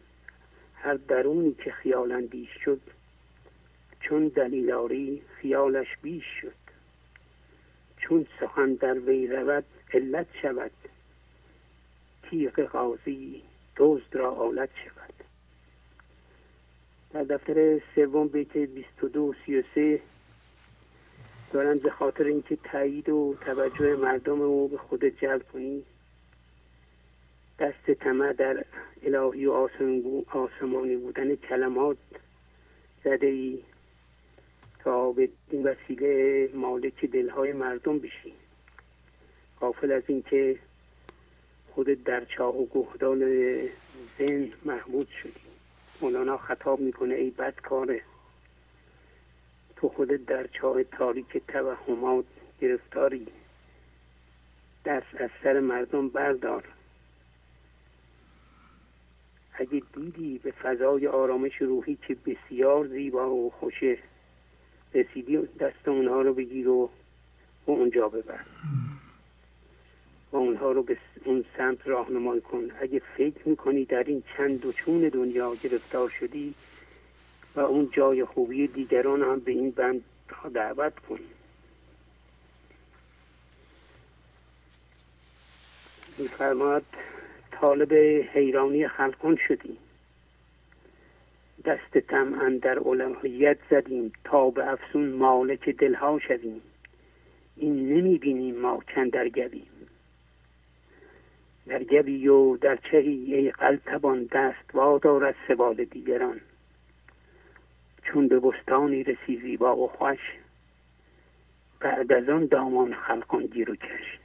هر درونی که خیال اندیش شد چون دلیلاری خیالش بیش شد. چون سخن در وی رود علت شود. تیغ قاضی دزد را آلت شود. در دفتر سوم بیت 22 و 33 دارن به خاطر اینکه تایید و توجه مردم رو به خود جلب کنی دست طمع در الهی و آسمانی بودن کلمات زده ای تا به این وسیله مالک دلهای مردم بشی. قافل از اینکه خود در چاه و گهدان زن محمود شدی. مولانا خطاب می‌کنه ای بدکاره تو خودت در چاه تاریک توهمات گرفتاری. دست از سر مردم بردار. اگه دیدی به فضای آرامش روحی که بسیار زیبا و خوشه رسیدی دست اونها رو بگیر و اونجا ببر. و اونها رو به اون سمت راهنمایی کن. اگه فکر می‌کنی در این چند و چون دنیا گرفتار شدی و اون جای خوبی دیگران هم به این بند دعوت کن. میفرماد طالب حیرانی خلقان شدیم. دست تم در اولویت زدیم تا به افسون مالک دلها شدیم این نمی بینیم ما چند در گبیم در گبی و در چهی ای قلتبان دست وادار از سبال دیگران. چون به بستانی رسی زیبا و خوش بعد از آن دامان خلقان گیر و کش.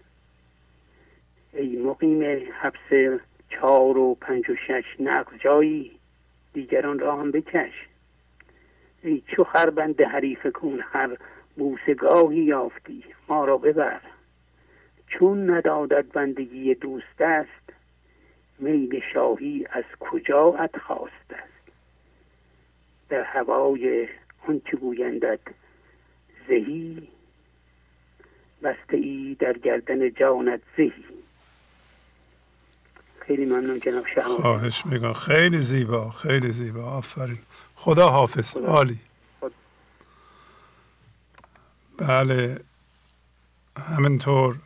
ای مقیم حبس چهار و پنج و شش نقل جایی دیگران را هم بکش. ای چو خربند حریف کون خر بوسگاهی یافتی ما را ببر. چون ندادد بندگی دوست است میل شاهی از کجا ات خواست است. در هوای آنچه گویندد زهی بسته ای در گردن جانت زهی. خیلی ممنون جناب خواهش میگم خیلی زیبا خیلی زیبا. آفرین. خدا حافظ. عالی. بله. همینطور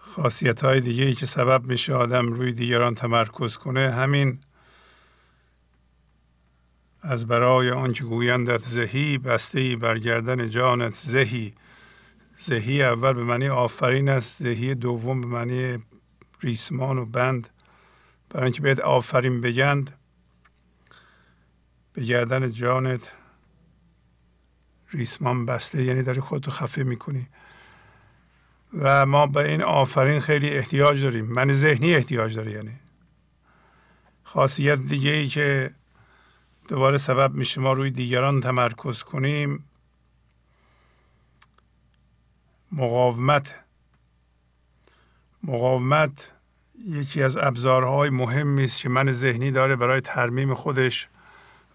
خاصیت های دیگه ای که سبب میشه آدم روی دیگران تمرکز کنه همین از برای آنچه گویندت زهی بسته ای برگردن جانت زهی. زهی اول به معنی آفرین است. زهی دوم به معنی ریسمان و بند. برای اینکه بهت آفرین بگند به گردن جانت ریسمان بسته یعنی داری خودتو خفه می‌کنی. و ما به این آفرین خیلی احتیاج داریم. من ذهنی احتیاج داره یعنی. خاصیت دیگه ای که دوباره سبب میشه ما روی دیگران تمرکز کنیم مقاومت مقاومت یکی از ابزارهای مهمی است که من ذهنی داره برای ترمیم خودش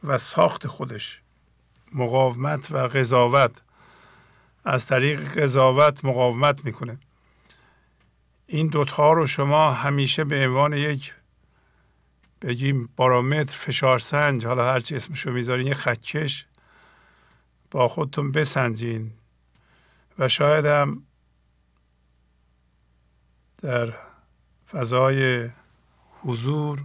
و ساخت خودش. مقاومت و قضاوت. از طریق قضاوت مقاومت می‌کنه. این دوتا رو شما همیشه به عنوان یک بگیم بارامتر فشار سنج حالا هرچی اسمشو می‌ذارین یه خدکش با خودتون بسنجین. و شاید هم در فضای حضور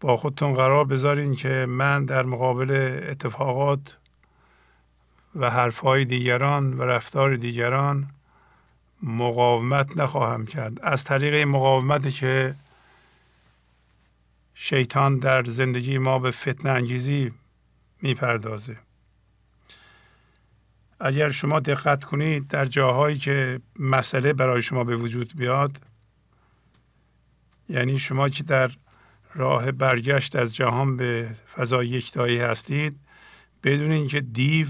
با خودتون قرار بذارین که من در مقابل اتفاقات و حرفهای دیگران و رفتار دیگران مقاومت نخواهم کرد. از طریق مقاومتی که شیطان در زندگی ما به فتنه انگیزی می‌پردازه. اگر شما دقت کنید در جاهایی که مسئله برای شما به وجود بیاد یعنی شما که در راه برگشت از جهان به فضای یکتایی هستید بدون اینکه دیو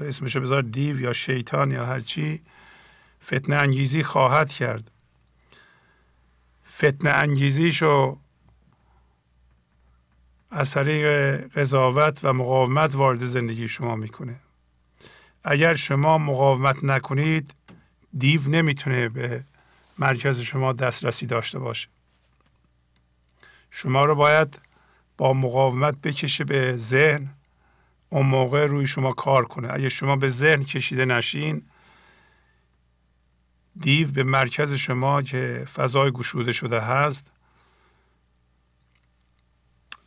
اسمشو بذار دیو یا شیطان یا هرچی فتنه انگیزی خواهد کرد. فتنه انگیزیشو از طریق قضاوت و مقاومت وارد زندگی شما می‌کنه. اگر شما مقاومت نکنید دیو نمی‌تونه به مرکز شما دسترسی داشته باشه. شما رو باید با مقاومت بکشه به ذهن. اون موقع روی شما کار کنه. اگه شما به ذهن کشیده نشین دیو به مرکز شما که فضای گشوده شده هست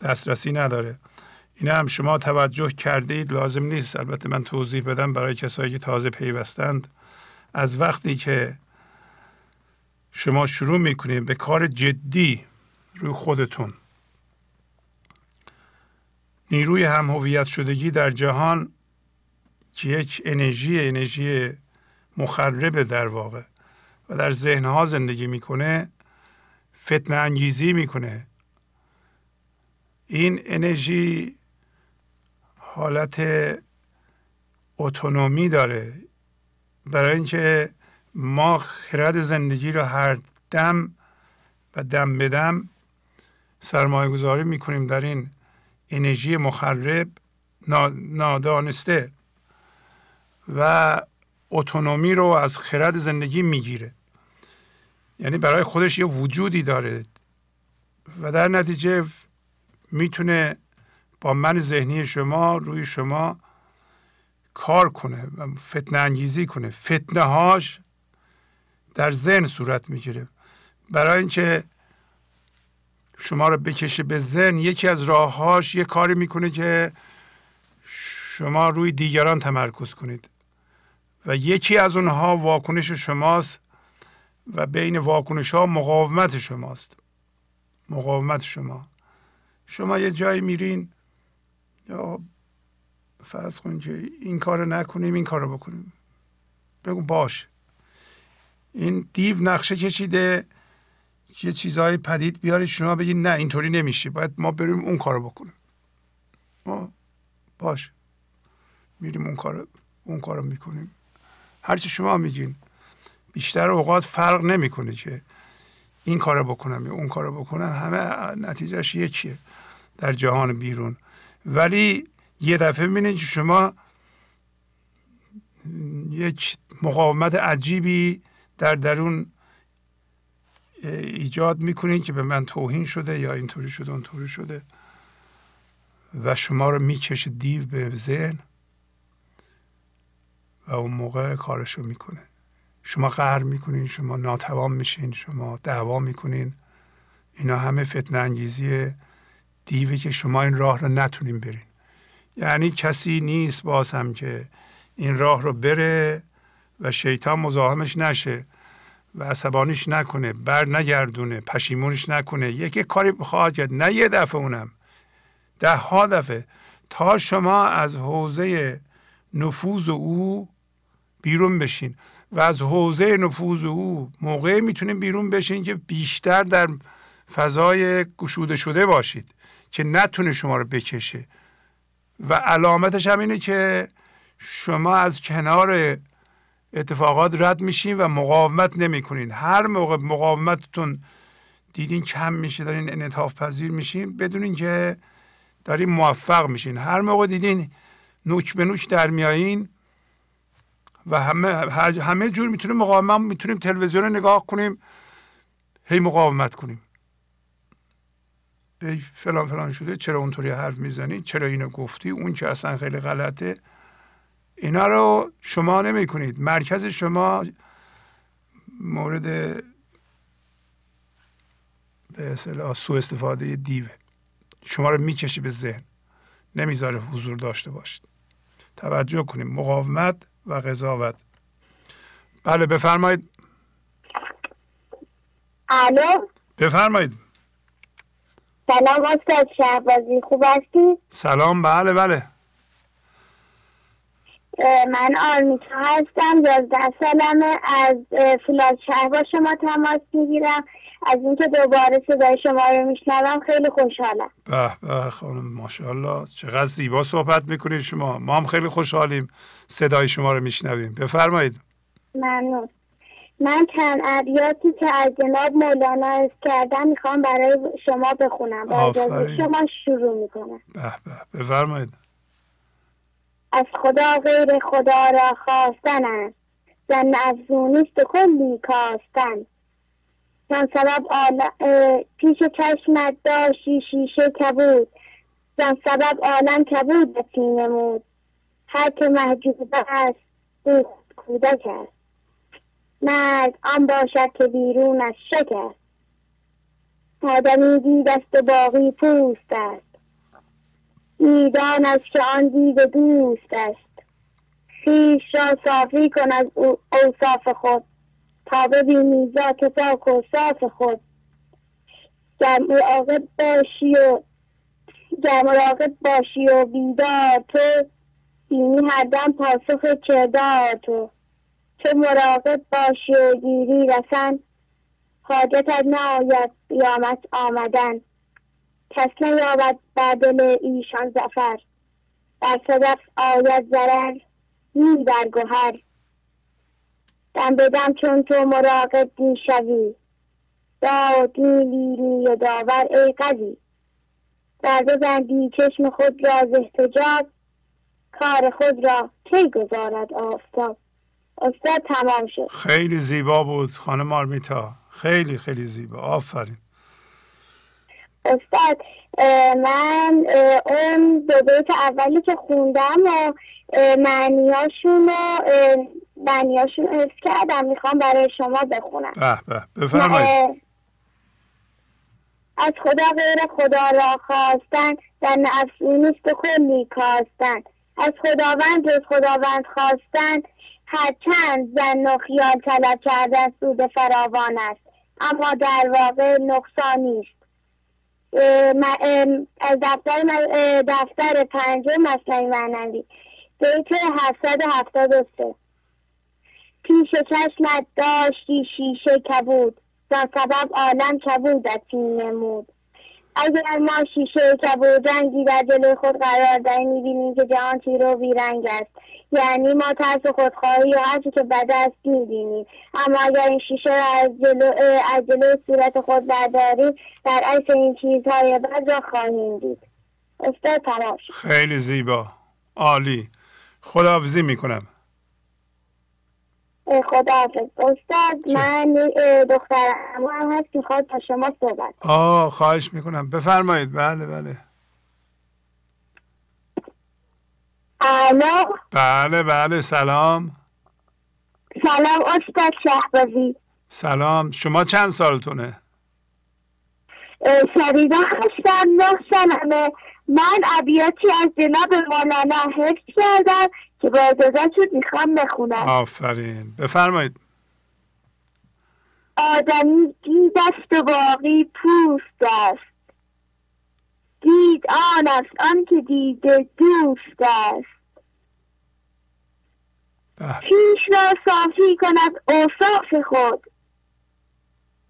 دسترسی نداره. این هم شما توجه کردید لازم نیست. البته من توضیح بدم برای کسایی که تازه پیوستند. از وقتی که شما شروع می‌کنید به کار جدی روی خودتون نیروی هم هویت شدگی در جهان که یک انرژی انرژی مخربه در واقع و در ذهنها زندگی می‌کنه فتنه انگیزی می‌کنه. این انرژی حالت اتونومی داره. برای اینکه ما خرد زندگی رو هر دم و دم به دم سرمایه گذاری می‌کنیم در این انرژی مخرب نادانسته و اتونومی رو از خرد زندگی می‌گیره. یعنی برای خودش یه وجودی داره و در نتیجه می‌تونه با من ذهنی شما روی شما کار کنه و فتنه انگیزی کنه. فتنه هاش در ذهن صورت می‌گیره. برای اینکه شما رو بکشه به ذهن یکی از راههاش یه کاری می‌کنه که شما روی دیگران تمرکز کنید. و یکی از اونها واکنش شماست و بین واکنش ها مقاومت شماست. مقاومت شما. شما یه جایی میرین یا فرض کنید که این کار نکنیم این کار رو بکنیم. بگو باش. این دیو نقشه کشیده یه چیزهای پدید بیاری شما بگید نه اینطوری نمیشه. باید ما بریم اون کارو بکنیم. ما باش. میریم اون کار اون کارو می‌کنیم. هرچی شما میگین. بیشتر اوقات فرق نمی‌کنه که این کارو بکنم یا اون کارو بکنم. همه نتیجهش یکیه. در جهان بیرون. ولی یه دفعه می‌بینید که شما یک مقاومت عجیبی در درون ایجاد می‌کنین که به من توهین شده یا اینطوری شده اونطوری شده. و شما رو می‌کشه دیو به ذهن و اون موقع کارشو می‌کنه. شما قهر می‌کنین شما ناتوان میشین شما دعوا می‌کنین. اینا همه فتنه انگیزی دیوه که شما این راه رو نتونین برین. یعنی کسی نیست باز هم که این راه رو بره و شیطان مزاحمش نشه و عصبانیش نکنه بر نگردونه پشیمونش نکنه. یکی کاری بخواهد کرد. نه یه دفعه اونم. ده ها دفعه. تا شما از حوزه نفوذ او بیرون بشین و از حوزه نفوذ او موقع می‌تونیم بیرون بشین که بیشتر در فضای گشوده شده باشید. که نتونه شما رو بکشه و علامتش هم اینه که شما از کنار اتفاقات رد میشین و مقاومت نمی‌کنین. هر موقع مقاومتتون دیدین کم میشه دارین انعطاف پذیر میشین بدونین که دارین موفق میشین. هر موقع دیدین نوک به نوک در میایین و همه همه جور می‌تونیم مقاومت می‌تونیم تلویزیون نگاه کنیم هی مقاومت کنیم. فلان فلان شده چرا اونطوری حرف می‌زنی؟ چرا اینو گفتی؟ اون که اصلا خیلی غلطه. اینا رو شما نمی کنید مرکز شما مورد به اصطلاح سوء استفاده دیوه. شما رو می‌کشه به ذهن. نمی‌ذاره حضور داشته باشید. توجه کنیم. مقاومت و قضاوت. بله بفرمایید. الو؟ بفرمایید. سلام استاد شهبازی خوب هستی؟ سلام بله بله. من آرمیتا هستم یازده سالمه از فولاد شهر با شما تماس می‌گیرم. از اینکه دوباره صدای شما رو میشنوم خیلی خوشحالم. به به خانم ماشاءالله. چقدر زیبا صحبت می‌کنید شما. ما هم خیلی خوشحالیم صدای شما رو میشنویم. بفرمایید. ممنون. من چند ابیاتی که از جناب مولانا از کردم می‌خوام برای شما بخونم. با شما شروع می‌کنم. به به بفرمایید. از خدا غیر خدا را خواستن است زن افزونیست کلی کاستن. زن سبب پیش چشمت داشتی شیشه کبود. زن سبب عالم کبود به نمود هر که محجوب است او کودک است مرد آن باشد که بیرون از شک است آدمی دید است باقی پوست است. میدان است که آن دید دوست است. خیش را صافی کن از اوصاف خود تا ببینی ذات پاک و صاف خود. گر مراقب باشی و گر مراقب باشی و بیدار تو. بینی هر پاسخ کردار تو. چه مراقب باشی و گیری رسن. حاجتت نآید قیامت آمدن. کس نیابد بر دل ایشان زفر در صدف آید ضرر نی در گهر دم بدم چون تو مراقب می شوی. داد می و داور ای قوی. در ببندی چشم خود را ز کار خود را کی گذارد آفتاب؟ استاد تمام شد. خیلی زیبا بود خانم آرمیتا. خیلی خیلی زیبا. آفرین. استاد من اون دو بیت اولی که خوندم و معنیاشون و معنیاشون حفظ کردم. می‌خوام برای شما بخونم. به به بفرمایید. از خدا غیر خدا را خواستن در نفسونیست کلی کاستن از خداوند جز خداوند خواستن هرچند زن و خیال طلب کردن سود فراوان است اما در واقع نقصانی است از دفتر دفتر پنجم مصنوی معنوی بیت 773 پیش چشمت داشتی شیشه کبود تا سبب عالم کبودت نمود. اگر ما شیشه کبود رنگی در جلوی خود قرار دهیم می‌بینیم که جهان تیر و بیرنگ است. یعنی ما ترس خودخواهی و هرچی که بد است می‌بینیم اما اگر این شیشه را از جلو, از جلو صورت خود برداریم در عکس این چیزهای بد را خواهیم دید. استاد تلاش خیلی زیبا. عالی. خداحافظی می‌کنم. خداحافظ. استاد من دخترم هم هست می‌خواد با شما صحبت آه خواهش می‌کنم. بفرمایید. بله بله. الو؟ بله بله سلام. سلام استاد شهبازی. سلام. شما چند سالتونه؟ شریدا هستم نه سالمه. من ابیاتی از جناب مولانا حفظ کردم که با شد می‌خوام بخونم. آفرین. بفرمایید. آدمی دید است و باقی پوست است. دید آن است آن که دیده دوست است. پیش را صافی کند اوصاف خود.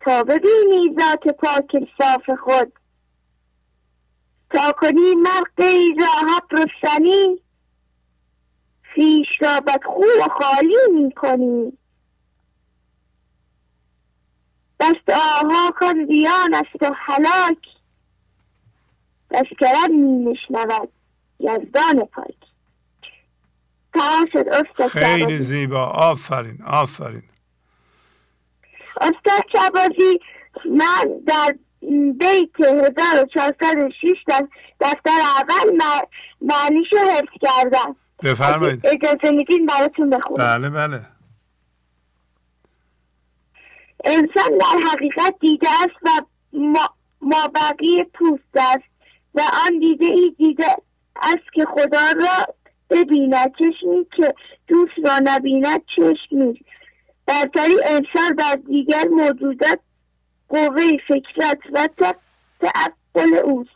تا ببینی ذات پاک صاف خود. تا کنی مرد را حق رستنی خیش را بدخو و خالی می کنی. دست آها کن دیان است و حلاک کرد می نشنود یزدان پاک. خیلی زیبا. آفرین آفرین. استاد شبازی من در بیت 1406 در دفتر اول معنیشو حفظ کردم. بفرمایید. اجازه میدین براتون بخونم. بله بله. انسان در حقیقت دیده است و ما, ما بقیه پوست است. و آن دیده ای دیده است که خدا را ببیند. چشمی که دوست را نبیند چشم نیست. برتری انسان بر دیگر موجودات قوه فکرت و تعقل اوست.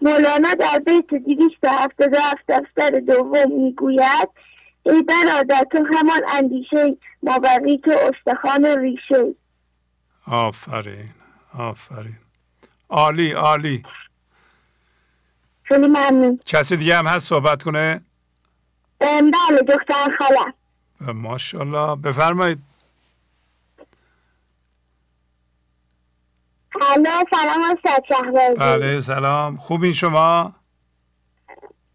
مولانا در بیت دیویست هفتاد هفت دفتر دوم می‌گوید ای برادر تو همان اندیشه مابقی تو استخوان ریشه. آفرین آفرین. عالی عالی. خیلی ممنون. کسی دیگه هم هست صحبت کنه؟ بله دختر خاله. ماشاءالله. بفرمایید. سلام استاد شهبازی بله سلام. خوبین شما؟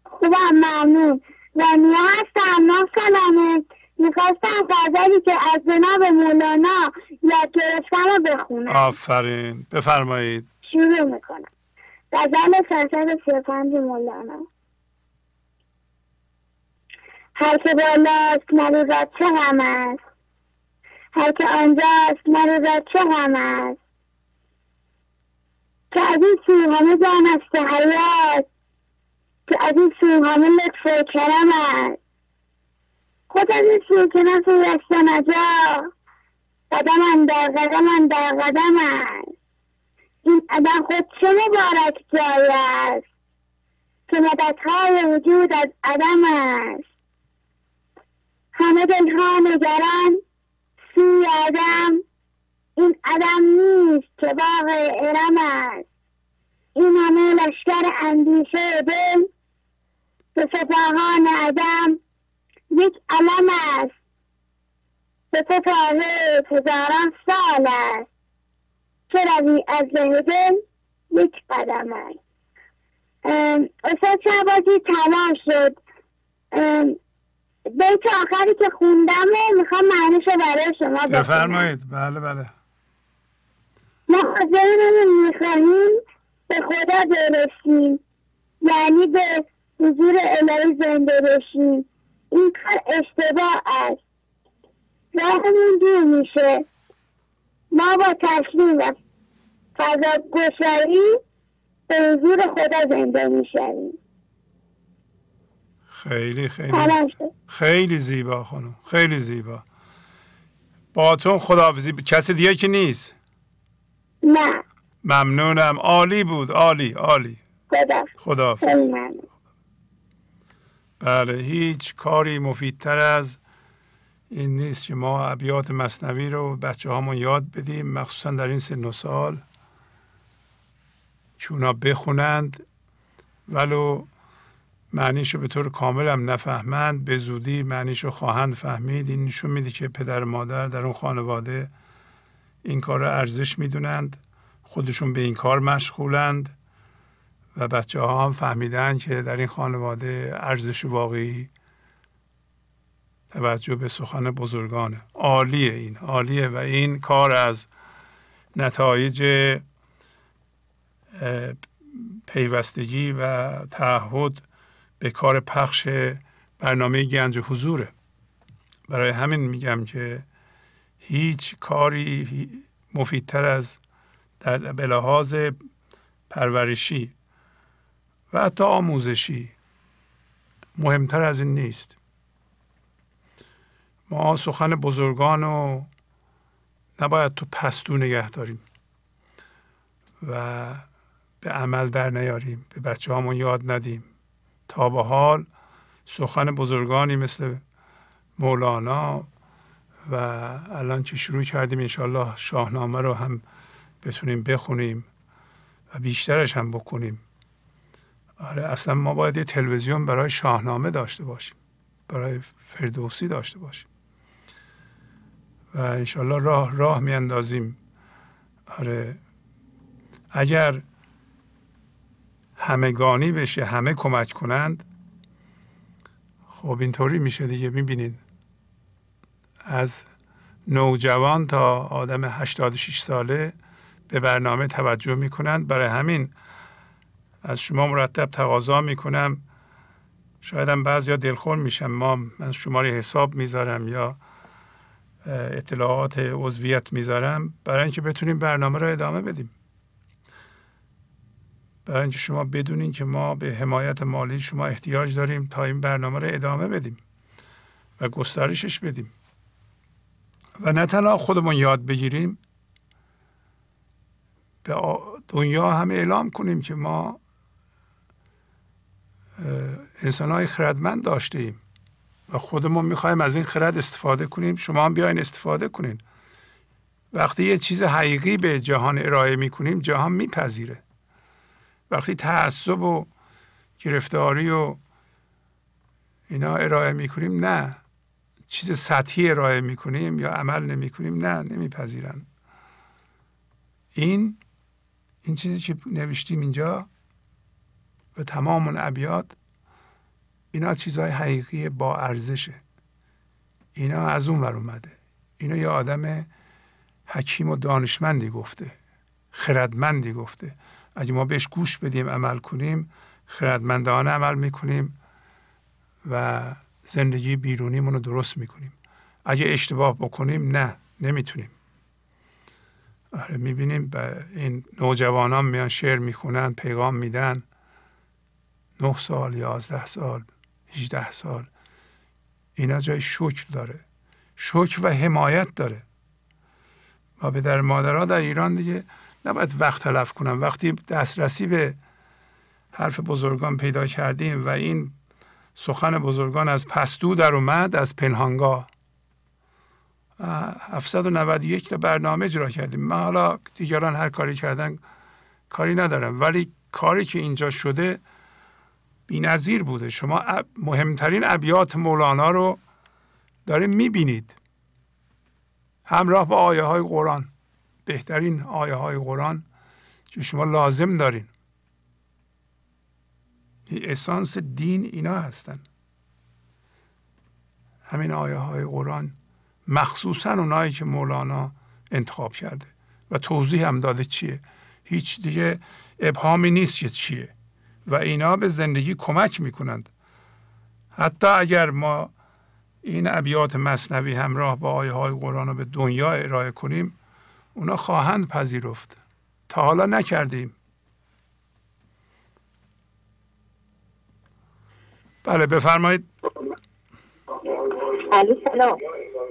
خوبم ممنون. رانیا هستم نه سلامه می‌خواستم غزلی که از جناب مولانا یاد گرفتم رو بخونم. آفرین. بفرمایید. شروع می‌کنم. غزل سرسد سی مولانا. هر که بالاست مروزت چه هم است؟ هر که آنجاست مروزت چه هم است؟ که از این سو همه جان است حیات که از این سو همه لطف و کرم است. خود از این سو که نسویست نجا قدم در قدم در قدم است. این عدم خود چه مبارک جای است؟ که مدتهای وجود از عدم است. همه دلها نگران سوی عدم. این عدم نیست که باغ ارم است. این همه لشکر اندیشه دل به سپاهان عدم یک علم است. به تو هزاران سال است. که روی از دل یک قدم است. استاد شعبازی تمام شد. بیت آخری که خوندم می‌خوام معنیش برای شما بفرمایید. بله بله. ما حاضرین می‌خواهیم به خدا برسیم. یعنی به حضور الهی زنده بشیم. این کار اشتباه است. راهمون دور میشه. ما با تسلیم و فضا گشایی به حضور خدا زنده می‌شویم. خیلی خیلی خیلی زیبا خانم خیلی زیبا. باتون خداحافظی کسی دیگه که نیست؟ نه. ممنونم. عالی بود. عالی عالی. خدا خداحافظ. بله هیچ کاری مفیدتر از این نیست که ما ابیات مصنوی رو بچه هامون یاد بدیم مخصوصا در این سن و سال. که اونا بخونند ولو معنیش رو به طور کامل هم نفهمند به زودی معنیش رو خواهند فهمید. این نشون میده که پدر مادر در اون خانواده این کار رو ارزش می‌دونند خودشون به این کار مشغولند و بچه ها هم فهمیدن که در این خانواده ارزش واقعی توجه به سخن بزرگانه. عالیه این عالیه و این کار از نتایج پیوستگی و تعهد به کار پخش برنامه گنج حضوره. برای همین میگم که هیچ کاری مفیدتر از در به لحاظ پرورشی و حتی آموزشی مهمتر از این نیست. ما سخن بزرگان رو نباید تو پستو نگه داریم و به عمل در نیاریم به بچه همون یاد ندیم. تا به حال سخن بزرگانی مثل مولانا و الان که شروع کردیم انشالله شاهنامه رو هم بتونیم بخونیم و بیشترش هم بکنیم. آره اصلا ما باید یه تلویزیون برای شاهنامه داشته باشیم برای فردوسی داشته باشیم. و انشالله راه راه میاندازیم. آره اگر همگانی بشه همه کمک کنند. خب اینطوری میشه دیگه می‌بینید. از نوجوان تا آدم 86 ساله به برنامه توجه می‌کنند. برای همین از شما مرتب تقاضا می‌کنم. شاید هم بعضی دلخور میشم ما من شماره حساب می‌ذارم یا اطلاعات عضویت می‌ذارم. برای اینکه بتونیم برنامه رو ادامه بدیم. برای اینکه شما بدونین که ما به حمایت مالی شما احتیاج داریم تا این برنامه رو ادامه بدیم و گسترشش بدیم. و نه تنها خودمون یاد بگیریم به دنیا هم اعلام کنیم که ما انسان های خردمند داشته ایم و خودمون می‌خوایم از این خرد استفاده کنیم. شما هم بیاین استفاده کنین. وقتی یه چیز حقیقی به جهان ارائه می‌کنیم جهان میپذیره. وقتی تعصب و گرفتاری و اینا ارائه می‌کنیم نه. چیز سطحی ارائه می‌کنیم یا عمل نمی‌کنیم نه نمیپذیرن. این این چیزی که نوشتیم اینجا و تمام اون ابیات اینا چیزهای حقیقی با ارزشه. اینا از اون ور اومده. اینا یه آدم حکیم و دانشمندی گفته خردمندی گفته. اگه ما بهش گوش بدیم عمل کنیم خردمندانه عمل می‌کنیم و زندگی بیرونیمون رو درست می‌کنیم. اگه اشتباه بکنیم نه نمی‌تونیم. آره می‌بینیم به این نوجوانان میان شعر می‌خونن پیغام میدن. نه سال یازده سال هیچده سال. اینا جای شکر داره. شکر و حمایت داره. ما به در مادرها در ایران دیگه نباید وقت تلف کنم. وقتی دسترسی به حرف بزرگان پیدا کردیم و این سخن بزرگان از پستو در اومد از پنهانگاه 791 تا برنامه اجرا کردیم. من حالا دیگران هر کاری کردن کاری ندارم. ولی کاری که اینجا شده نظیر بوده. شما مهمترین ابیات مولانا رو داره می‌بینید. همراه با آیه های قرآن. بهترین آیه های قرآن که شما لازم دارین. اسانس دین اینا هستن. همین آیه های قرآن مخصوصا اونایی که مولانا انتخاب کرده و توضیح هم داده چیه. هیچ دیگه ابهامی نیست که چیه و اینا به زندگی کمک می‌کنند. حتی اگر ما این ابیات مصنوی همراه با آیه های قرآن رو به دنیا ارائه کنیم اونا خواهند پذیرفت. تا حالا نکردیم. بله بفرمایید. سلام.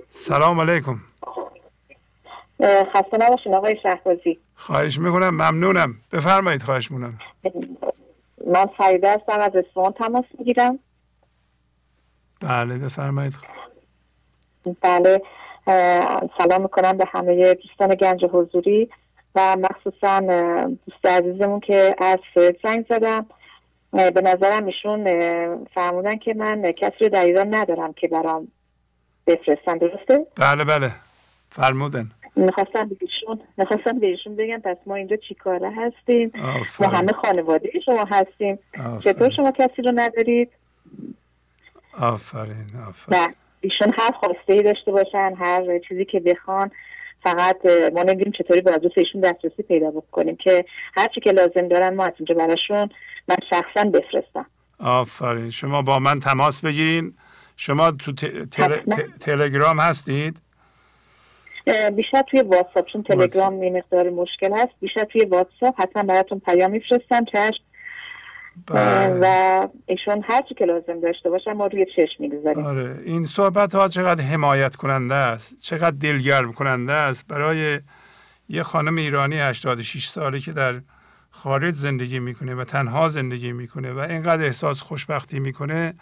سلام علیکم. خسته نباشین آقای شهبازی. خواهش می‌کنم ممنونم. بفرمایید خواهش می‌کنم. من فریده هستم از اصفهان تماس می‌گیرم بله بفرمایید. بله. سلام می‌کنم به همه دوستان گنج حضوری و مخصوصا دوست عزیزمون که از زنگ زدم. به نظرم ایشون فرمودن که من کسی رو در ایران ندارم که برام بفرستن. درسته؟ بله بله. فرمودن. می‌خواستم بهشون می‌خواستم بهشون بگم پس ما اینجا چیکاره هستیم؟ ما همه خانواده شما هستیم. چطور شما کسی رو ندارید؟ آفرین آفرین. نه ایشون هر خواسته ای داشته باشن هر چیزی که بخوان فقط ما نمی‌دونیم چطوری با آدرس ایشون دسترسی پیدا بکنیم که هر چی که لازم دارن ما از اینجا براشون من شخصا بفرستم. آفرین. شما با من تماس بگیرین. شما تو تلگرام هستید؟ بیشتر توی واتساپ چون تلگرام یه مقدار مشکل هست. بیشتر توی واتساپ حتما براتون پیام میفرستم. چشم. و ایشون هر چی که لازم داشته باشم ما روی چشم می‌گذاریم. آره این صحبت ها چقدر حمایت کننده است چقدر دلگرم کننده است. برای یه خانم ایرانی 86 ساله که در خارج زندگی می‌کنه و تنها زندگی می‌کنه و اینقدر احساس خوشبختی می‌کنه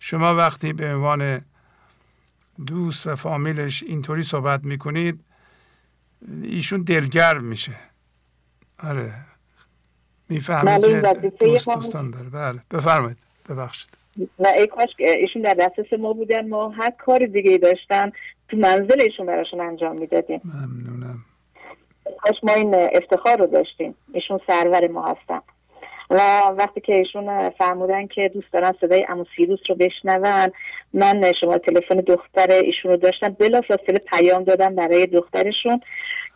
شما وقتی به عنوان دوست و فامیلش اینطوری صحبت می‌کنید ایشون دلگرم میشه. آره. می‌فهمه که دوست دوستان داره. بله بفرمایید. ببخشید. نه ای کاش ایشون در دسترس ما بودن ما هر کار دیگه داشتن تو منزل ایشون براشون انجام می‌دادیم. ممنونم. کاش ما این افتخار رو داشتیم. ایشون سرور ما هستن. و وقتی که ایشون فرمودن که دوست دارن صدای امو سیروس رو بشنون من شما تلفن دختر ایشون رو داشتم. بلافاصله پیام دادم برای دخترشون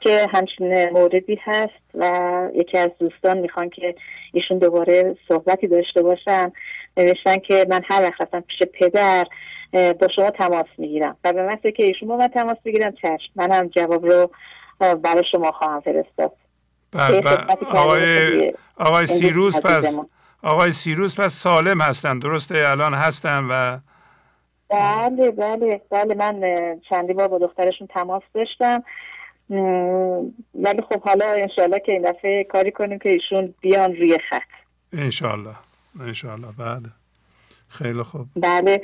که همچین موردی هست و یکی از دوستان می‌خوان که ایشون دوباره صحبتی داشته باشن. نوشتن که من هر وقت رفتم پیش پدر با شما تماس می‌گیرم. و به که ایشون با من تماس بگیرم چشم. من هم جواب رو برای شما خواهم فرستاد. بله آقای, آقای سیروس پس آقای سیروس پس سالم هستن. درسته؟ الان هستن و بله بله بله. من چندی بار با دخترشون تماس داشتم. ولی خب حالا انشالله که این دفعه کاری کنیم که ایشون بیان روی خط. انشالله انشالله بله. خیلی خوب. بله.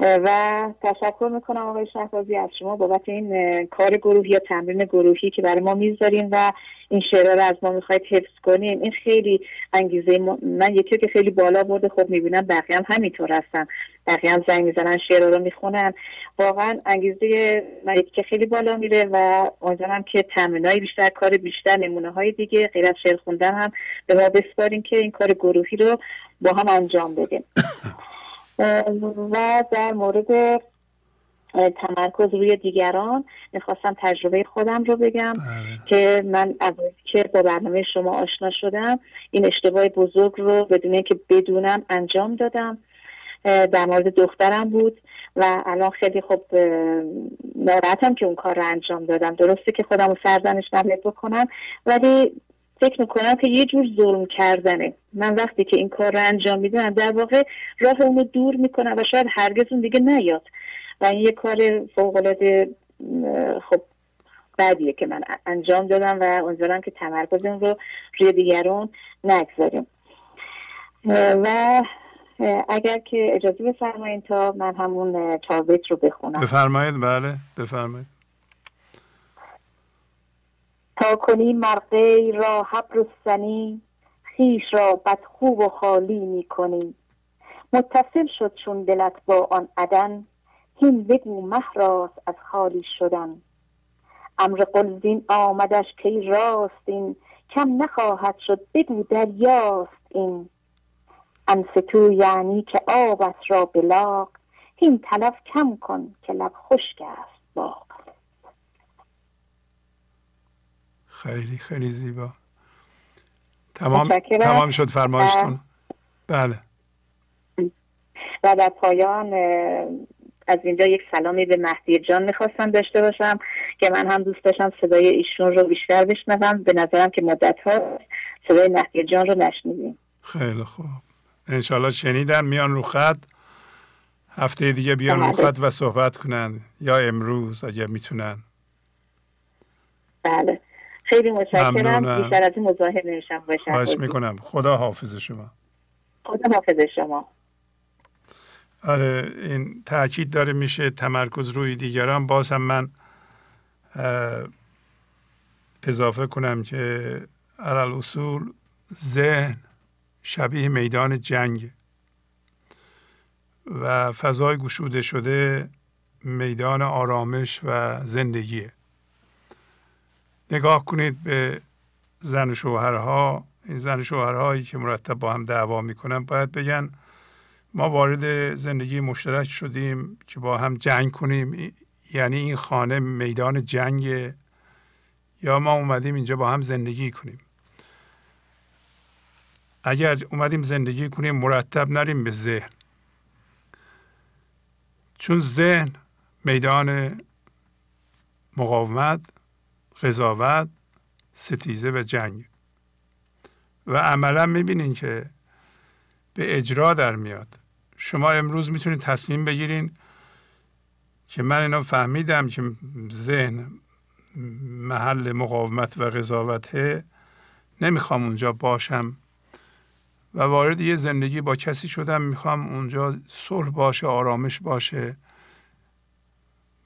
و تشکر می‌کنم آقای شهبازی از شما بابت این کار گروهی یا تمرین گروهی که برای ما می‌ذاریم و این شعرها رو از ما می‌خواید حفظ کنیم این خیلی انگیزه من یکی که خیلی بالا برده خب می‌بینم بقیه هم همینطور هستن. بقیه هم زنگ می‌زنن شعرها رو می‌خونن. واقعا انگیزه من یکی که خیلی بالا میره و امیدوارم که های بیشتر کار بیشتر نمونه های دیگه غیر از شعر خوندن هم به ما بسپاریم که این کار گروهی رو با هم انجام بدیم. و در مورد تمرکز روی دیگران می‌خواستم تجربه خودم رو بگم بله. که من اول که با برنامه شما آشنا شدم این اشتباه بزرگ رو بدون که بدونم انجام دادم در مورد دخترم بود و الان خیلی خب ناراحتم که اون کار رو انجام دادم درسته که خودم رو سرزنش نباید بکنم ولی فکر می‌کنم که یه جور ظلم کردنه. من وقتی که این کار رو انجام میدم در واقع راه اونو دور می‌کنم و شاید هرگز اون دیگه نیاد. و این یه کار فوقالعاده خب بعدیه که من انجام دادم و امیدوارم که تمرکز اون رو روی دیگران نگذاریم. و اگر که اجازه بفرمایید تا من همون تابت رو بخونم. بفرمایید بله بفرمایید. تا کنی مرقی را حبر سنی خیش را بدخوب و خالی می کنی. متصل شد چون دلت با آن عدن هین بگو مهراس از خالی شدن. امر قلزین آمدش کی راست این کم نخواهد شد بگو دریاست این. انفتو یعنی که آبت را بلاغ هین تلف کم کن که لب خشک است باغ. خیلی خیلی زیبا. تمام تمام شد فرمایشتون؟ بله. و در پایان از اینجا یک سلامی به مهدی جان می‌خواستم داشته باشم که من هم دوست داشتم صدای ایشون رو بیشتر بشنوم. به نظرم که مدت ها صدای مهدی جان رو نشنیدیم. خیلی خوب. انشالله شنیدن میان رو خط. هفته دیگه بیان رو بله. خط و صحبت کنن. یا امروز اگر می‌تونن. بله. خیلی متشکرم. بیشتر از این مزاحم نمیشم. باشم خواهش می‌کنم. خدا حافظ شما. خدا حافظ شما. آره این تاکید داره میشه. تمرکز روی دیگران. باز هم من اضافه کنم که علال اصول ذهن شبیه میدان جنگ و فضای گشوده شده میدان آرامش و زندگیه. نگاه کنید به زن شوهرها. این زن شوهرهایی که مرتب با هم دعوا می‌کنن باید بگن ما وارد زندگی مشترک شدیم که با هم جنگ کنیم. یعنی این خانه میدان جنگ. یا ما اومدیم اینجا با هم زندگی کنیم. اگر اومدیم زندگی کنیم مرتب نریم به ذهن. چون ذهن میدان مقاومت قضاوت ستیزه و جنگ. و عملا می‌بینین که به اجرا در میاد. شما امروز می‌تونید تصمیم بگیرین که من اینا فهمیدم که ذهن محل مقاومت و قضاوته نمی‌خوام اونجا باشم و وارد یه زندگی با کسی شدم می‌خوام اونجا صلح باشه آرامش باشه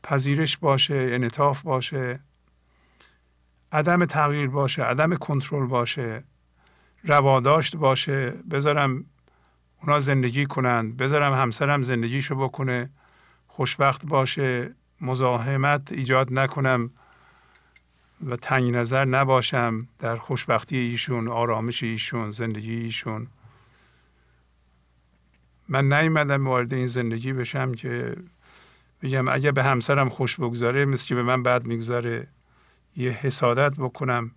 پذیرش باشه انطاف باشه. عدم تغییر باشه عدم کنترل باشه رواداشت باشه بذارم اونا زندگی کنند بذارم همسرم زندگیشو بکنه خوشبخت باشه مزاحمت ایجاد نکنم و تنگ نظر نباشم در خوشبختی ایشون آرامش ایشون زندگی ایشون. من نیومدم وارد این زندگی بشم که بگم اگه به همسرم خوش بگذاره مثل که به من بد می‌گذاره یه حسادت بکنم.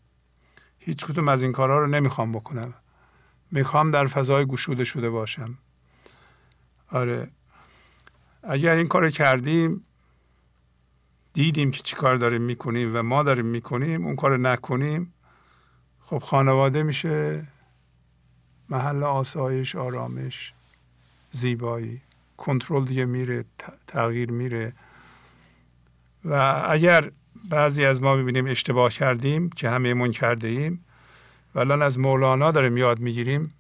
هیچ کدوم از این کارها رو نمی‌خوام بکنم. می‌خوام در فضای گشوده شده باشم. آره. اگر این کار کردیم دیدیم که چی کار داریم می‌کنیم و ما داریم می‌کنیم اون کار نکنیم خب خانواده میشه محل آسایش آرامش زیبایی. کنترل دیگه میره تغییر میره. و اگر بعضی از ما ببینیم اشتباه کردیم که همهمون کرده ایم و از مولانا داریم یاد می‌گیریم.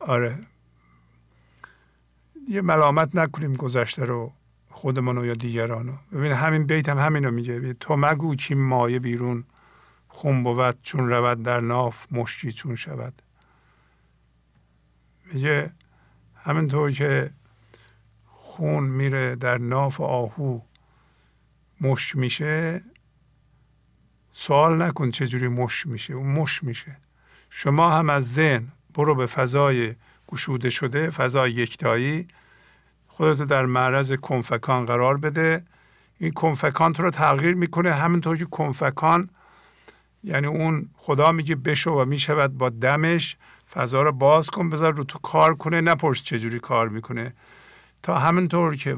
آره. یه ملامت نکنیم گذشته رو خودمون یا دیگران رو. ببین همین بیت هم همین رو میگه تو مگو چی مایه بیرون خون بود چون رود در ناف مشتی چون شود. میگه همینطور که خون میره در ناف آهو مش میشه سوال نکن چجوری مش میشه. اون مش میشه. شما هم از ذهن برو به فضای گشوده شده فضای یکتایی خودتو در معرض کنفکان قرار بده. این کنفکان رو تغییر می‌کنه همینطور که کنفکان یعنی اون خدا میگه بشو و می‌شود با دمش. فضا رو باز کن بذار رو تو کار کنه نپرس چجوری کار می‌کنه. تا همینطور که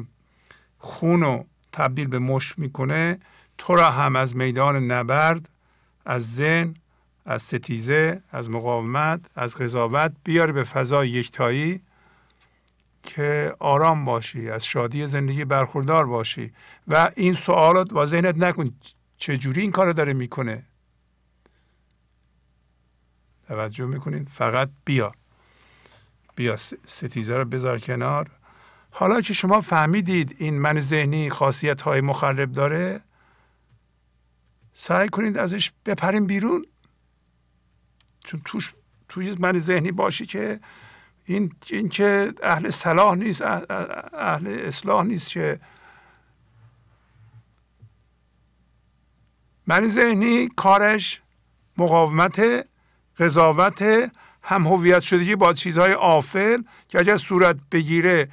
خون رو تبدیل به مش می‌کنه تو را هم از میدان نبرد از ذهن از ستیزه از مقاومت از قضاوت بیاری به فضای یکتایی که آرام باشی از شادی زندگی برخوردار باشی. و این سوالات با ذهنت نکن چجوری این کار داره می‌کنه؟ توجه می‌کنید؟ فقط بیا. بیا ستیزه رو بذار کنار. حالا که شما فهمیدید این من ذهنی خاصیت های مخرب داره سعی کنید ازش بپرین بیرون. چون توش توی من ذهنی باشی که این, این که اهل صلاح نیست اهل اصلاح نیست که من ذهنی کارش مقاومت قضاوت هم هویت شدگی با چیزهای آفل که اگر صورت بگیره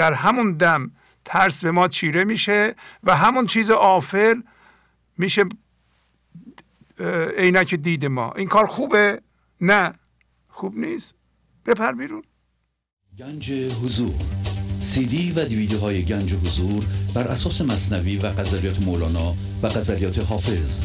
در همون دم ترس به ما چیره میشه و همون چیز آفل میشه عینک دید ما. این کار خوبه؟ نه. خوب نیست. بپر بیرون. گنج حضور. سی دی و دیویدیو های گنج حضور بر اساس مصنوی و قذریات مولانا و قذریات حافظ.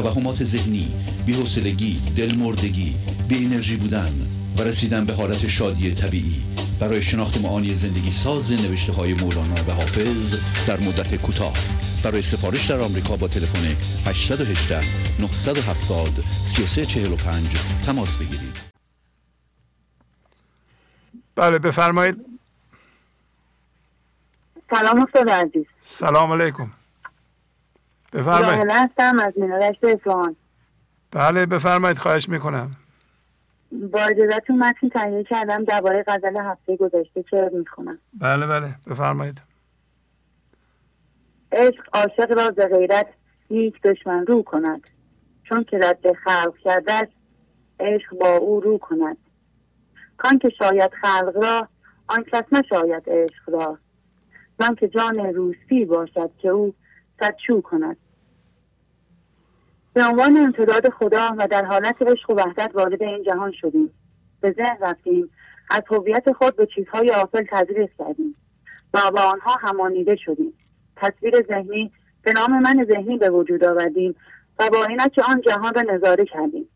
توهمات ذهنی بی‌حوصلگی دلمردگی بی انرژی بودن و رسیدن به حالت شادی طبیعی برای شناخت معانی زندگی ساز نوشته های مولانا و حافظ در مدت کوتاه. برای سفارش در آمریکا با تلفن 818 970 3345 تماس بگیرید. بله بفرمایید. سلام استاد عزیز. سلام علیکم. بفرمایید. هستم از مینارشت اصفهان بله بفرمایید خواهش می‌کنم. با اجازتون متن تهیه کردم درباره غزل هفته گذشته که می‌خونم. بله بله بفرمایید. عشق عاشق را ز غیرت نیک دشمن رو کند. چون که رد خلق کرده عشق با او رو کند. کان که شاید خلق را آن کس نشاید عشق را. زن که جان روسی باشد که او صدچو کند. به عنوان امتداد خدا و در حالت عشق و وحدت وارد این جهان شدیم. به ذهن رفتیم. از هویت خود به چیزهای آفل تدریس کردیم. و با آنها همانیده شدیم. تصویر ذهنی به نام من ذهنی به وجود آوردیم و با اینکه آن جهان را نظاره کردیم.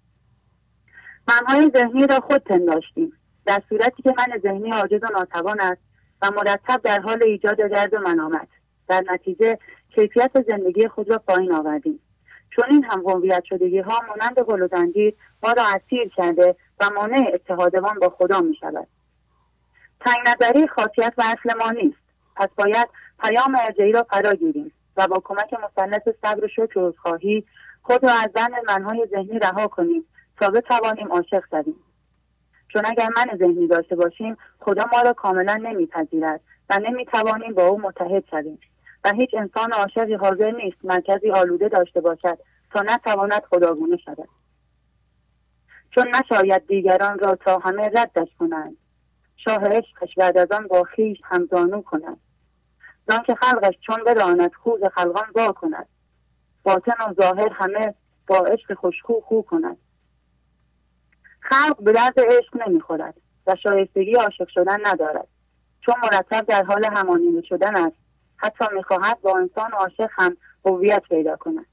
منهای ذهنی را خود پنداشتیم. در صورتی که من ذهنی عاجز و ناتوان است و مرتب در حال ایجاد درد و منامت. در نتیجه کیفیت زندگی خود را پایین آوردیم. چون این هم هویت شدگی ها مانند زنجیر ما را اسیر کرده و مانع اتحادمان با خدا می شود تنگ نظری خاصیت و اصل ما نیست. پس باید پیام ارجعی را فرا گیریم و با کمک مثلث صبر و شکر و خواهی خود را از بند منهای ذهنی رها کنیم تا بتوانیم عاشق شویم. چون اگر من ذهنی داشته باشیم خدا ما را کاملا نمیپذیرد و نمی‌توانیم با او متحد شویم. و هیچ انسان عاشقی حاضر نیست مرکزی آلوده داشته باشد تا نتواند خداگونه شود. چون نشاید دیگران را تا همه ردش کنند. شاه عشقش بعد از آن با خویش همزانو کند. که خلقش چون بداند خوز خلقان وا کند. باطن و ظاهر همه با عشق خوشخو خو کند. خلق به درد عشق نمی‌خورد و شایستگی عاشق شدن ندارد. چون مرتب در حال همانیده شدن است. حتی می‌خواهد با انسان عاشق هم هویت پیدا کند.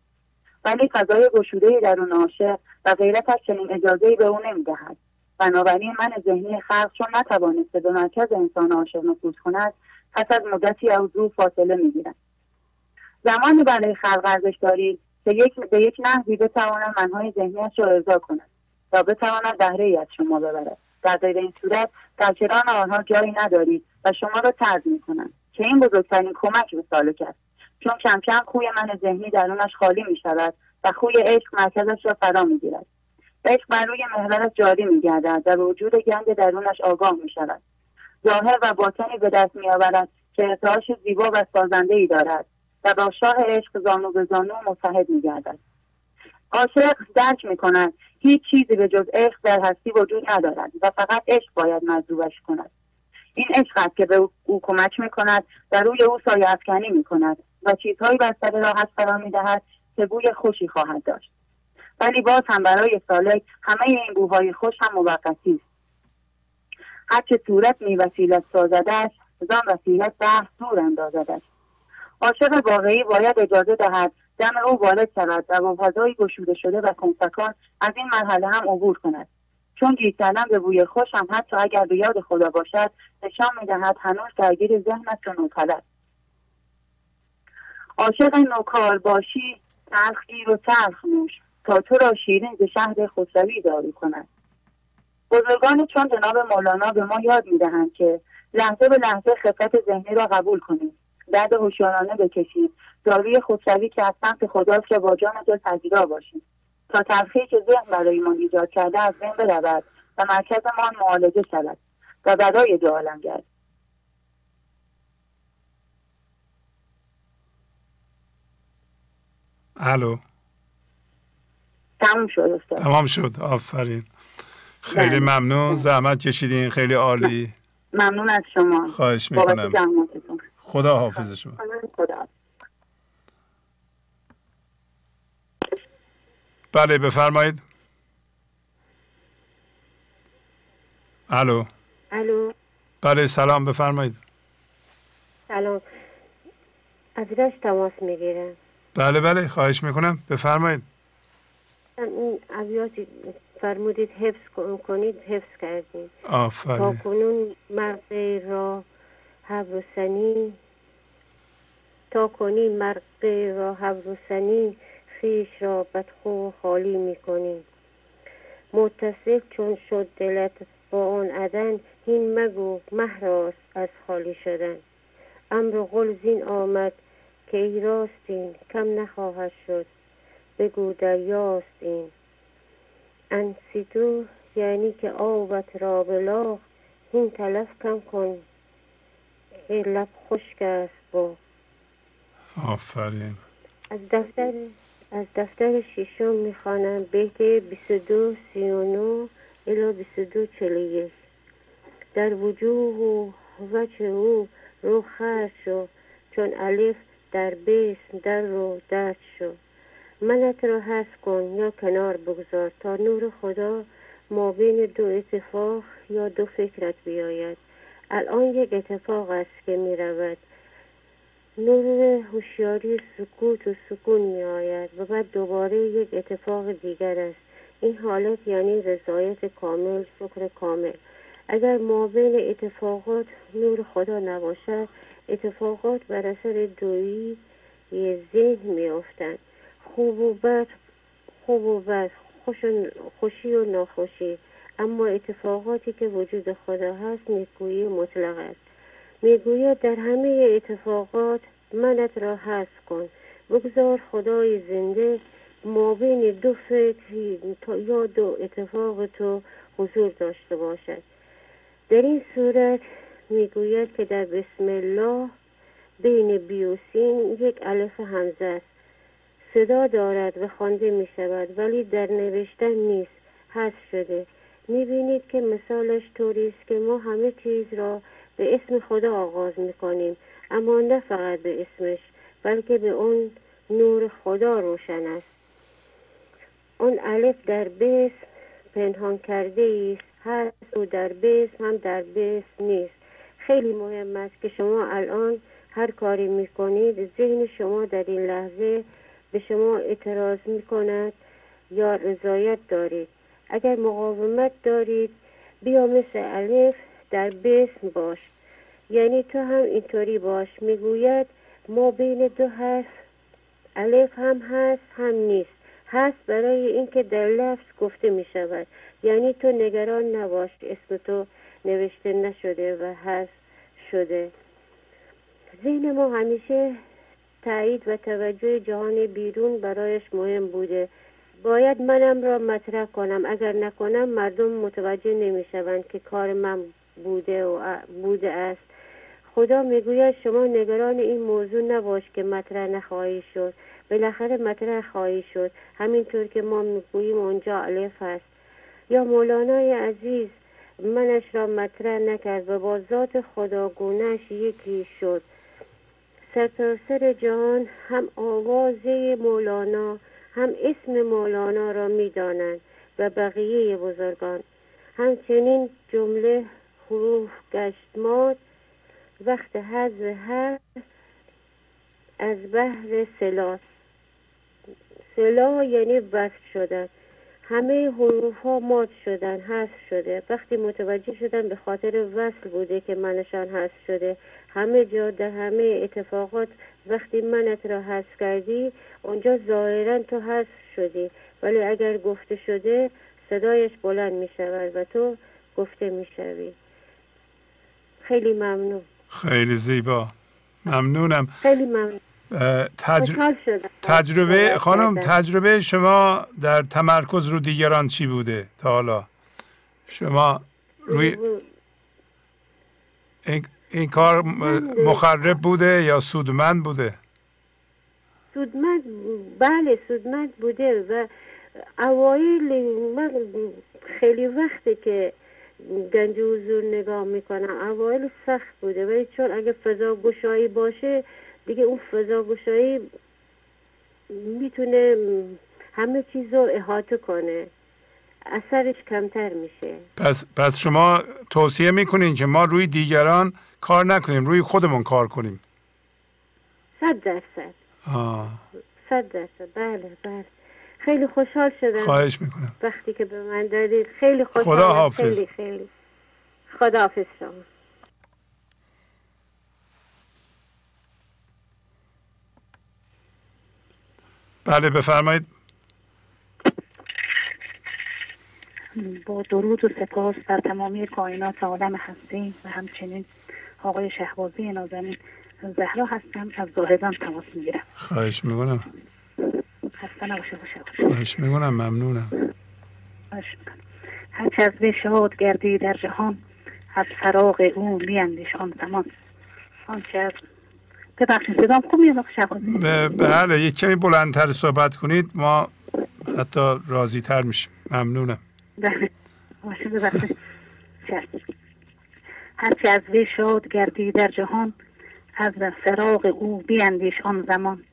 ولی فضای گشوده درون عاشق و غیرتش چنین اجازه به او نمی‌دهد. بنابراین من ذهنی خلق چون نتوانسته به مرکز انسان عاشق نفوذ کند پس از مدتی از او فاصله می‌گیرد. زمانی برای خلق ارزش دارید که یک به یک نحوی بتواند منهای ذهنیش را ارضا کند تا بتواند بهره از شما ببرد. در غیر این صورت در کران آنها جایی ندارید و شما را ترد می‌کنند. که این بزرگترین کمک به سالک است چون کم کم خوی من ذهنی درونش خالی می شود و خوی عشق مرکزش را فرا می گیرد. عشق بر روی محورش جاری می گردد و وجود گنج درونش آگاه می شود. ظاهر و باطنی به دست می آورد که ارتعاش زیبا و سازنده ای دارد و با شاه عشق زانو به زانو متحد می گردد. عاشق درک می کند هیچ چیزی به جز عشق در هستی وجود ندارد و فقط عشق باید مجذوبش کند این عشق است که به او کمک می کند و روی او سایه افکنی می کند و چیزهایی بر سر راحت قرار می دهد که بوی خوشی خواهد داشت. ولی باز هم برای سالک همه این بوهای خوش هم موقتی است. هرچه صورت می وسیلت سازدش زان وسیلت بحث دور اندازدش عاشق واقعی باید اجازه دهد دم او وارد شود و با فضایی گشوده شده و کنفکان از این مرحله هم عبور کند. چون گیر کردن به بوی خوش هم حتی اگر به یاد خدا باشد نشان می‌دهد هنوز درگیر ذهن است و نوطلب عاشق نوکار باشی تلخ گیر و تلخ نوش تا تو را شیرین ز شهر خسروی داری کند. بزرگان چون جناب مولانا به ما یاد می‌دهند که لحظه به لحظه خفت ذهنی را قبول کنیم درد هوشیارانه بکشید. داروی خودروی که از سمت خداست را با جان دل پذیرا باشیم تا تلخی که ذهن برایمان ایجاد کرده از بین برود و مرکزمان معالجه شود و برای دو عالم گرد. الو. تمام شد استاد. تمام شد. آفرین. خیلی بله. ممنون. زحمت کشیدین. خیلی عالی. ممنون از شما. خواهش می‌کنم. خدا حافظ شما. خدا. بله بفرمایید. الو. الو. بله سلام بفرمایید. سلام. از رش تماس می‌گیرم. بله بله خواهش می‌کنم. بفرمایید. این ابیاتی فرمودید حفظ کنید حفظ کردید. آفرین. تا کنون مرد را حبرسنی تا کنی مرد را حبرسنی خیش را بدخو خالی می‌کنی متصف چون شد دلت با آن عدن این مگو مهراست از خالی شدن. امر قل زین آمد که ای راستین کم نخواهد شد. بگو دریاست این. انسیدو یعنی که آبت را بلاغ این تلف کم کن. که لب خشک است با. آفرین. از دفتر از دفتر ششم می‌خوانم. بیت 22 39 الی 22 41 در وجوه و وجه او رو خرد شو چون الف در بیس در رو دست شو. منت را حس کن یا کنار بگذار تا نور خدا ما بین دو اتفاق یا دو فکرت بیاید. الان یک اتفاق است که می رود نور هوشیاری سکوت و سکون می آید و بعد دوباره یک اتفاق دیگر است. این حالت یعنی رضایت کامل شکر کامل. اگر ما بین اتفاقات نور خدا نباشد اتفاقات بر اثر دویی ذهن می افتند خوب و بد خوب و بد خوش و خوشی و ناخوشی. اما اتفاقاتی که وجود خدا هست نیکویی مطلق است. می‌گوید در همه اتفاقات منت را حذف کن. بگذار خدای زنده ما بین دو فکر یا دو اتفاق تو حضور داشته باشد. در این صورت می‌گوید که در بسم الله بین بیوسین یک الف همزه است. صدا دارد و خوانده می شود ولی در نوشتن نیست حذف شده. می بینید که مثالش طوری است که ما همه چیز را به اسم خدا آغاز می کنیم اما نه فقط به اسمش بلکه به اون نور خدا روشن است. اون الف در بس پنهان کرده است هر او در بیس هم در بیس نیست. خیلی مهم است که شما الان هر کاری می‌کنید ذهن شما در این لحظه به شما اعتراض می‌کند یا رضایت دارید. اگر مقاومت دارید بیا مثل الف در بسم باش. یعنی تو هم اینطوری باش. می‌گوید ما بین دو حرف الف هم هست هم نیست. هست برای اینکه در لفظ گفته می شود یعنی تو نگران نباش. اسم تو نوشته نشده و هست شده. ذهن ما همیشه تایید و توجه جهان بیرون برایش مهم بوده. باید منم را مطرح کنم. اگر نکنم مردم متوجه نمی‌شوند که کار من بوده و بوده است. خدا می‌گوید شما نگران این موضوع نباش که مطرح نخواهی شد. بالاخره مطرح خواهی شد. همینطور که ما می‌گوییم اونجا الف است. یا مولانای عزیز منش را مطرح نکرد و با ذات خداگونش یکی شد. سرتاسر جهان هم آوازه مولانا هم اسم مولانا را می‌دانند و بقیه بزرگان. همچنین جمله حروف گشت ماد وقت حذف هر از بحر سلاس سلا یعنی وصل شدن. همه حروف ها مات شدن حذف شده. وقتی متوجه شدن به خاطر وصل بوده که منشان حذف شده. همه جا در همه اتفاقات وقتی منت را حذف کردی اونجا ظاهرا تو حذف شدی. ولی اگر گفته شده صدایش بلند می شود و تو گفته می خیلی ممنون. خیلی زیبا. ممنونم. خیلی ممنون. تجربه خانم تجربه شما در تمرکز رو دیگران چی بوده تا حالا؟ شما روی این, این کار مخرب بوده یا سودمند بوده؟ سودمند بله سودمند بوده و اوایل من خیلی وقته که گنج حضور نگاه می‌کنم اوایل سخت بوده. ولی چون اگه فضا گشایی باشه دیگه اون فضا گشایی می‌تونه همه چیز رو احاطه کنه. اثرش کمتر میشه. پس, پس شما توصیه می‌کنین که ما روی دیگران کار نکنیم روی خودمون کار کنیم؟ صد درصد. صد درصد. بله بله. خیلی خوشحال شدم. خواهش می‌کنم. وقتی که به من دادید خیلی خوشحال خدا حافظ. خیلی خیلی. خدا حافظ شما. بله بفرمایید. با درود و سپاس بر تمامی کائنات عالم هستی و همچنین آقای شهبازی نازنین. زهرا هستم از زاهدان تماس می‌گیرم. خواهش می‌کنم. خسته نباشه خواهش می‌کنم ممنونم. هرچه از به شاد گردی در جهان از فراغ او بیندیش آن زمان آنچه از ببخشید صدام خوب میاد بله یک کمی بلندتر صحبت کنید ما حتی راضی تر میشیم. ممنونم. بله. هرچه از وی شاد گردی در جهان از فراغ او بیندیش آن زمان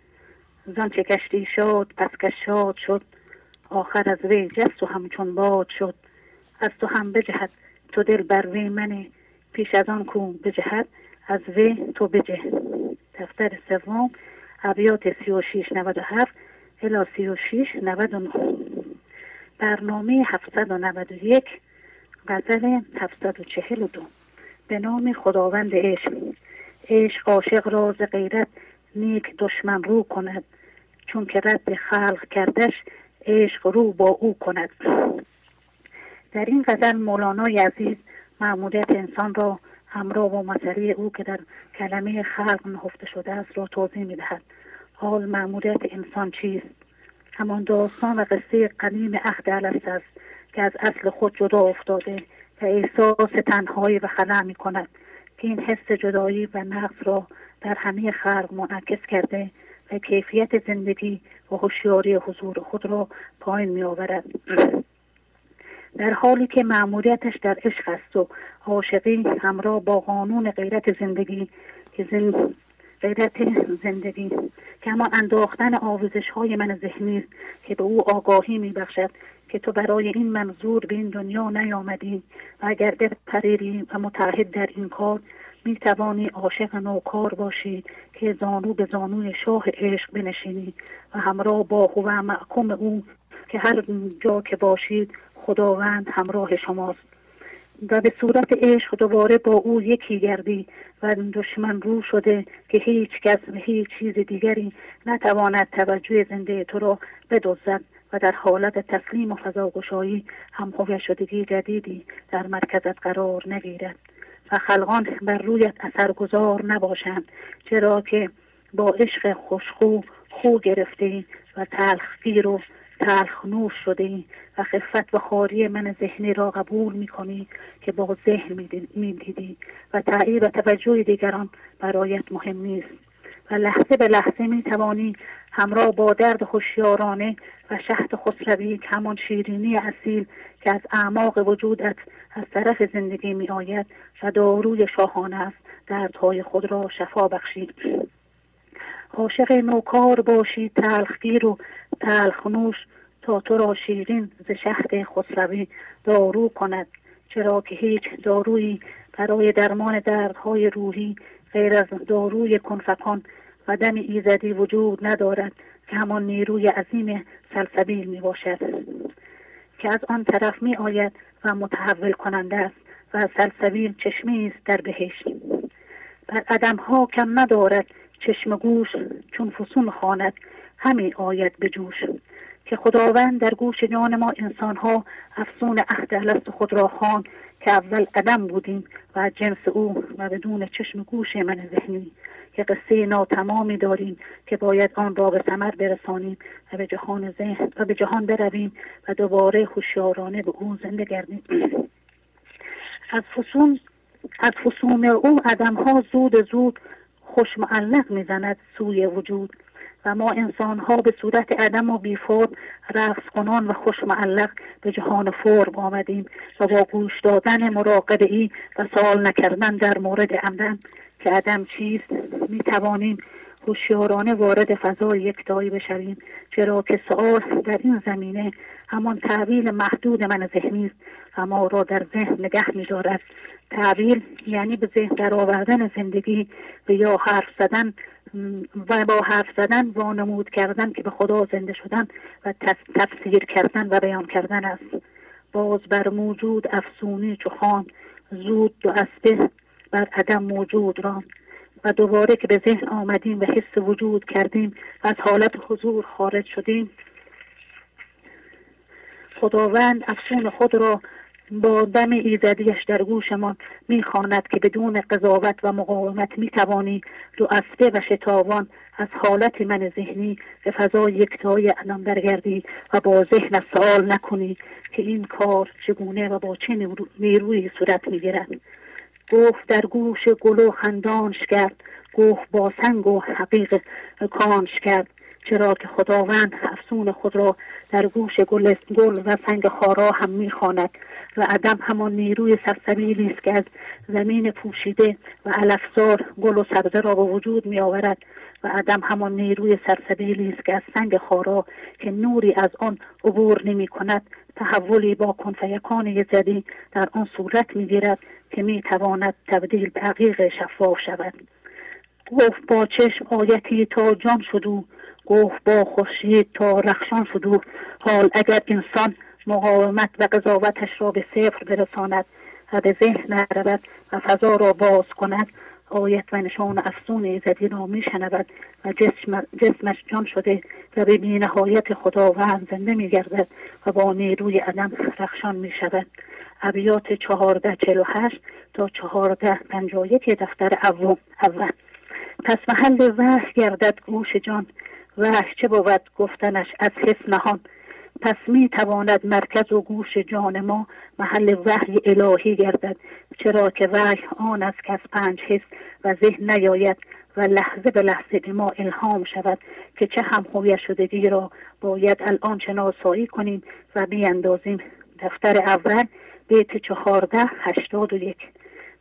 زان چه کشتی شاد پس که شاد شد. آخر از وی جست و همچون باد شد. از تو هم بجهد تو دل بر وی منه. پیش از آن کو بجهد از وی تو بجه. دفتر سوم ابیات سی و شیش نود و هفت الا سی و شیش نود و برنامه هفتصد و نود و یک غزل هفتصد و چهل و دو. به نام خداوند عشق. عشق عاشق راز غیرت نیک دشمن رو کند. چون که رد خلق کردش عشق رو با او کند. در این غزل مولانای عزیز معمولیت انسان را همراه با مسئله او که در کلمه خلق نهفته شده است را توضیح می‌دهد. حال معمولیت انسان چیست؟ همان داستان و قصه قدیم عهد الست است که از اصل خود جدا افتاده و احساس تنهایی و خلا می کند که این حس جدایی و نقص را در همه خلق منعکس کرده و کیفیت زندگی و هوشیاری حضور خود را پایین می آورد در حالی که معمولیتش در عشق است و عاشقی همراه با قانون غیرت زندگی که غیرت زندگی که همان انداختن آویزش های من ذهنی که به او آگاهی می بخشد که تو برای این منظور به این دنیا نیامدی و اگر پریری و متحد در این کار می توانی عاشق نوکار باشی که زانو به زانوی شاه عشق بنشینی و همراه با و محکم او که هر جا که باشید خداوند همراه شماست. و به صورت عشق دوباره با او یکی گردی و دشمن رو شده که هیچ کس و هیچ چیز دیگری نتواند توجه زنده تو را بدزد و در حالت تسلیم و فضاگشایی هم شدگی جدیدی در مرکزت قرار نگیرد. و خلقان بر رویت اثرگذار نباشند چرا که با عشق خوشخو خو گرفته و تلخگیر و تلخ نوش شده و خفت و خاری من ذهنی را قبول می که با ذهن می دیدی و تعییر و توجه دیگران برایت مهم نیست. و لحظه به لحظه می توانی همراه با درد خوشیارانه و شهد خسروی همان شیرینی اصیل که از اعماق وجودت از طرف زندگی می آید و شاهانه است. دردهای خود را شفا بخشید. عاشق نوکار باشی تلخگیر و تلخنوش تا تو را شیرین ز شهد خسروی دارو کند. چرا که هیچ دارویی برای درمان دردهای روحی غیر از داروی کنفکان و دم ایزدی وجود ندارد که همان نیروی عظیم سلسبیل می باشد که از آن طرف می آید و متحول کننده است و سلسبیل چشمی است در بهشت. بر عدم ها کم ندارد چشم گوش چون فسون خواند همی آید به جوش. که خداوند در گوش جان ما انسان ها افسون عهد الست خود را خان که اول عدم بودیم و جنس او و بدون چشم گوش من ذهنی که قصه ناتمامی داریم که باید آن را به ثمر برسانیم و به جهان ذهن و به جهان برویم و دوباره هوشیارانه به او زنده گردیم. از فسون از فسون او عدم ها زود زود خوش معلق می‌زند سوی وجود. ما انسان ها به صورت عدم و بیفور رقص کنان و خوش معلق به جهان فرم آمدیم و با گوش دادن مراقبه ای و سوال نکردن در مورد عمدن که عدم چیست می توانیم هوشیارانه وارد فضای یکتایی بشویم. چرا که سوال در این زمینه همان تعویل محدود من ذهنی است و ما را در ذهن نگه میدارد. تعویل یعنی به ذهن در آوردن زندگی و یا حرف زدن و با حرف زدن وانمود کردن که به خدا زنده شدن و تفسیر کردن و بیان کردن است. باز بر موجود افسونی چخان زود دو اسبه بر عدم موجود را و دوباره که به ذهن آمدیم و حس وجود کردیم و از حالت حضور خارج شدیم. خداوند افسون خود را با دم ایزدیش در گوشمان می‌خواند که بدون قضاوت و مقاومت می‌توانی دو اسبه و شتابان از حالت من ذهنی به فضای یکتای عدم برگردی و با ذهن سوال نکنی که این کار چگونه و با چه نیروی صورت می‌گیرد. گفت در گوش گل و خندانش کرد گفت با سنگ و حقیق کانش کرد چرا که خداوند افسون خود را در گوش گل, گل و سنگ خارا هم می‌خواند. و عدم همان نیروی سرسبیلی است که از زمین پوشیده و علفزار گل و سبزه را به وجود می آورد و عدم همان نیروی سرسبیلی است که از سنگ خارا که نوری از آن عبور نمی کند تحولی با کنفیکان زدی در آن صورت می گیرد که می تواند تبدیل به حقیق شفاف شود. گفت با چشم آیتی تا جان شدو گفت با خورشید تا رخشان شدو. حال اگر انسان مقاومت و قضاوتش را به صفر برساند و به ذهن نرود و فضا را باز کند. آیت و نشان افسون ایزدی را میشنود و جسم جسمش جان شده و به نهایت خداوند زنده میگردد و با نیروی عدم رخشان می‌شود. ابیات چهارده چلو هشت تا چهارده پنجا یک دفتر اول اول. پس محل وحی گردد گوش جان. وحی چه بود؟ گفتنش از حس نهان. پس می تواند مرکز و گوش جان ما محل وحی الهی گردد چرا که وحی آن است که از پنج حس و ذهن نیاید و لحظه به لحظه ما الهام شود که چه هم هویت شدگی را باید الان شناسایی کنیم و بیاندازیم. دفتر اول بیت چهارده هشتاد و یک.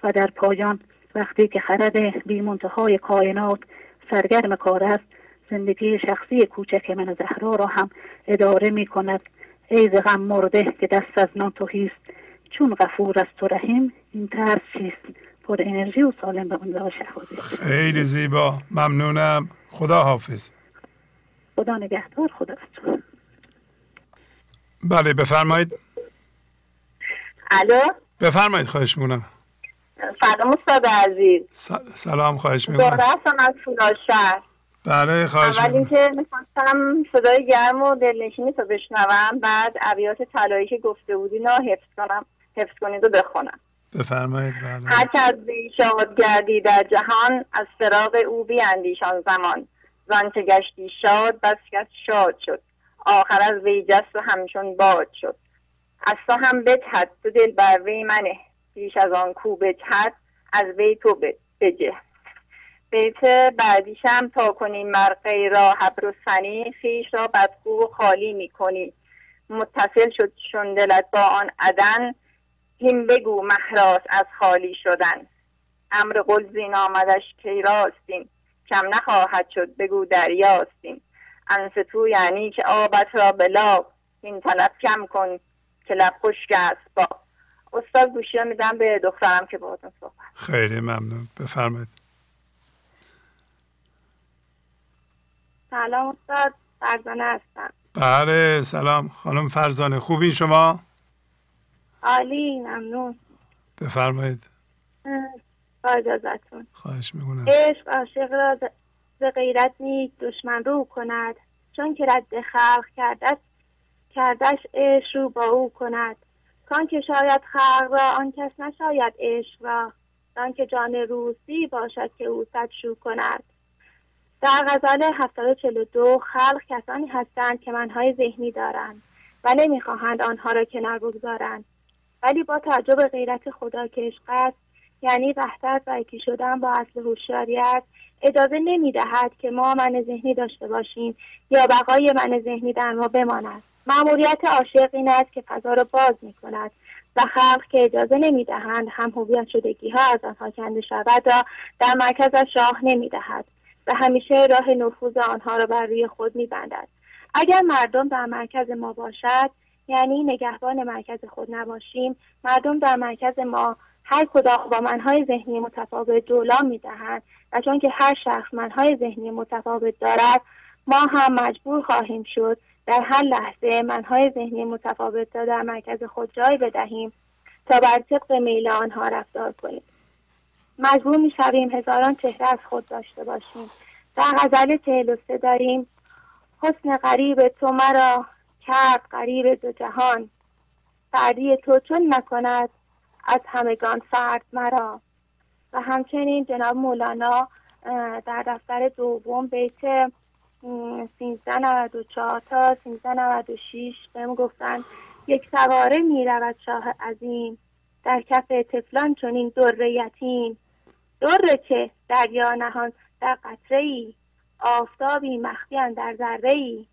و در پایان وقتی که خرد بی منتهای کائنات سرگرم کار است زندگی شخصی کوچک من زهرا را هم اداره می کند. ای غم مرده که دست از نان توهیست چون غفور است و رحیم این ترس چیست؟ پر انرژی و سالم به اون خیلی زیبا. ممنونم. خدا حافظ. خدا نگهدار خدا بله بفرمایید. الو؟ بفرمایید خواهش می‌کنم. سلام استاد عزیز. سلام خواهش می‌کنم. از فولاد بله خواهش اول اینکه می‌خواستم صدای گرم و دلنشینی تو بشنوم بعد ابیات طلایی که گفته بودین رو حفظ کنم حفظ کنید و بخونم. بفرمایید بله. هر که از شاد گردی در جهان از فراغ او بیاندیشان زمان. زن که گشتی شاد بس کس شاد شد. آخر از وی جست و همچون باد شد. از تو هم بتحد تو دل بر وی منه. پیش از آن کو بتحد از وی تو بجه. بیت بعدیشم تا کنیم مرقی را حبر و سنی خیش را بدخو و خالی می‌کنی. متصل شد چون دلت با آن عدن هیم بگو محراس از خالی شدن. امر قل زین آمدش کی راستیم کم نخواهد شد بگو دریاستیم انس تو یعنی که آبت را بلا این طلب کم کن که لب خشک است با استاد گوشی میدم به دخترم که باهاتون صحبت. خیلی ممنون. بفرمایید. سلام استاد فرزانه هستم. بله سلام. خانم فرزانه خوبین شما؟ عالی ممنون. بفرمایید. با اجازتون خواهش می‌کنم. عشق عاشق را ز غیرت نیک دشمن رو کند. چون که رد خلق کردش کردش عشق رو با او کند. کان که شاید خلق را آن کس نشاید عشق را. آن که جان روسی باشد که او صد شو کند. در غزل 742 خلق کسانی هستند که منهای ذهنی دارند و نمی‌خواهند آنها را کنار بگذارند. ولی با تعجب غیرت خدا که یعنی وحدت و یکی شدن با اصل هوشیاریت اجازه نمی‌دهد که ما من ذهنی داشته باشیم یا بقای من ذهنی در ما بماند. معمولیت عاشق این است که فضا را باز می کند و خلق که اجازه نمی‌دهند هم هویت شدگی ها از آنها کنده شود را در مرکزش راه نمی‌دهد. و همیشه راه نفوذ آنها را بر روی خود میبندد. اگر مردم در مرکز ما باشد یعنی نگهبان مرکز خود نباشیم مردم در مرکز ما هر کدام با منهای ذهنی متفاوت جولان می‌دهند و چون که هر شخص منهای ذهنی متفاوت دارد ما هم مجبور خواهیم شد در هر لحظه منهای ذهنی متفاوت را در مرکز خود جای بدهیم تا بر طبق میل آنها رفتار کنیم. مجبور می شویم هزاران چهره از خود داشته باشیم. در غزل چهل داریم حسن غریب تو مرا کرد غریب دو جهان. فردی تو چون نکند از همگان فرد مرا. و همچنین جناب مولانا در دفتر دوم بیت 1394 تا 1396 بهم گفتن یک سواره می رود شاه عظیم. در کف تفلان چنین در یتیم. در که دریا نهان در قطره ای آفتابی مخفی در ذره ای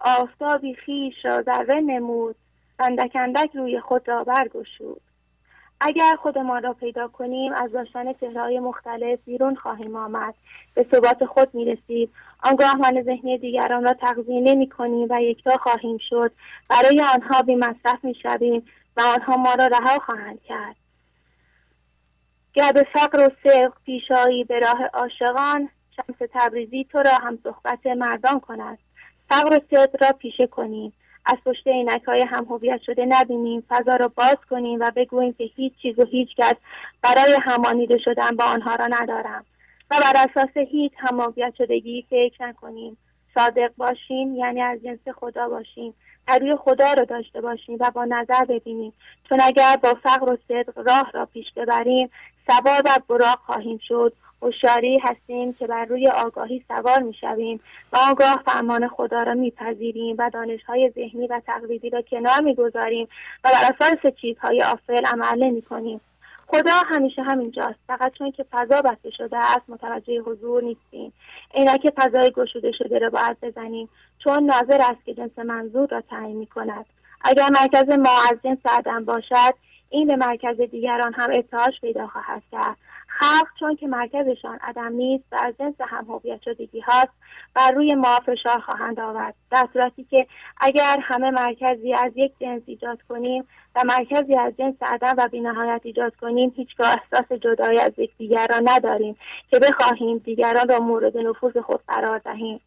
آفتابی خیش را ذره نمود اندک اندک روی خود را برگشود. اگر خود ما را پیدا کنیم از داشتن چهرهای مختلف بیرون خواهیم آمد. به ثبات خود می‌رسید آنگاه من ذهنی دیگران را تغذیه نمی کنیم و یکتا خواهیم شد. برای آنها بی مصرف می شویم و آنها ما را رها خواهند کرد. گر به فقر و صدق پیشایی به راه عاشقان شمس تبریزی تو را هم صحبت مردان کند. فقر و صدق را پیشه کنیم. از پشت عینک های هم هویت شده نبینیم. فضا را باز کنیم و بگوییم که هیچ چیز و هیچ کس برای همانیده شدن با آنها را ندارم. و بر اساس هیچ هماویت شدگی فکر نکنیم. صادق باشیم یعنی از جنس خدا باشیم. روی خدا را داشته باشیم و با نظر ببینیم. چون اگر با فقر و صدق راه را پیش ببریم سوار و براق خواهیم شد. هوشیاری هستیم که بر روی آگاهی سوار می‌شویم و آگاه فرمان خدا را میپذیریم و دانشهای ذهنی و تقلیدی را کنار می‌گذاریم و بر اساس چیزهای آفل عمل نمی‌کنیم خدا همیشه همینجاست. فقط چون که فضا بسته شده است متوجه حضور نیستیم. عینک فضای گشوده شده را باید بزنیم چون ناظر است که جنس منظور را تعیین می کند. اگر مرکز ما از جنس عدم باشد این به مرکز دیگران هم ارتعاش پیدا خواهد کرد. خلق چون که مرکزشان عدم نیست و از جنس هم هویت شدگی هاست بر روی ما فشار خواهند آورد. در صورتی که اگر همه مرکزی از یک جنس ایجاد کنیم و مرکزی از جنس عدم و بینهایت ایجاد کنیم هیچگاه احساس جدایی از یکدیگر را نداریم که بخواهیم دیگران را مورد نفوذ خود قرار دهیم.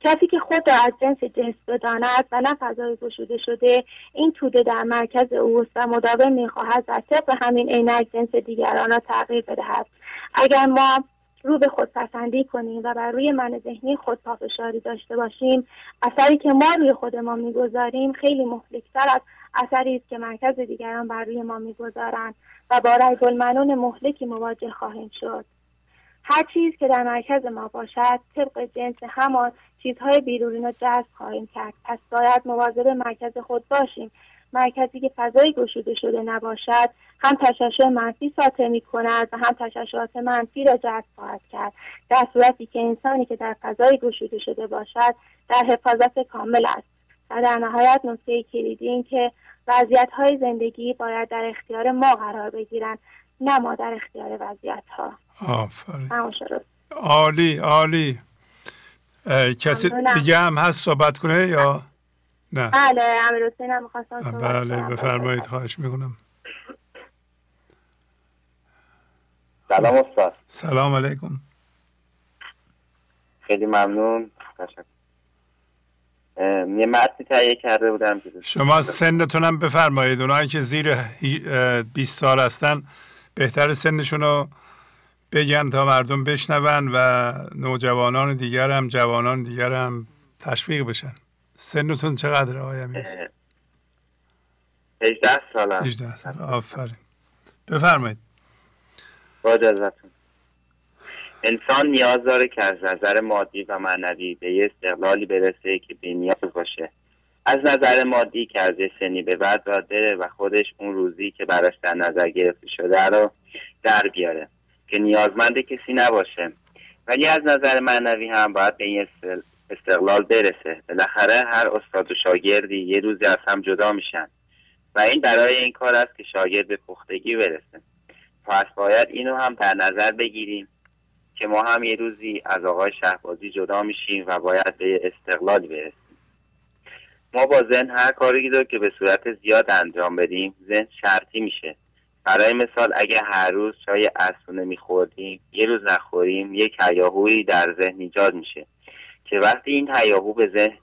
کسی که خود را از جنس جنس بداند و نه فضای گشوده شده این توده در مرکز اوست و مداوم می‌خواهد در طبق همین عینک جنس دیگران را تغییر بدهد. اگر ما رو به خودپسندی کنیم و بر روی من ذهنی خود پافشاری داشته باشیم اثری که ما روی خود ما می‌گذاریم خیلی مهلکتر از اثری است که مرکز دیگران بر روی ما می‌گذارند و با المنون مهلکی مواجه خواهیم شد. هر چیز که در مرکز ما باشد طبق جنس همان چیزهای بیرونی را جذب خواهیم کرد. پس باید مواظب مرکز خود باشیم. مرکزی که فضای گشوده شده نباشد هم تشعشع منفی ساطع می کند و هم تشعشعات منفی را جذب خواهد کرد. در صورتی که انسانی که در فضای گشوده شده باشد در حفاظت کامل است. و در نهایت نکته کلیدی این که وضعیت های زندگی باید در اختیار ما قرار بگیرند نه ما در اختیار وضعیت ها آفرین. عالی عالی. کسی دیگه هم هست صحبت کنه یا نه؟ بله امیر حسین هم بله بفرمایید. خواهش می‌کنم. سلام استاد. سلام علیکم. خیلی ممنون. تشکر. یه متنی تهیه کرده بودم شما سنتون هم بفرمایید. اونایی که زیر 20 سال هستن بهتر سنشون رو بگن تا مردم بشنون و نوجوانان دیگر هم جوانان دیگر هم تشویق بشن. سنتون چقدر آقای امیرز 18 سال 18 سال آفرین. بفرمایید. با اجازتون انسان نیاز داره که از نظر مادی و معنوی به یه استقلالی برسه که بی نیاز باشه. از نظر مادی که از سنی به بعد بره و خودش اون روزی که براش در نظر گرفته شده رو در بیاره. که نیازمند کسی نباشه. ولی از نظر معنوی هم باید به این استقلال برسه. بالاخره هر استاد و شاگردی یه روزی از هم جدا میشن. و این برای این کار است که شاگرد به پختگی برسه. پس باید اینو هم در نظر بگیریم که ما هم یه روزی از آقای شهبازی جدا میشیم و باید به استقلالی برسیم. ما با ذهن هر کاری رو که به صورت زیاد انجام بدیم ذهن شرطی میشه. برای مثال اگه هر روز چای اسونه میخوردیم یه روز نخوریم یک هیاهویی در ذهن ایجاد میشه که وقتی این هیاهو به ذهن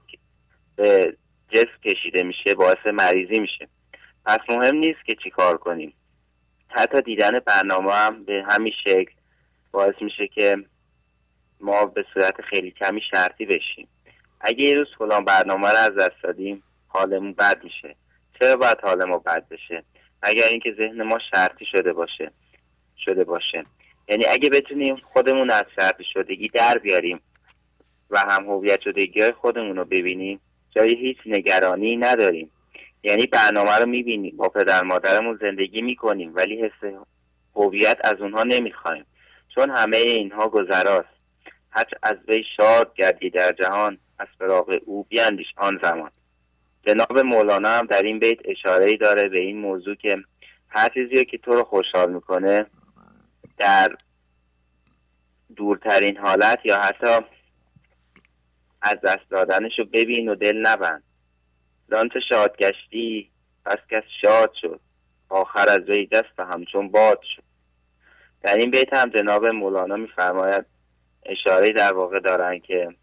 به جسم کشیده میشه باعث مریضی میشه. پس مهم نیست که چی کار کنیم. حتی دیدن برنامه هم به همین شکل باعث میشه که ما به صورت خیلی کمی شرطی بشیم. اگه یه روز فلان برنامه رو از دست دادیم حالمون بد میشه. چرا باید حال ما بد بشه؟ اگر اینکه ذهن ما شرطی شده باشه شده باشه. یعنی اگه بتونیم خودمون از شرطی شدگی در بیاریم و هم هویت شدگی های خودمون رو ببینیم جای هیچ نگرانی نداریم. یعنی برنامه رو می‌بینیم با پدر مادرمون زندگی می‌کنیم ولی حس هویت از اونها نمی‌خوایم. چون همه اینها گذراست. هر از وی شاد گردی در جهان از فراغ او بیاندیش آن زمان. جناب مولانا هم در این بیت اشاره داره به این موضوع که هر چیزی که تو رو خوشحال می‌کنه در دورترین حالت یا حتی از دست دادنش رو ببین و دل نبند. لانت شاد گشتی پس کس شاد شد. آخر از وی دست همچون باد شد. در این بیت هم جناب مولانا میفرماید اشاره در واقع دارن که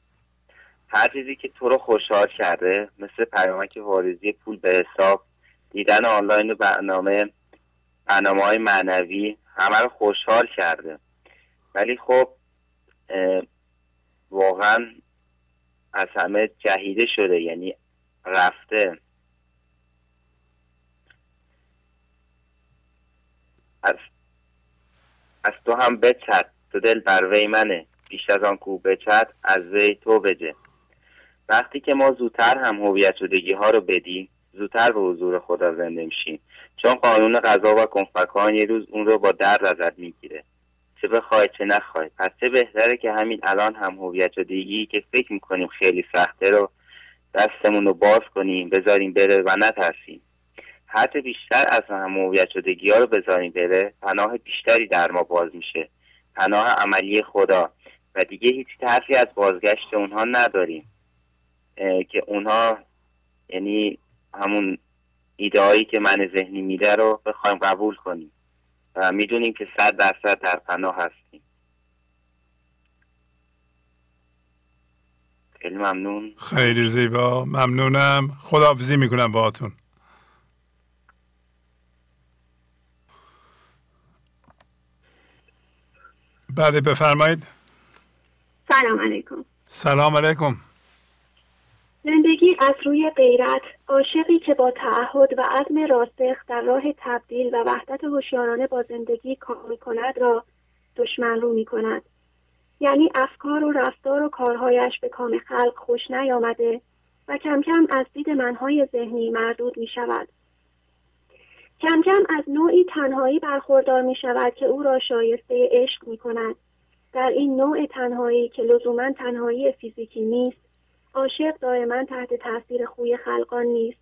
هر چیزی که تو رو خوشحال کرده مثل پیامک واریزی پول به حساب دیدن آنلاین برنامه برنامه های معنوی همه رو خوشحال کرده. ولی خب واقعا از همه جهیده شده یعنی رفته. از, از تو هم بچد تو دل بر وی منه. بیش از آن کو بچد از وی تو بجه. وقتی که ما زودتر هم هویت شدگی ها رو بدیم زودتر به حضور خدا زنده میشیم. چون قانون غذا و کنفکان یه روز اون رو با درد ازت می‌گیره. چه بخوای چه نخوای. پس چه بهتره که همین الان هم هویت شدگی که فکر می‌کنیم خیلی سخته رو دستمون رو باز کنیم بذاریم بره و نترسیم. حتی بیشتر از هم شدگی ها رو بذاریم بره پناه بیشتری در ما باز میشه. پناه عملی خدا. و دیگه هیچ ترفی از بازگشت اونها نداریم. که اونها یعنی همون ایدهایی که من ذهنی میده رو بخوایم قبول کنیم. و می‌دونیم که صد درصد در پناه هستیم. خیلی ممنون. خیلی زیبا. ممنونم. خداحافظی می‌کنم باهاتون. بله بفرمایید. سلام علیکم. سلام علیکم. زندگی از روی غیرت عاشقی که با تعهد و عزم راسخ در راه تبدیل و وحدت هوشیارانه با زندگی کار می کند را دشمن رو می کند یعنی افکار و رفتار و کارهایش به کام خلق خوش نیامده و کم کم از دید منهای ذهنی مردود می شود کم کم از نوعی تنهایی برخوردار می شود که او را شایسته عشق می کند. در این نوع تنهایی که لزوما تنهایی فیزیکی نیست عاشق دائما تحت تاثیر خوی خلقان نیست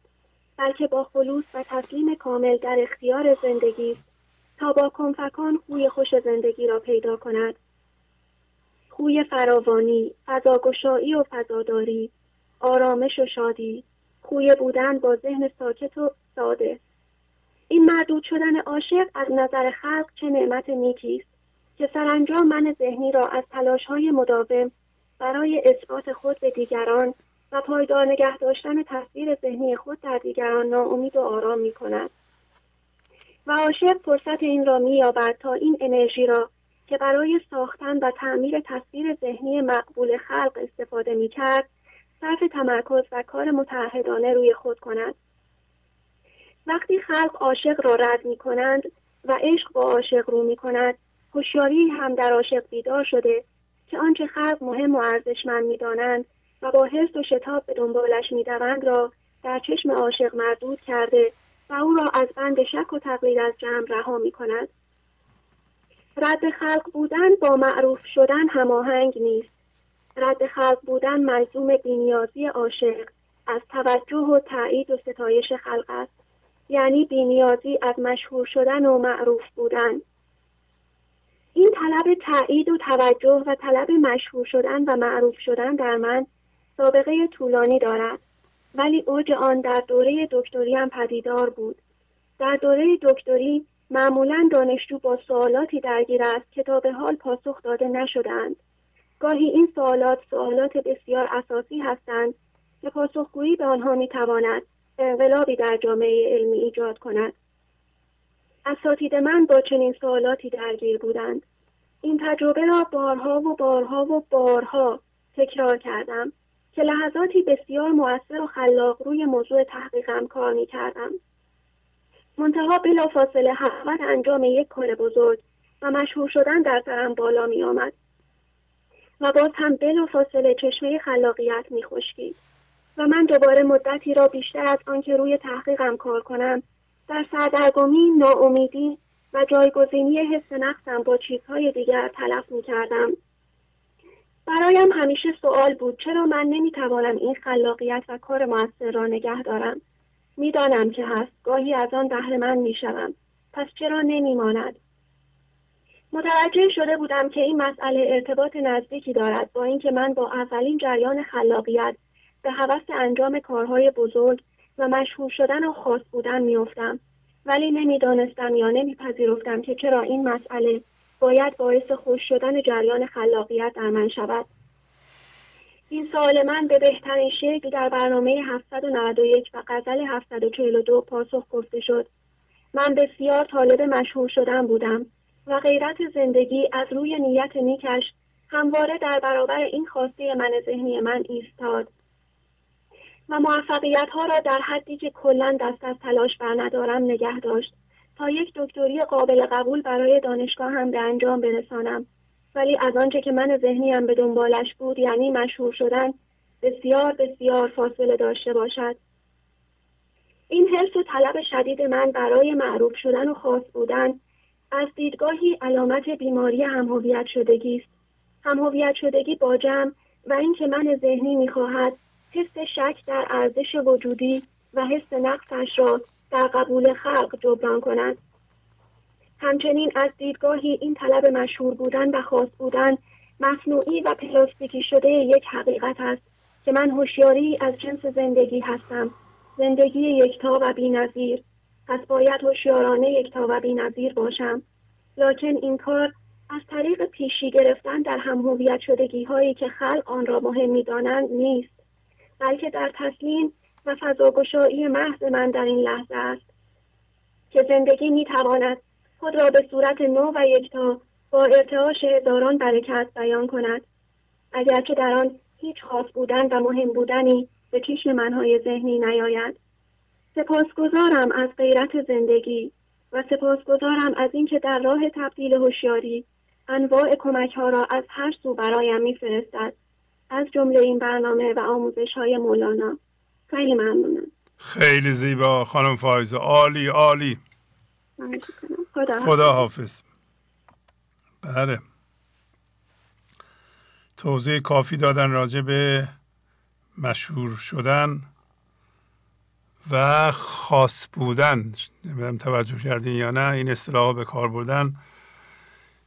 بلکه با خلوص و تسلیم کامل در اختیار زندگی است تا با کنفکان خوی خوش زندگی را پیدا کند. خوی فراوانی فضاگشایی و فضاداری آرامش و شادی خوی بودن با ذهن ساکت و ساده. این مردود شدن عاشق از نظر خلق چه نعمت نیکی است که سرانجام من ذهنی را از های مداوم برای اثبات خود به دیگران و پایدار نگه داشتن تصویر ذهنی خود در دیگران ناامید و آرام می کند. و عاشق فرصت این را می یابد تا این انرژی را که برای ساختن و تعمیر تصویر ذهنی مقبول خلق استفاده می کرد صرف تمرکز و کار متحدانه روی خود کند. وقتی خلق عاشق را رد می کنند و عشق با عاشق رو می کند هوشیاری هم در عاشق بیدار شده که آنچه خلق مهم و ارزشمند می‌دانند و با حرص و شتاب به دنبالش می‌دوند را در چشم عاشق مردود کرده و او را از بند شک و تقلید از جمع رها می کند. رد خلق بودن با معروف شدن هماهنگ نیست. رد خلق بودن ملزوم بینیازی عاشق از توجه و تایید و ستایش خلق است. یعنی بینیازی از مشهور شدن و معروف بودن این طلب تایید و توجه و طلب مشهور شدن و معروف شدن در من سابقه طولانی دارد. ولی اوج آن در دوره دکتری هم پدیدار بود. در دوره دکتری معمولا دانشجو با سوالاتی درگیر است که تا به حال پاسخ داده نشدند گاهی این سوالات سوالات بسیار اساسی هستند که پاسخگویی به آنها می‌تواند انقلابی در جامعه علمی ایجاد کند. اساتید من با چنین سوالاتی درگیر بودند این تجربه را بارها و بارها و بارها تکرار کردم که لحظاتی بسیار مؤثر و خلاق روی موضوع تحقیقم کار می کردم. منتها بلا فاصله حقیقت انجام یک کار بزرگ و مشهور شدن در سرم بالا می آمد. و باز هم بلا فاصله چشمه خلاقیت می خشکید. و من دوباره مدتی را بیشتر از آنکه روی تحقیقم کار کنم در سردرگمی ناامیدی و جایگزینی حس نقصم با چیزهای دیگر تلف می کردم. برایم همیشه سوال بود چرا من نمی توانم این خلاقیت و کار موثر را نگه دارم. می‌دانم که هست گاهی از آن بهره می شوم. پس چرا نمی ماند؟ متوجه شده بودم که این مسئله ارتباط نزدیکی دارد با اینکه من با اولین جریان خلاقیت به هوس انجام کارهای بزرگ و مشهور شدن و خاص بودن میافتم. ولی نمی‌دانستم یا نمیپذیرفتم که چرا این مسئله باید باعث خوش شدن جریان خلاقیت در من شود. این سوال من به بهترین شکل در برنامه 791 و غزل 742 پاسخ گفته شد. من بسیار طالب مشهور شدن بودم و غیرت زندگی از روی نیت نیکش همواره در برابر این خواسته من ذهنی من ایستاد. و موفقیت ها را در حدی که کلا دست از تلاش بر ندارم نگه داشت. تا یک دکتری قابل قبول برای دانشگاه هم به انجام برسانم. ولی از آنچه که من ذهنیم به دنبالش بود یعنی مشهور شدن بسیار بسیار فاصله داشته باشد. این حرس و طلب شدید من برای معروف شدن و خاص بودن از دیدگاهی علامت بیماری همهویت شدگی است. همهویت شدگی با جمع و اینکه من ذهنی می‌خواهد حس شک در ارزش وجودی و حس نقصش را در قبول خلق جبران کند. همچنین از دیدگاهی این طلب مشهور بودن و خاص بودن مصنوعی و پلاستیکی شده یک حقیقت است که من هوشیاری از جنس زندگی هستم. زندگی یکتا و بینظیر. پس باید هوشیارانه یکتا و بینظیر باشم. لکن این کار از طریق پیشی گرفتن در هم هویت شدگی هایی که خلق آن را مهم می‌دانند نیست. بلکه در تسلیم و فضاگشایی محض من در این لحظه است که زندگی می‌تواند خود را به صورت نو و یکتا با ارتعاش هزاران برکت بیان کند. اگرچه در آن هیچ خاص بودن و مهم بودنی به چشم منهای ذهنی نیاید. سپاسگزارم از غیرت زندگی و سپاسگزارم از اینکه در راه تبدیل هوشیاری انواع کمک ها را از هر سو برایم میفرستد. از جمله این برنامه و آموزش های مولانا. خیلی ممنونم. خیلی زیبا. خانم فایزه عالی عالی. خدا, خدا حافظ. بله. توضیح کافی دادن راجع به مشهور شدن و خاص بودن. نمی‌دونم توجه کردین یا نه؟ این اصطلاح به کار بردن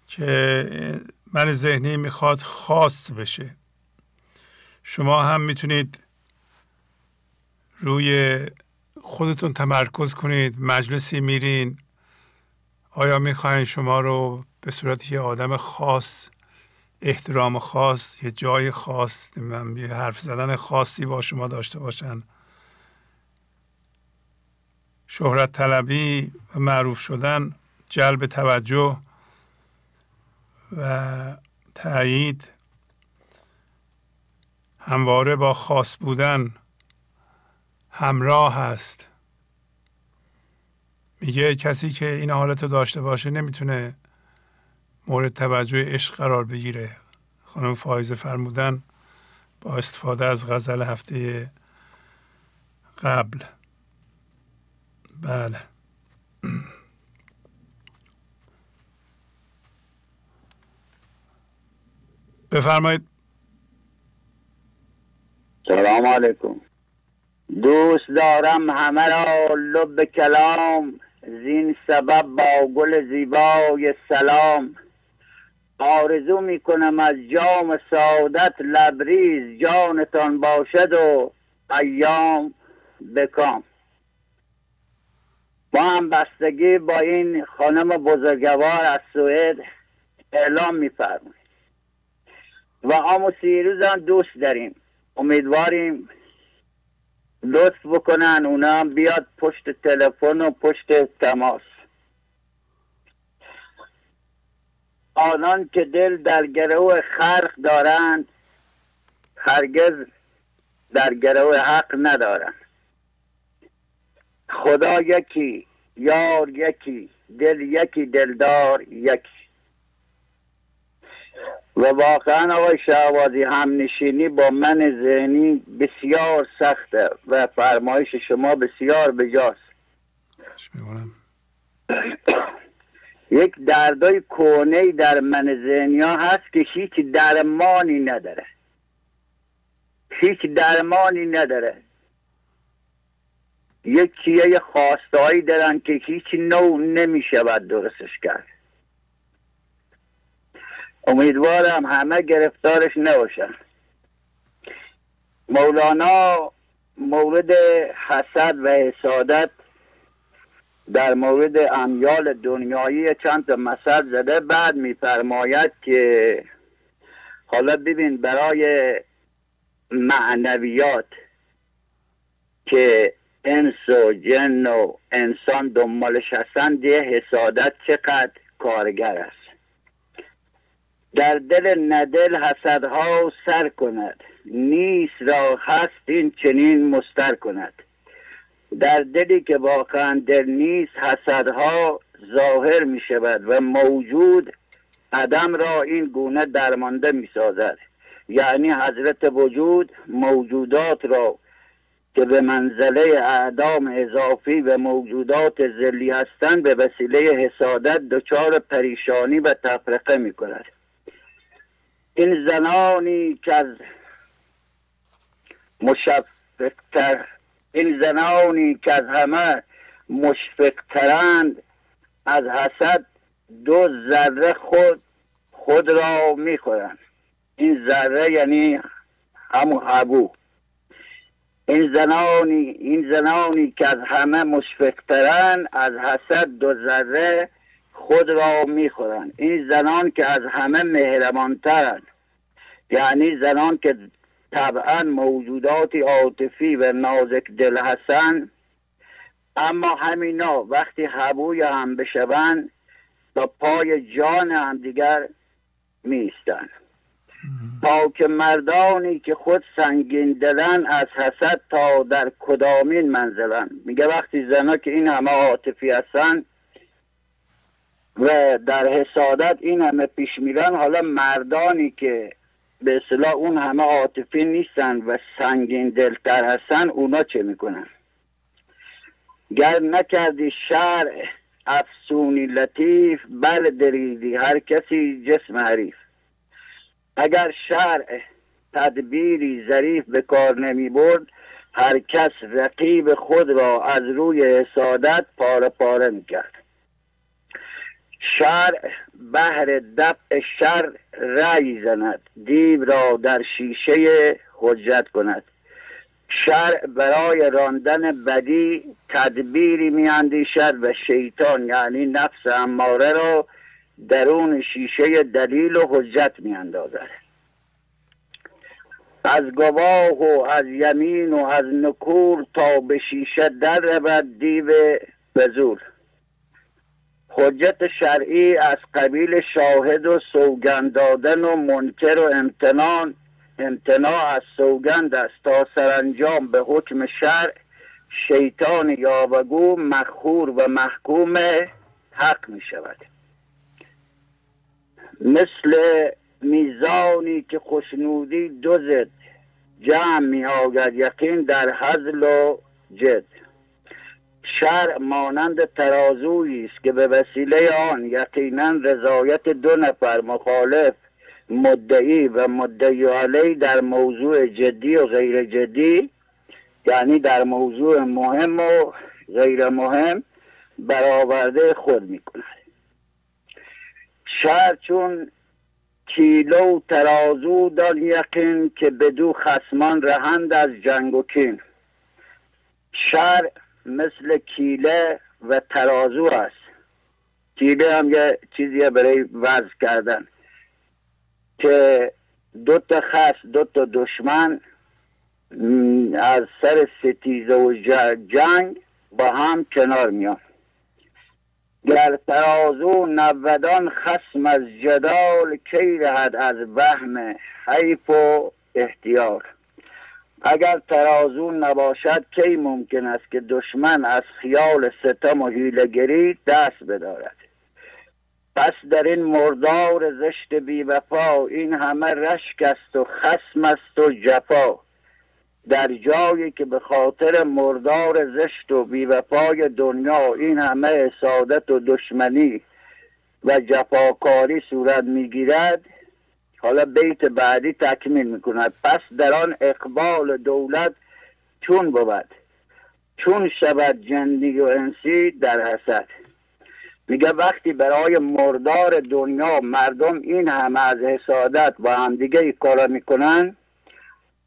که من ذهنی می‌خواد خاص بشه. شما هم می‌تونید روی خودتون تمرکز کنید مجلسی میرین. آیا می‌خواین شما رو به صورت یه آدم خاص احترام خاص یه جای خاص یه حرف زدن خاصی با شما داشته باشن؟ شهرت طلبی و معروف شدن جلب توجه و تایید همواره با خاص بودن همراه هست میگه کسی که این حالت رو داشته باشه نمی‌تونه مورد توجه عشق قرار بگیره. خانم فایزه فرمودن با استفاده از غزل هفته قبل. بله. بفرمایید. سلام علیکم. دوست دارم همه را لب کلام زین سبب با گل زیبای سلام. آرزو می‌کنم از جام سعادت لبریز جانتان باشد و ایام بکام. ما هم بستگی با این خانم بزرگوار از سوئد اعلام میفرماییم و آمو سیروز دوست داریم. امیدواریم لطف بکنن اونا هم بیاد پشت تلفن و پشت تماس. آنان که دل در گروه خرق دارند هرگز در گروه حق ندارند. خدا یکی یار یکی دل یکی دلدار یکی. و واقعا آقای شهوازی همنشینی با من ذهنی بسیار سخته و فرمایش شما بسیار بجاست. یک دردای کونه در من ذهنی ها هست که هیچ درمانی نداره. هیچ درمانی نداره. یک چیه خواستهایی دارن که هیچ نوع نمی‌شود درستش کرد. امیدوارم همه گرفتارش نباشن. مولانا مورد حسد و حسادت در مورد امیال دنیایی چند تا مثل زده. بعد میفرماید که حالا ببین برای معنویات که انس و جن و انسان دنبالش هستند یه حسادت چقدر کارگر است؟ در دل ندل حسدها سر کند. نیست را هست این چنین مستر کند. در دلی که واقعا دل نیست حسدها ظاهر می شود و موجود عدم را این گونه درمانده می سازد. یعنی حضرت وجود موجودات را که به منزله اعدام اضافی و موجودات زلی هستند به وسیله حسادت دچار پریشانی و تفرقه می کند. این زنانی که از مشفقتر این زنانی که از همه مشفقترند از حسد دو ذره خود خود را می‌خورند. این ذره یعنی همون حبو این زنانی این زنانی که از همه مشفقترن از حسد دو ذره خود را می‌خورند. این زنان که از همه مهربانترن یعنی زنان که طبعا موجودات عاطفی و نازک دل هستن اما همینا وقتی حبوی هم بشوند تا پای جان هم دیگر میستن تا که مردانی که خود سنگین دلن از حسد تا در کدامین منزلن. میگه وقتی زنا که این همه عاطفی هستن و در حسادت این همه پیش میرن حالا مردانی که به اصلاح اون همه عاطفی نیستن و سنگین دلتر هستن اونا چه می‌کنن؟ گر نکردی شرع افسونی لطیف بل دریدی هر کسی جسم حریف. اگر شرع تدبیری ظریف به کار نمی برد هر کس رقیب خود را از روی حسادت پاره پاره می کرد شرع بهر دفع شر رأی زند. دیو را در شیشه حجت کند. شرع برای راندن بدی تدبیری میاندیشد و شیطان یعنی نفس اماره را درون شیشه دلیل و حجت میاندازد. از گواه و از یمین و از نکور تا به شیشه در رود دیو بزور حجت شرعی از قبیل شاهد و سوگند دادن و منکر و امتنان امتناع از سوگند است تا سرانجام به حکم شرع شیطان یاوگو مخور و محکوم حق می شود. مثل میزانی که خوشنودی دوزد جمع می آگد یقین در حزل و جد. شرع مانند ترازویی است که به وسیله آن یقینا رضایت دو نفر مخالف مدعی و مدعی علی در موضوع جدی و غیر جدی یعنی در موضوع مهم و غیر مهم برآورده خود می کند شهر چون کیلو ترازو دان یقین که بدو خسمان رهند از جنگ و کین. شهر مثل کیله و ترازو است. کیله هم یه چیزی برای وزن کردن. که دو تا خس دو تا دشمن از سر ستیزه و جنگ با هم کنار میان. گر ترازو نودان خسم از جدال کی رهد از وهم حیف و احتیار؟ اگر ترازو نباشد کی ممکن است که دشمن از خیال ستم و هیلگری دست بدارد؟ پس در این مردار زشت بی وفا این همه رشک است و خسم است و جفا. در جایی که به خاطر مردار زشت و بیوفای دنیا این همه حسادت و دشمنی و جفاکاری صورت می‌گیرد حالا بیت بعدی تکمیل می‌کند. پس در آن اقبال دولت چون بود؟ چون شود جندی و انسی در حسد. میگه وقتی برای مردار دنیا مردم این همه از حسادت با همدیگه کارا می‌کنن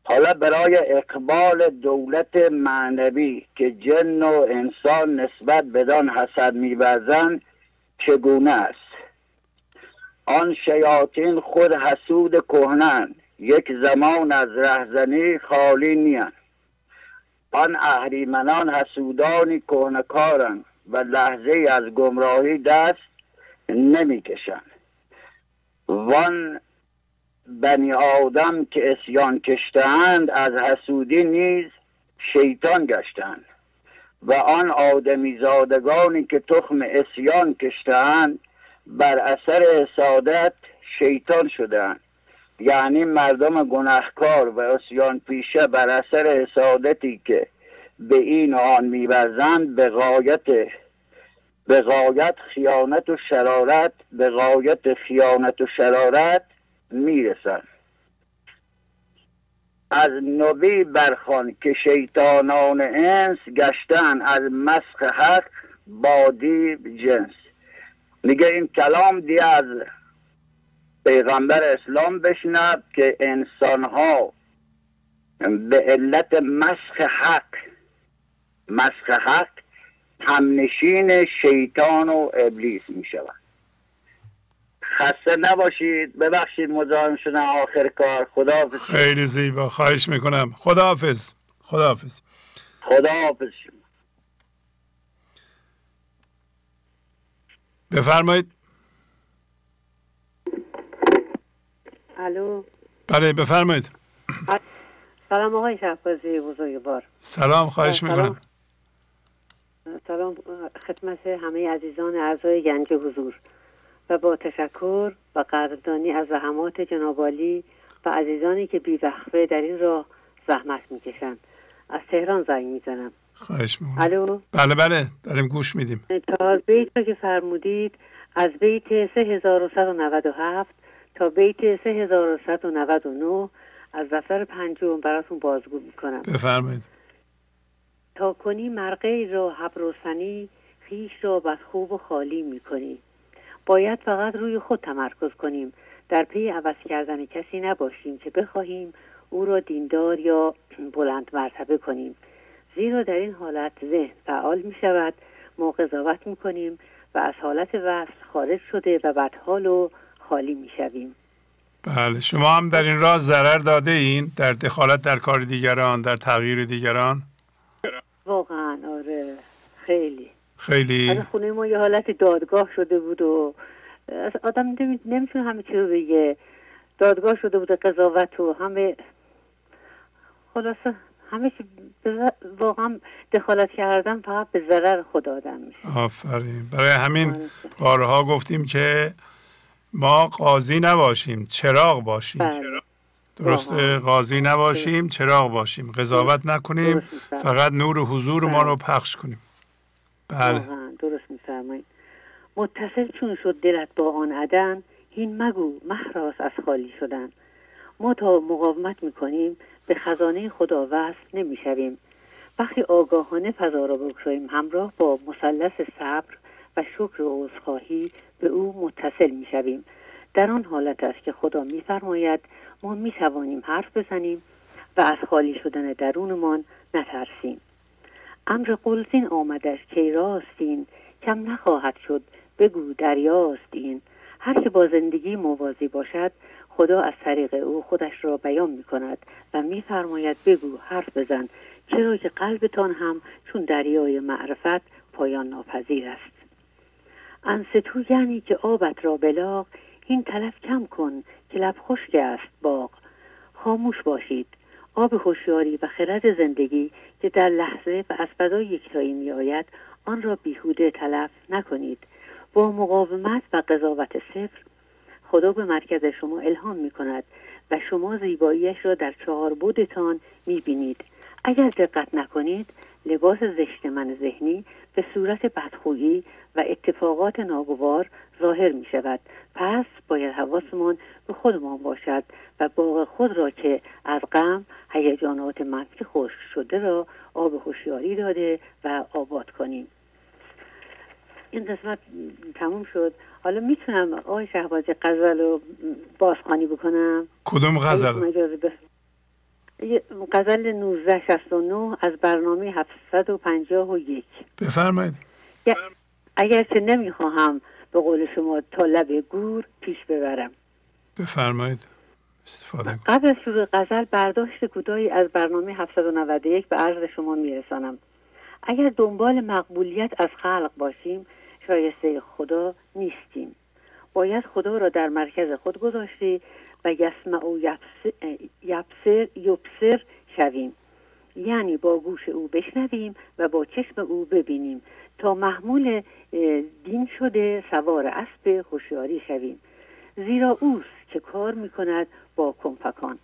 حالا برای اقبال دولت معنوی که جن و انسان نسبت بدان حسد میورزند چگونه است؟ آن شیاطین خود حسود کهنن یک زمان از رهزنی خالی نیان آن اهریمنان حسودانی کهنکارن و لحظه از گمراهی دست نمی‌کشند. وان بنی آدم که اسیان کشتند از حسودی نیز شیطان گشتند و آن آدمی زادگانی که تخم اسیان کشتند بر اثر حسادت شیطان شدند یعنی مردم گناهکار و اسیان پیشه بر اثر حسادتی که به این آن میورزند به غایت به غایت خیانت و شرارت به غایت خیانت و شرارت می‌رسن از نبی برخان که شیطانان انس گشتن از مسخ حق بادی جنس. میگه این کلام دی از پیغمبر اسلام بشنب که انسان ها به علت مسخ حق مسخ حق همنشین شیطان و ابلیس می شود خسته نباشید. ببخشید مزاحم شدن آخر کار. خدا خیلی زیبا. خواهش می‌کنم. خداحافظ. خداحافظ. خداحافظ شما بفرمایید. الو. بله بفرمایید. سلام آقای شهبازی بزرگوار سلام خواهش می‌کنم. سلام خدمت همه عزیزان اعضای گنج حضور. و با تشکر و قدردانی از زحمات جنابالی و عزیزانی که بیوقفه در این راه زحمت می‌کشند. از تهران زنگ می‌زنم. خواهش می‌کنم. الو؟ بله بله داریم گوش میدیم. تا بیت که فرمودید از بیت 3197 تا بیت 3199 از دفتر پنجم براتون بازگو می‌کنم. بفرمایید. تا کنی مرقه را حبروسنی خیش را بدخوب و خالی می‌کنی. باید فقط روی خود تمرکز کنیم. در پی عوض کردن کسی نباشیم که بخواهیم او را دیندار یا بلند مرتبه کنیم. زیرا در این حالت ذهن فعال می شود ما قضاوت می کنیم و از حالت وصل خارج شده و بدحال و خالی می شویم بله شما هم در این راه ضرر داده این؟ در دخالت در کار دیگران در تغییر دیگران؟ واقعا آره. خیلی. خیلی. خونه ما یه حالت دادگاه شده بود و آدم نمی‌تونه همه چی رو بگه. دادگاه شده بود قضاوت و همه خلاصه همه چی واقعا دخالت کردن فقط به ضرر خود آدم میشه. آفرین. برای همین بارها گفتیم که ما قاضی نباشیم چراغ باشیم. بله. درست قاضی نباشیم چراغ باشیم. قضاوت نکنیم فقط نور حضور ما رو پخش کنیم. بله. درست میفرمایید. متصل چون شد دلت با آن عدن این مگو محراس از خالی شدن. ما تا مقاومت می‌کنیم به خزانه خدا وصل نمی‌شویم. وقتی آگاهانه فضا را بگشاییم همراه با مثلث صبر و شکر و عذرخواهی به او متصل می‌شویم. در آن حالت است که خدا میفرماید ما می‌توانیم حرف بزنیم و از خالی شدن درونمان نترسیم. امر قلزین آمدش که راستین؟ کم نخواهد شد بگو دریاستین؟ هر که با زندگی موازی باشد خدا از طریق او خودش را بیان می کند و میفرماید بگو حرف بزن چرا که قلبتان هم چون دریای معرفت پایان ناپذیر است. انستو یعنی که آبت را بلاغ این تلف کم کن که لب خشک است باغ. خاموش باشید. آب هوشیاری و خرد زندگی که در لحظه و از فضای یکتایی می آید آن را بیهوده تلف نکنید. با مقاومت و قضاوت صفر خدا به مرکز شما الهام می کند و شما زیباییش را در چهار بودتان می بینید اگر دقت نکنید لباس زشت من ذهنی به صورت بدخویی و اتفاقات ناگوار ظاهر می شود پس باید حواسمان به خودمان باشد و باغ خود را که از غم هیجانات منفی خشک شده را آب هوشیاری داده و آباد کنیم. این قسمت تموم شد. حالا می‌تونم آقای شهبازی غزل رو بازخوانی بکنم؟ کدوم غزل؟ غزل 1969 از برنامه 751 بفرمایید. اگرچه نمی‌خواهم به قول شما تا لب گور پیش ببرم. بفرمایید. استفاده قبل از شروع غزل برداشت کوتاهی از برنامه 791 به عرض شما میرسانم. اگر دنبال مقبولیت از خلق باشیم شایسته خدا نیستیم. باید خدا را در مرکز خود گذاشته و یسمع و یبسر یبسر شویم. یعنی با گوش او بشنویم و با چشم او ببینیم. تا محمول دین شده سوار اسب هوشیاری شویم. زیرا اوست که کار می‌کند با کنفکان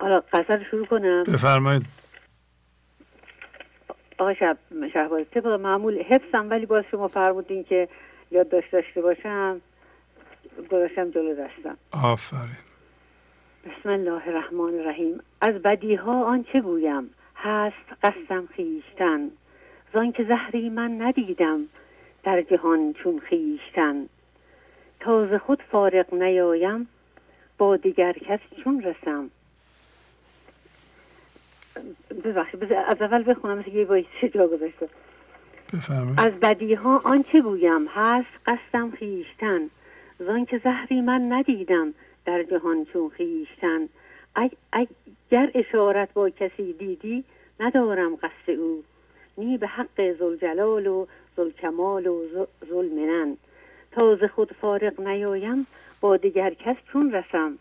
حالا قصر شروع کنم. بفرمایید. آقا شب شهبازی طبق معمول حفظم ولی باز شما فرمودین که یاد داشته باشم. گذاشتم جلو دستم. آفرین. بسم الله الرحمن الرحیم. از بدی ها آنچه گویم؟ هست قصدم خیشتن زان که زهری من ندیدم در جهان چون خیشتن تا خود فارق نیایم با دیگر کس چون رسم. ببخشید از اول بخونم یه باید جا گذاشته. از بدی ها آنچه گویم؟ هست قصدم خیشتن زان که زهری من ندیدم در جهان چون خیشتن اگر اشارت با کسی دیدی ندارم قصد او. نی به حق زلجلال و زلکمال و ظلمنن تا ز خود فارغ نیایم با دیگر کس چون رسم؟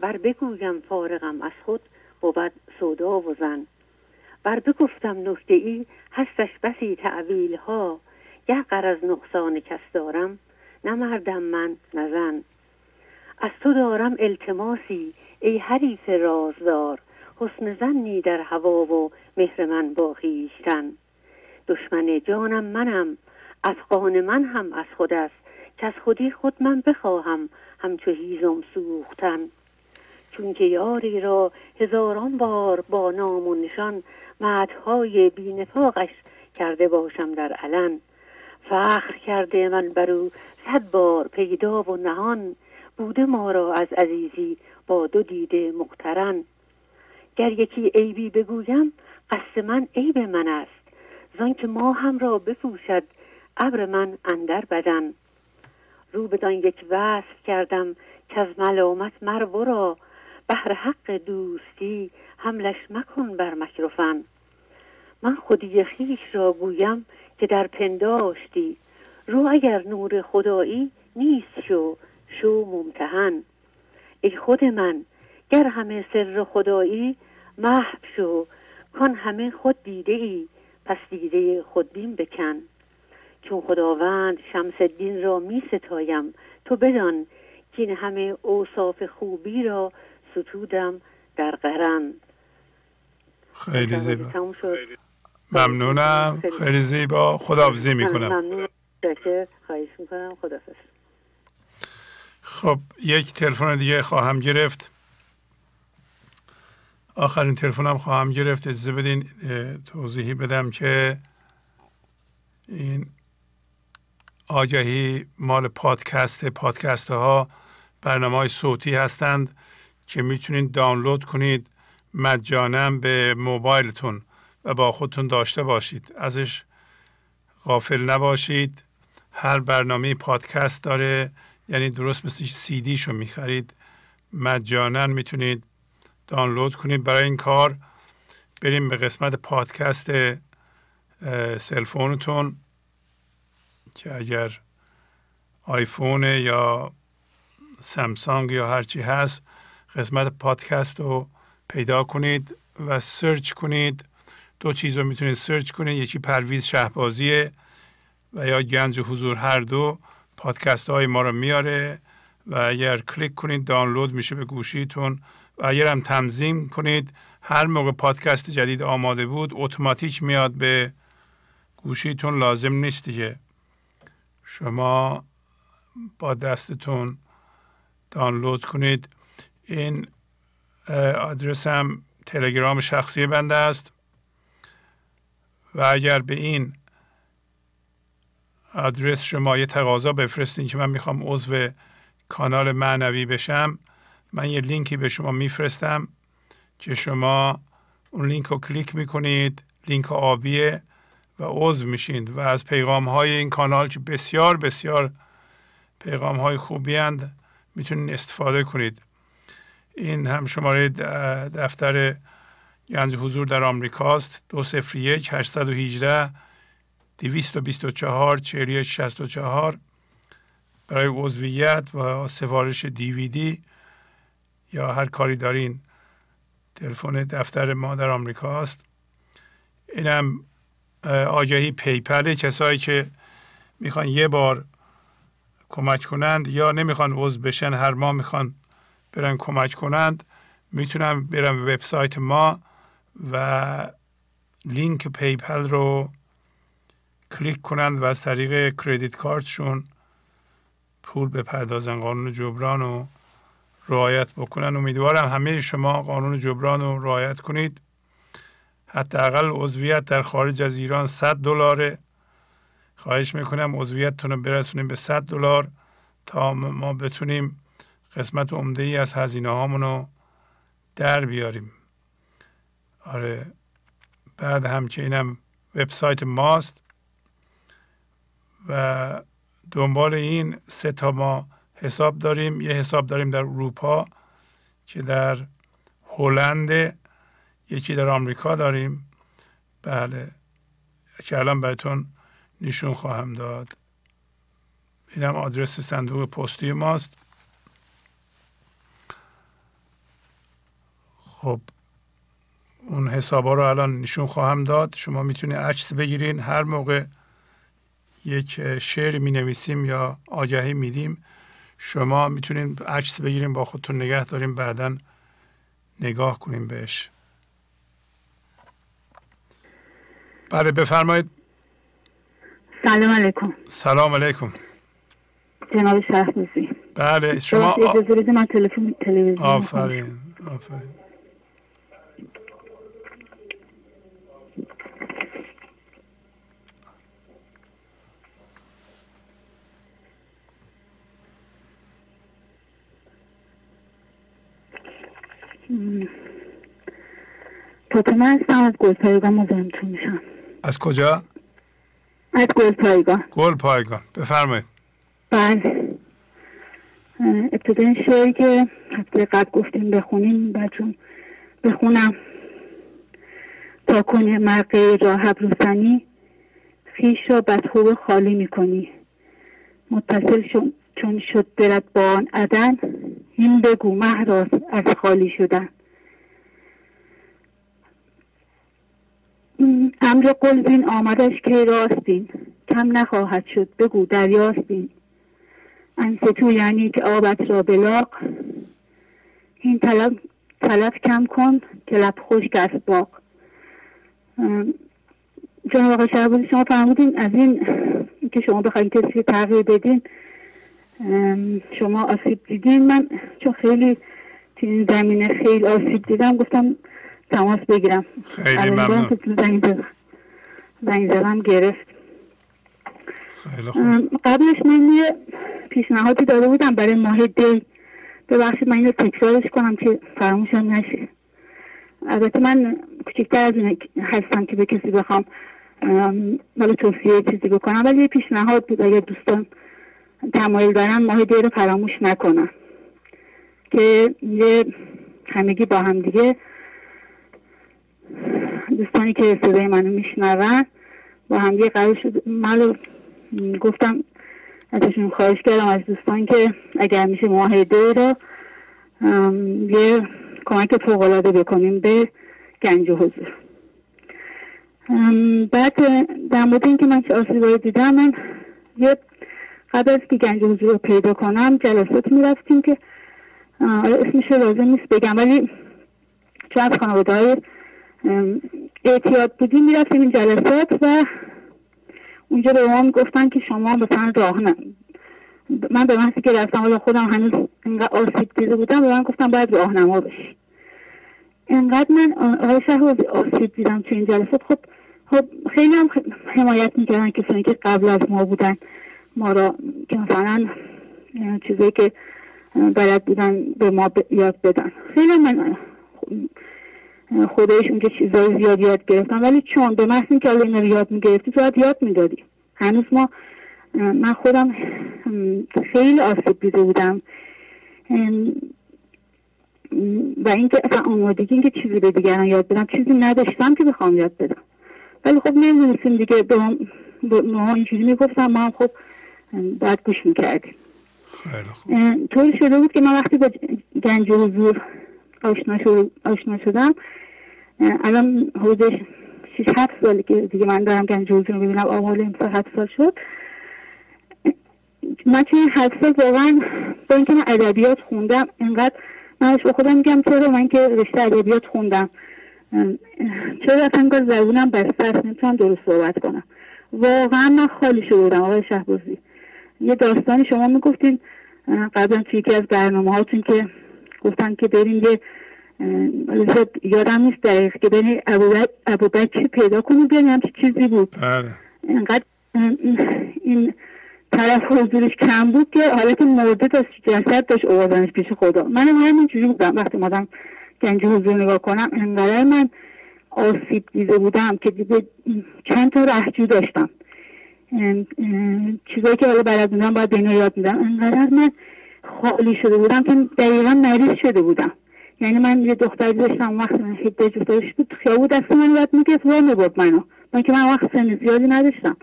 ور بگویم فارغم از خود بود سودا و زن. ور بگفتم نکته ای هستش بسی تعویل ها گه از نقصان کس دارم نه مردم من نزن از تو دارم التماسی ای حریف رازدار. حسن زنی در هوا و مهر من با خویشتن. دشمن جانم منم افغان من هم از خود است که از خودی خود من بخواهم همچو هیزم سوختن. چون که یاری را هزاران بار با نام و نشان مدهای بینفاقش کرده باشم در علن فخر کرده من بر او صد بار پیدا و نهان. بوده ما را از عزیزی با دو دیده مقترن. گر یکی عیبی بگویم قصد من عیب من است. زان که ما هم را بپوشد ابر من اندر بدن. رو بدان یک وصف کردم که از ملامت مر را بهر حق دوستی حملش مکن بر مکرفن من خودی خیش را گویم که در پنداشتی. رو اگر نور خدایی نیست شو شو ممتحن. ای خود من گر همه سر خدایی محو شو کان همه خود دیده ای پس دیده خودبین بکن. چون خداوند شمس الدین را می ستایم تو بدان که همه اوصاف خوبی را ستودم در قرن. خیلی زیبا. ممنونم. خیلی زیبا. خداحافظی می‌کنم. ممنون خواهش می‌کنم. خداحافظ. خب یک تلفن دیگه خواهم گرفت. آخرین تلفنم خواهم گرفت. اجازه بدین توضیحی بدم که این آگهی مال پادکست پادکست ها برنامه های صوتی هستند. که می‌تونید دانلود کنید مجانا به موبایلتون و با خودتون داشته باشید. ازش غافل نباشید. هر برنامه پادکست داره یعنی درست مثل سی دی شو می‌خرید. مجانا می‌تونید دانلود کنید. برای این کار بریم به قسمت پادکست cell phone تون که اگر آیفون یا سامسونگ یا هرچی هست قسمت پادکست رو پیدا کنید و search کنید. دو چیز رو می‌تونید search کنید. یکی پرویز شهبازیه و یا گنج حضور هر دو پادکست های ما رو میاره و اگر کلیک کنید دانلود میشه به گوشیتون و اگر هم تنظیم کنید هر موقع پادکست جدید آماده بود اتوماتیک میاد به گوشیتون. لازم نیست که شما با دستتون دانلود کنید. این آدرس هم تلگرام شخصی بنده است. و اگر به این آدرس شما یه تقاضا بفرستین که من می‌خوام عضو کانال معنوی بشم من یه لینکی به شما میفرستم که شما اون لینک رو کلیک می‌کنید لینک آبیه و عضو میشید و از پیغام های این کانال که بسیار بسیار پیغام های خوبی هند می‌تونید استفاده کنید. این هم شماره دفتر گنج حضور در آمریکاست. دو سفر یک هشتصد و هیجده دویست و بیست و چهار چهری شست و چهار. برای عضویت و سفارش دیویدی یا هر کاری دارین تلفن دفتر ما در آمریکا است اینم آگهی پیپل کسایی که می‌خوان یه بار کمک کنند یا نمی‌خوان عضو بشن هر ماه می‌خوان برن کمک کنند می‌تونن برن وبسایت ما و لینک PayPal رو کلیک کنند و از طریق credit card شون پول بپردازن. قانون جبران و رعایت بکنن. امیدوارم همه شما قانون جبران رو رعایت کنید. حداقل عضویت در خارج از ایران 100 دلاره. خواهش می‌کنم عضویتتون رو برسونیم به 100 دلار تا ما بتونیم قسمت عمده ای از هزینه هامون رو در بیاریم. آره بعد همچنینم وبسایت ماست و دنبال این سه تا ما حساب داریم. یه حساب داریم در اروپا که در هلند یکی در آمریکا داریم. بله که الان بهتون نشون خواهم داد. اینم آدرس صندوق پستی ماست. خب اون حسابا رو الان نشون خواهم داد. شما می‌تونید عکس بگیرین. هر موقع یک شعر می نویسیم یا آگهی میدیم شما می‌تونید عکس بگیریم با خودتون نگه داریم بعدا نگاه کنیم بهش. بله بفرمایید. سلام علیکم. سلام علیکم. جناب شهبازی بله شما من تلفن تلویزیون آفرین آفرین. فاطمه هستم از گل پایگان مزاحمتون میشم از کجا؟ از گل پایگان گل پایگان بفرمایید بله ابتدای شعری که هفته قبل گفتیم بخونیم بچون بخونم. تا کنی مرقه راه روسنی خیش را بدخوب خالی می‌کنی. متصل چون شد درد با آن عدن این بگو مهراز از خالی شدن. امر قلبین آمدش که راستین. کم نخواهد شد بگو دریاستین. انستو یعنی که آبت را بلاق این طلب, طلب کم کن که لب خشک است باق جناب آقای شما فرمودین از این که شما بخواید کسی تغییر بدین شما آسیب دیدین؟ من چون خیلی تو این زمینه خیلی آسیب دیدم گفتم تماس بگیرم. خیلی ممنون. زنگ زدم گرفت. قبلش من یه پیشنهادی داده بودم برای ماه دی. ببخشید من اینو تکرارش کنم که فراموشم نشه. البته من کوچکتر از این هستم که به کسی بخوام ولی توصیه چیزی بکنم ولی یه پیشنهاد بود اگر دوستان تمایل دارن ماه دی رو فراموش نکنم که یه همگی با هم دیگه دوستانی که صدای منو میشنون با هم یه قرار شد. من گفتم ازشون خواهش کردم از دوستان که اگر میشه ماه دو رو یه کمک فوقلاده بکنیم به گنج حضور. بعد در مورد اینکه من چه آسیبایی دیدم من یه قبل از که گنج حضور رو پیدا کنم جلسات می‌رفتیم که اسمش لازم نیست بگم ولی چون از خانواده های اعتیاد بودیم می‌رفتیم این جلسات و اونجا به ما گفتن که شما مثلا راه من به محضی که رفتم حالا خودم هنوز اینقدر آسیب دیده بودم به من گفتم باید راهنما بشی. اینقدر من آقای شهر آسیب دیدم تو این جلسات. خب خب خیلی هم حمایت می‌کردن کسانی که قبل از ما بودن. ما را که مثلا چیزایی که بلد بودن به ما یاد بدن. خیلی من خودشون که چیزای زیاد یاد گرفتم ولی چون؟ به محض اینکه این رو یاد می‌گرفتی تو یاد می‌دادی. هنوز ما من خودم خیلی آسیب دیده بودم. و اینکه اصلا آمادگی اینکه چیزی به دیگران یاد بدم چیزی نداشتم که بخوام یاد بدم. ولی خب نمی‌دونستیم دیگه به ما اینجوری می‌گفتم ما خب باید گوش می‌کردیم. طوری شده بود که من وقتی با گنج حضور آشنا, آشنا شدم الان حدود 6 7 سالی که دیگه من دارم گنج حضور رو ببینم آمال این سال 7 سال شد. من توی این 7 سال واقعا با اینکه من ادبیات خوندم اینقدر من با خودم میگم چرا من که رشته ادبیات خوندم. چرا کار زبونم بسته است؟ نمی‌تونم درست صحبت کنم. واقعا من خالی شده بودم آقای شهبازی. یه داستانی شما می‌گفتین قبلا توی یکی از برنامه هاتون که گفتن که بریم یه یادم نیست دقیق که بریم ابو بچه پیدا کنیم بریم همچه چیزی بود. بله. اینقدر این طرف حضورش کم بود که حالت مرده داشت جسد داشت اوازنش پیش خدا. من همین چیزی بودم. وقتی مادم گنج حضور نگاه کنم انقدر من آسیب دیده بودم که دیده چند تا رهجو داشتم. چیزایی که حالا بلد بودم باید بینه یاد میدم. انقدر من خالی شده بودم که دقیقا مریض شده بودم. یعنی من یه دختری داشتم وقت من هیده جفتش بود خیابو دست من یاد می‌گفت و می‌برد منو. من که من وقت سن زیادی نداشتم.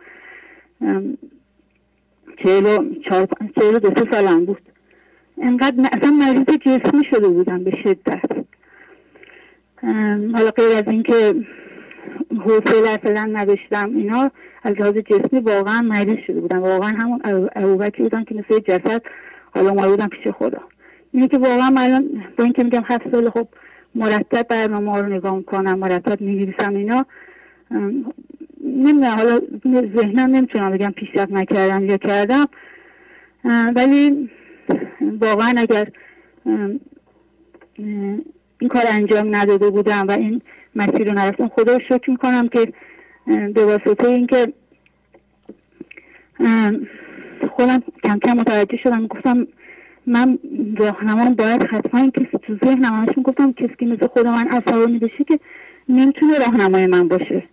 چهل چهار چهل دو سه سالم بود. انقدر اصلا مریض جسمی شده بودم به شدت. حالا غیر از اینکه حوصله اصلا نداشتم. اینا از لحاظ جسمی واقعا مریض شده بودم واقعا همون ابوبکری بودم که مثل جسد حالا ما بودم پیش خدا. اینه که واقعا من با اینکه میگم هفت سال خب مرتب برنامه رو نگاه می‌کنم مرتب میگیریسم اینا. نمی‌دونم حالا ذهنم نمی‌تونم بگم پیشرفت نکردم یا کردم. ولی واقعا اگر این کار انجام نداده بودم و این مسیر رو نرفتم. خدا شکر می‌کنم که به واسطه اینکه خودم کم کم متوجه شدم. گفتم من راهنما باید حتما کسی تو ذهنم همشون گفتم کسی که مثل خود من عصبانی بشه که نمی‌تونه راهنمای من باشه.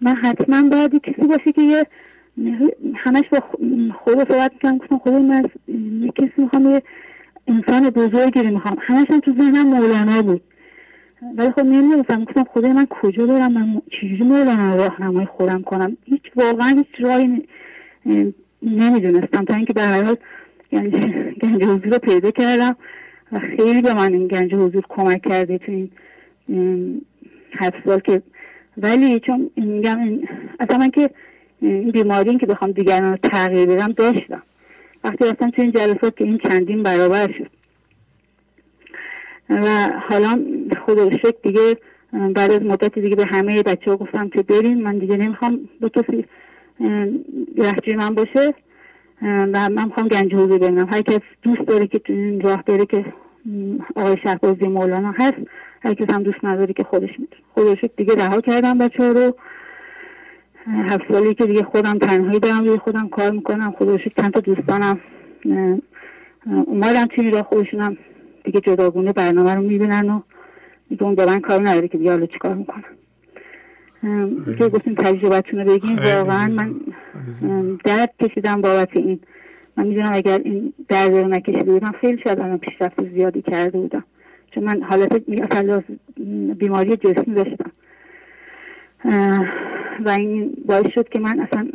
من حتما باید کسی باشه که یه همش با خدا صحبت می‌کنم. گفتم خدا من کسی می‌خوام یه انسان بزرگی رو می‌خوام. همش تو ذهنم مولانا بود. ولی خب نمی‌دونستم گفتم خدا من کجا برم من چجوری مولانا راهنمای خودم کنم؟ هیچ واقعا هیچ راهی نمی‌دونستم. تا اینکه هر حال گنج, گنج حضور رو پیدا کردم و خیلی به من این گنج حضور کمک کرده تو این هفت سال که ولی چون میگم اصلا من که این بیماری که بخوام دیگران رو تغییر بدم داشتم. وقتی رفتم تو این جلسات که این چندین برابر شد. و حالا خدا شکر دیگه بعد از مدت دیگه به همه بچه ها گفتم که بریم. من دیگه نمی‌خوام با کسی رهجوی من باشه. و من می‌خوام گنج حضور ببینم. هر کس دوست داره که راه بره که آقای شهبازی مولانا هست هر کس هم دوست نداره که خودش می‌تونه خودش دیگه رها کردم بچه رو. هفت سالی که دیگه خودم تنهایی دارم روی خودم کار می‌کنم. خودش چند تا دوستانم اومدم توی راه خودشونم دیگه جداگونه برنامه رو می‌بینن و دیگه اون به من کار نداره که دیگه حالا چیکار می‌کنم. که گفتیم تجربتون رو بگیم واقعا من درد کشیدم بابت این. من می‌دونم اگر این درد رو نکشیده بودم خیلی شاید الان پیشرفت زیادی کرده بودم. چون من حالت بیماری جسمی داشتم. و این باعث شد که من اصلا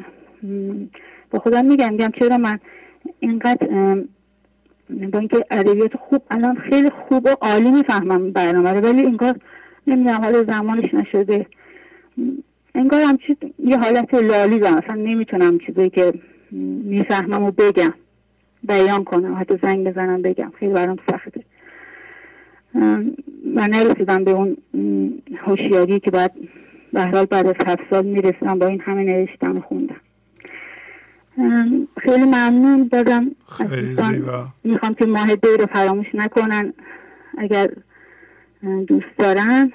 با خودم میگم میگم چرا من اینقدر با اینکه ادبیات خوب الان خیلی خوب و عالی می‌فهمم برنامه رو ولی انگار نمی‌دونم حالا زمانش نشده. انگار همچی یه حالت لالی دارم اصلا نمی‌تونم چیزی که می‌فهمم و بگم بیان کنم حتی زنگ بزنم بگم. خیلی برام سخته. من نرسیدم به اون هوشیاری که باید به حال بعد از هفت سال می‌رسیدم با این همه نوشتم خوندم. خیلی ممنون دادم خیلی زیبا. می‌خوام که ماه دو رو فراموش نکنن اگر دوست دارن.